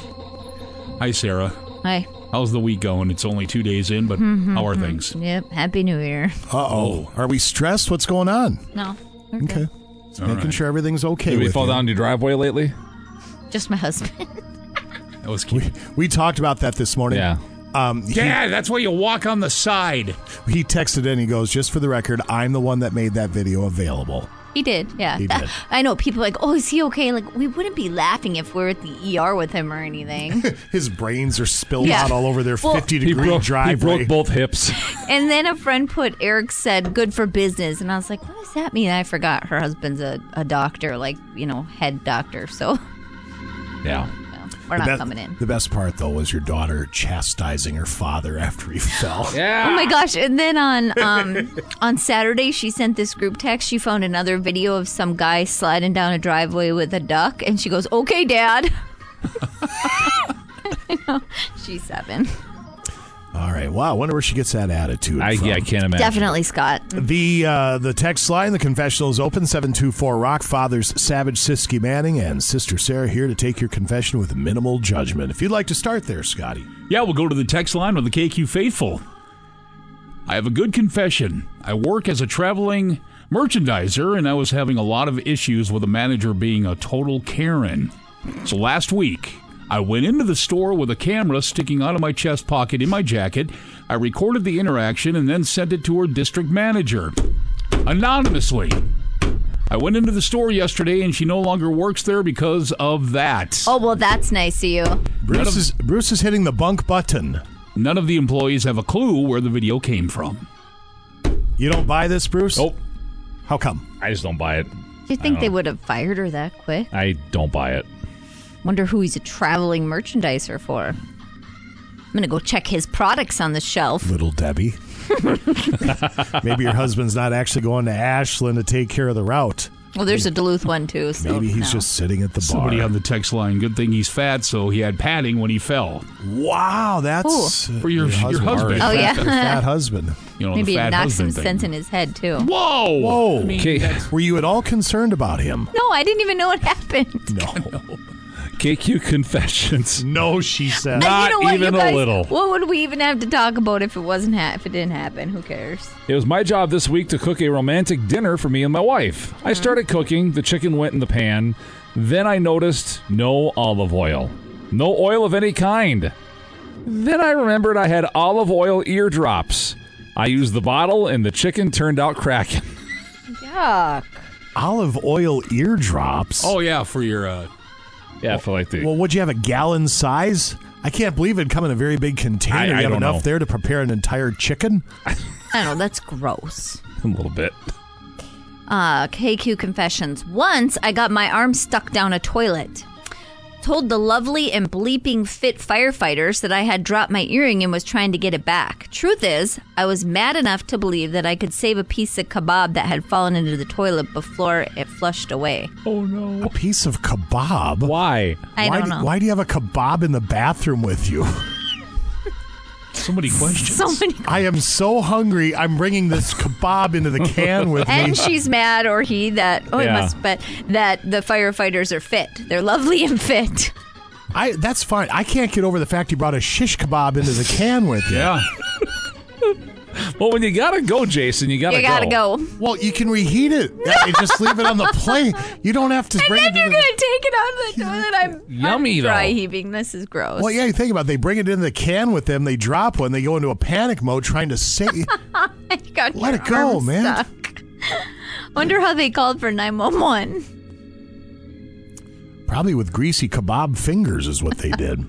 Hi, Sarah. Hi. How's the week going? It's only two days in, but Mhm, how are mhm. things? Yep. Happy New Year. Uh oh. Are we stressed? What's going on? No. we're Okay. good. Just making sure everything's okay. Did we with fall you. down your driveway lately? Just my husband. That was We, we talked about that this morning. Yeah. Um, he, that's why you walk on the side. he texted in. He goes, "Just for the record, I'm the one that made that video available." He did, yeah. He did. I know people are like, oh, is he okay? Like, we wouldn't be laughing if we're at the ER with him or anything. His brains are spilled Yeah. out all over their Well- 50 He degree broke, he broke both hips. and then a friend put, Eric said, good for business. And I was like, what does that mean? I forgot her husband's a, a doctor, like, you know, head doctor. So Yeah. We're The not be- coming in. The best part, though, was your daughter chastising her father after he fell. Yeah. Oh my gosh! And then on um, on Saturday, she sent this group text. She found another video of some guy sliding down a driveway with a duck, and she goes, "Okay, Dad." I know. She's seven. All right. Wow. I wonder where she gets that attitude I, from. yeah, I can't imagine. Definitely Scott. The uh, the text line, the confessional is open seven two four Rock. Fathers Savage Siski Manning and Sister Sarah here to take your confession with minimal judgment. If you'd like to start there, Scotty. Yeah, we'll go to the text line with the KQ Faithful. I have a good confession. I work as a traveling merchandiser, and I was having a lot of issues with a manager being a total Karen. So last week, I went into the store with a camera sticking out of my chest pocket in my jacket. I recorded the interaction and then sent it to her district manager anonymously. I went into the store yesterday and she no longer works there because of that. Oh well, that's nice of you. Bruce is Bruce is hitting the bunk button. None of the employees have a clue where the video came from. You don't buy this, Bruce? Nope. How come? I just don't buy it. Do you think they would have fired her that quick? I don't buy it. Wonder who he's a traveling merchandiser for. I'm gonna go check his products on the shelf. Little Debbie. Maybe your husband's not actually going to Ashland to take care of the route. Well, there's a Duluth one too. So Maybe he's no. just sitting at the bar. Somebody on the text line. Good thing he's fat, so he had padding when he fell. Wow, that's uh, For your- your husband. Oh, Fat- yeah. fat husband. You know, Maybe the it fat knocks some thing. sense in his head too. Whoa! Whoa. I mean, Okay. Were you at all concerned about him? No, I didn't even know what happened. No. KQ confessions. No, she said. Not you know what, even guys, a little. What would we even have to talk about if it wasn't ha- if it didn't happen? Who cares? It was my job this week to cook a romantic dinner for me and my wife. I started cooking, the chicken went in the pan. Then I noticed no olive oil. No oil of any kind. Then I remembered I had olive oil eardrops. I used the bottle and the chicken turned out cracking. Yuck. Olive oil eardrops. Oh yeah, for your uh, Yeah, for like the Well, would you have a gallon size? I can't believe it'd come in a very big container. I- I you have don't enough know. there to prepare an entire chicken? I don't know. That's gross. a little bit. Uh, KQ confessions. Once I got my arm stuck down a toilet. Told the lovely and bleeping fit firefighters that I had dropped my earring and was trying to get it back. Truth is, I was mad enough to believe that I could save a piece of kebab that had fallen into the toilet before it flushed away. oh no. A piece of kebab? Why? I why don't do, know. Why do you have a kebab in the bathroom with you? So many questions. So many. I am so hungry. I'm bringing this kebab into the can with me. And she's mad, or he that oh, it must, but that the firefighters are fit. They're lovely and fit. I that's fine. I can't get over the fact you brought a shish kebab into the can with you. Yeah. Well, when you gotta go, Jason, you gotta you gotta go. Well, you can reheat it. You just leave it on the plate. You don't have to And bring then it. you're gonna the, take it out of the toilet. I'm Yummy, I'm dry though. heaving. This is gross. well, yeah, you think about it. They bring it in the can with them. They drop one. They go into a panic mode trying to save. You got Let your it go, man. stuck. Wonder how they called for 911. Probably with greasy kebab fingers is what they did.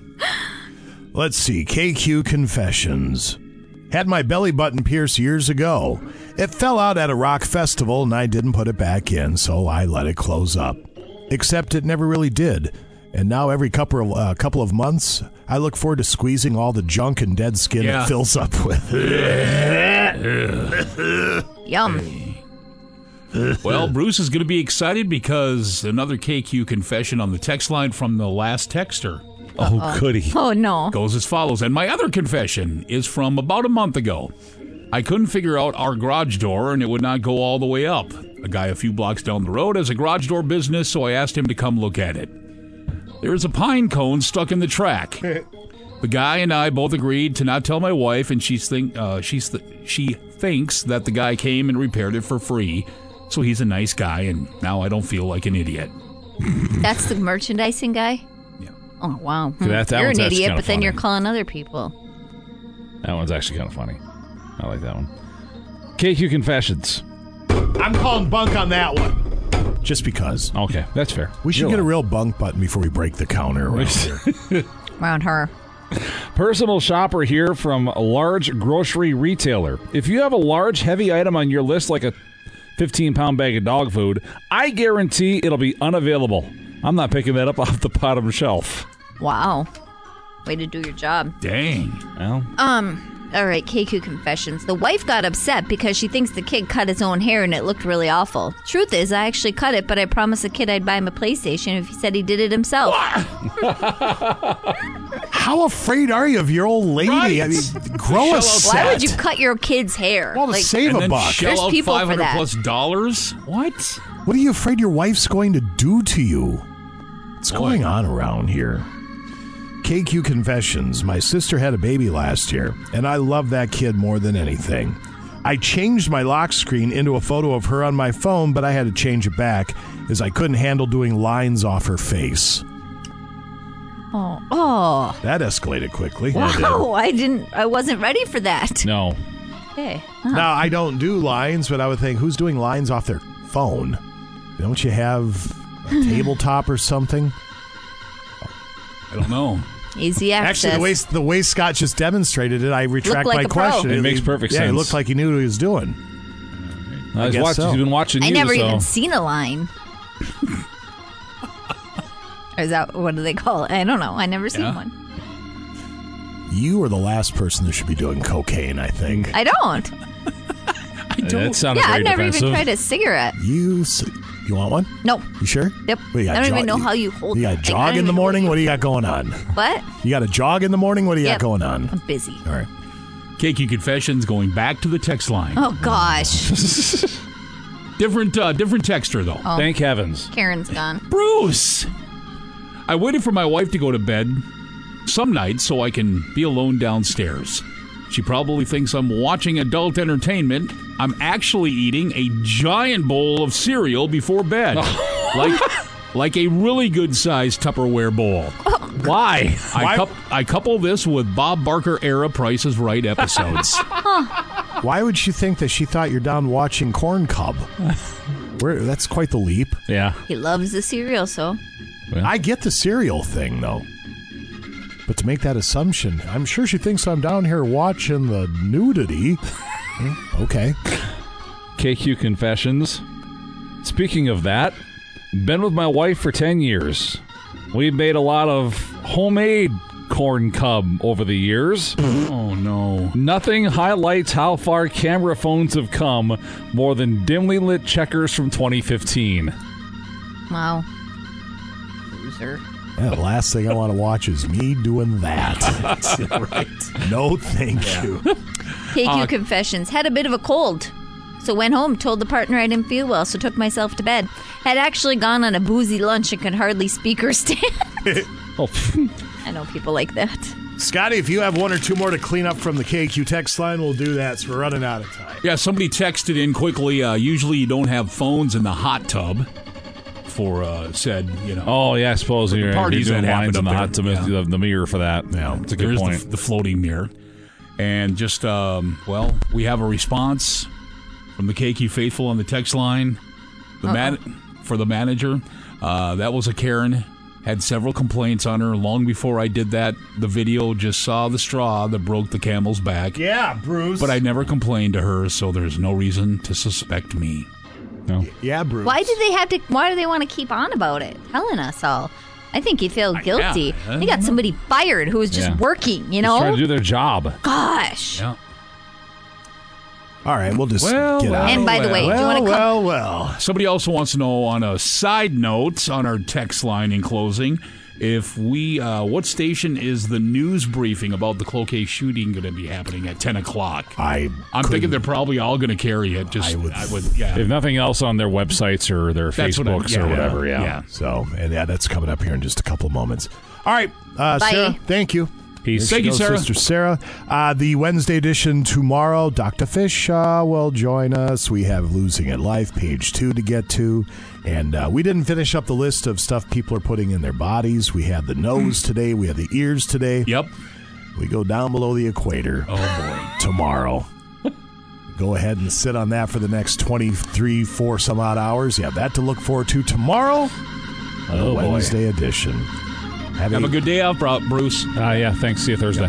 Let's see. KQ Confessions. Had my belly button pierced years ago. It fell out at a rock festival and I didn't put it back in, so I let it close up. Except it never really did. And now every couple of uh, couple of months, I look forward to squeezing all the junk and dead skin Yeah. it fills up with. Yum. Well, Bruce is going to be excited because another KQ confession on the text line from the last texter. Uh-oh. goody. Oh no. Goes as follows. And my other confession is from about a month ago. I couldn't figure out our garage door and it would not go all the way up. A guy a few blocks down the road has a garage door business, so I asked him to come look at it. There is a pine cone stuck in the track. The guy and I both agreed to not tell my wife, and she's think uh, she's th- she thinks that the guy came and repaired it for free. So he's a nice guy, and now I don't feel like an idiot. That's the merchandising guy? Yeah. Oh, wow. Hmm. That- that you're an idiot, kinda but then you're calling other people. That one's actually kind of funny. I like that one. KQ Confessions. I'm calling bunk on that one. Just because. Okay, that's fair. We should You're get a real bunk button before we break the counter around here. Around her. Personal shopper here from a large grocery retailer. If you have a large, heavy item on your list, like a 15 pound bag of dog food, I guarantee it'll be unavailable. I'm not picking that up off the bottom shelf. Wow. Way to do your job. Dang. Well, Um, all right, KQ confessions. The wife got upset because she thinks the kid cut his own hair and it looked really awful. Truth is, I actually cut it, but I promised the kid I'd buy him a PlayStation if he said he did it himself. How afraid are you of your old lady? I mean, grow a set. Why would you cut your kid's hair? Well, to save and a then buck. Shell There's out people for 500 that. plus dollars? What? What are you afraid your wife's going to do to you? What's going on around here? KQ Confessions. My sister had a baby last year, and I love that kid more than anything. I changed my lock screen into a photo of her on my phone, but I had to change it back as I couldn't handle doing lines off her face. Oh, oh. That escalated quickly. Wow, I didn't I wasn't ready for that. No. Okay. Now, I don't do lines, but I would think, who's doing lines off their phone? Don't you have a tabletop or something? I don't know. Easy access. Actually, the way the way Scott just demonstrated it, I retract like my a pro. question. It makes perfect sense. yeah, sense. it looked like he knew what he was doing. I I was guess watching, so. He's been watching I you, never so even seen a line. or is that what do they call it? I don't know. I never seen Yeah. one. You are the last person that should be doing cocaine. I think. I don't. I don't. That sounded yeah, very I've never defensive. even tried a cigarette. You s- you want one? No. You sure? Yep. What, you I don't jog- even know how you hold You got thing. I jog don't in the morning. What do you got going on? What? You got a jog in the morning. What do you Yep. got going on? I'm busy. All right. KQ Confessions going back to the text line. Oh gosh. Different uh, different texter though. Oh. Thank heavens. Karen's gone. Bruce. I waited for my wife to go to bed some nights so I can be alone downstairs. She probably thinks I'm watching adult entertainment. I'm actually eating a giant bowl of cereal before bed. like like a really good sized Tupperware bowl. Oh. Why? I, coup- I couple this with Bob Barker era Price is Right episodes. Why would she think that she thought you're down watching Corn Cub? Where that's quite the leap. Yeah. He loves the cereal, so I get the cereal thing though. But to make that assumption, I'm sure she thinks I'm down here watching the nudity. Hmm, okay. KQ Confessions. Speaking of that, been with my wife for 10 years. We've made a lot of homemade corn cub over the years. oh no. Nothing highlights how far camera phones have come more than dimly lit checkers from 2015. wow. Loser. Yeah, the last thing I want to watch is me doing that. right. No, thank you. KQ Uh, confessions. Had a bit of a cold. So went home, told the partner I didn't feel well, so took myself to bed. Had actually gone on a boozy lunch and could hardly speak or stand. oh. I know people like that. Scotty, if you have one or two more to clean up from the KQ text line, we'll do that. So we're running out of time. Yeah, somebody texted in quickly. Uh, usually you don't have phones in the hot tub for uh, said, you know. Oh, yeah, I suppose the you're, parties you're doing that lines happened in the hot there. Yeah. the, the mirror for that. Yeah, it's a good There's point. The, the floating mirror. And just, um, well, we have a response from the KQ faithful on the text line. The man for the manager. Uh, that was a Karen. Had several complaints on her long before I did that. The video just saw the straw that broke the camel's back. Yeah, Bruce. But I never complained to her, so there's no reason to suspect me. No. Yeah, Bruce. Why do they have to? Why do they want to keep on about it? Telling us all. I think he feels guilty. I he got somebody fired who was just Yeah. working, you Just trying know? to do their job. Gosh. Yeah. All right, we'll just Well, get well, out. And by the way, do you well, wanna come- well, well. Somebody also wants to know on a side note on our text line in closing if we uh, what station is the news briefing about the Cloquet shooting going to be happening at ten o'clock? I I'm thinking they're probably all going to carry it. Just I would, yeah. If nothing else on their websites or their That's what I- Facebooks yeah, or whatever, yeah. yeah. So, and yeah, that's coming up here in just a couple of moments. All right, uh, Bye. Sarah, thank you. Peace. Thank you, goes, Sarah. Sister Sarah. Uh, the Wednesday edition tomorrow, Dr. Fish uh, will join us. We have Losing at Life, page two to get to. And uh, we didn't finish up the list of stuff people are putting in their bodies. We had the nose today, we had the ears today. Yep. We go down below the equator. Oh, boy. Tomorrow. Go ahead and sit on that for the next 23, 4 some odd hours. You have that to look forward to tomorrow on the Oh, boy. Wednesday edition. Have a good day out, Bru- Bruce. Uh, yeah, thanks. See you Thursday.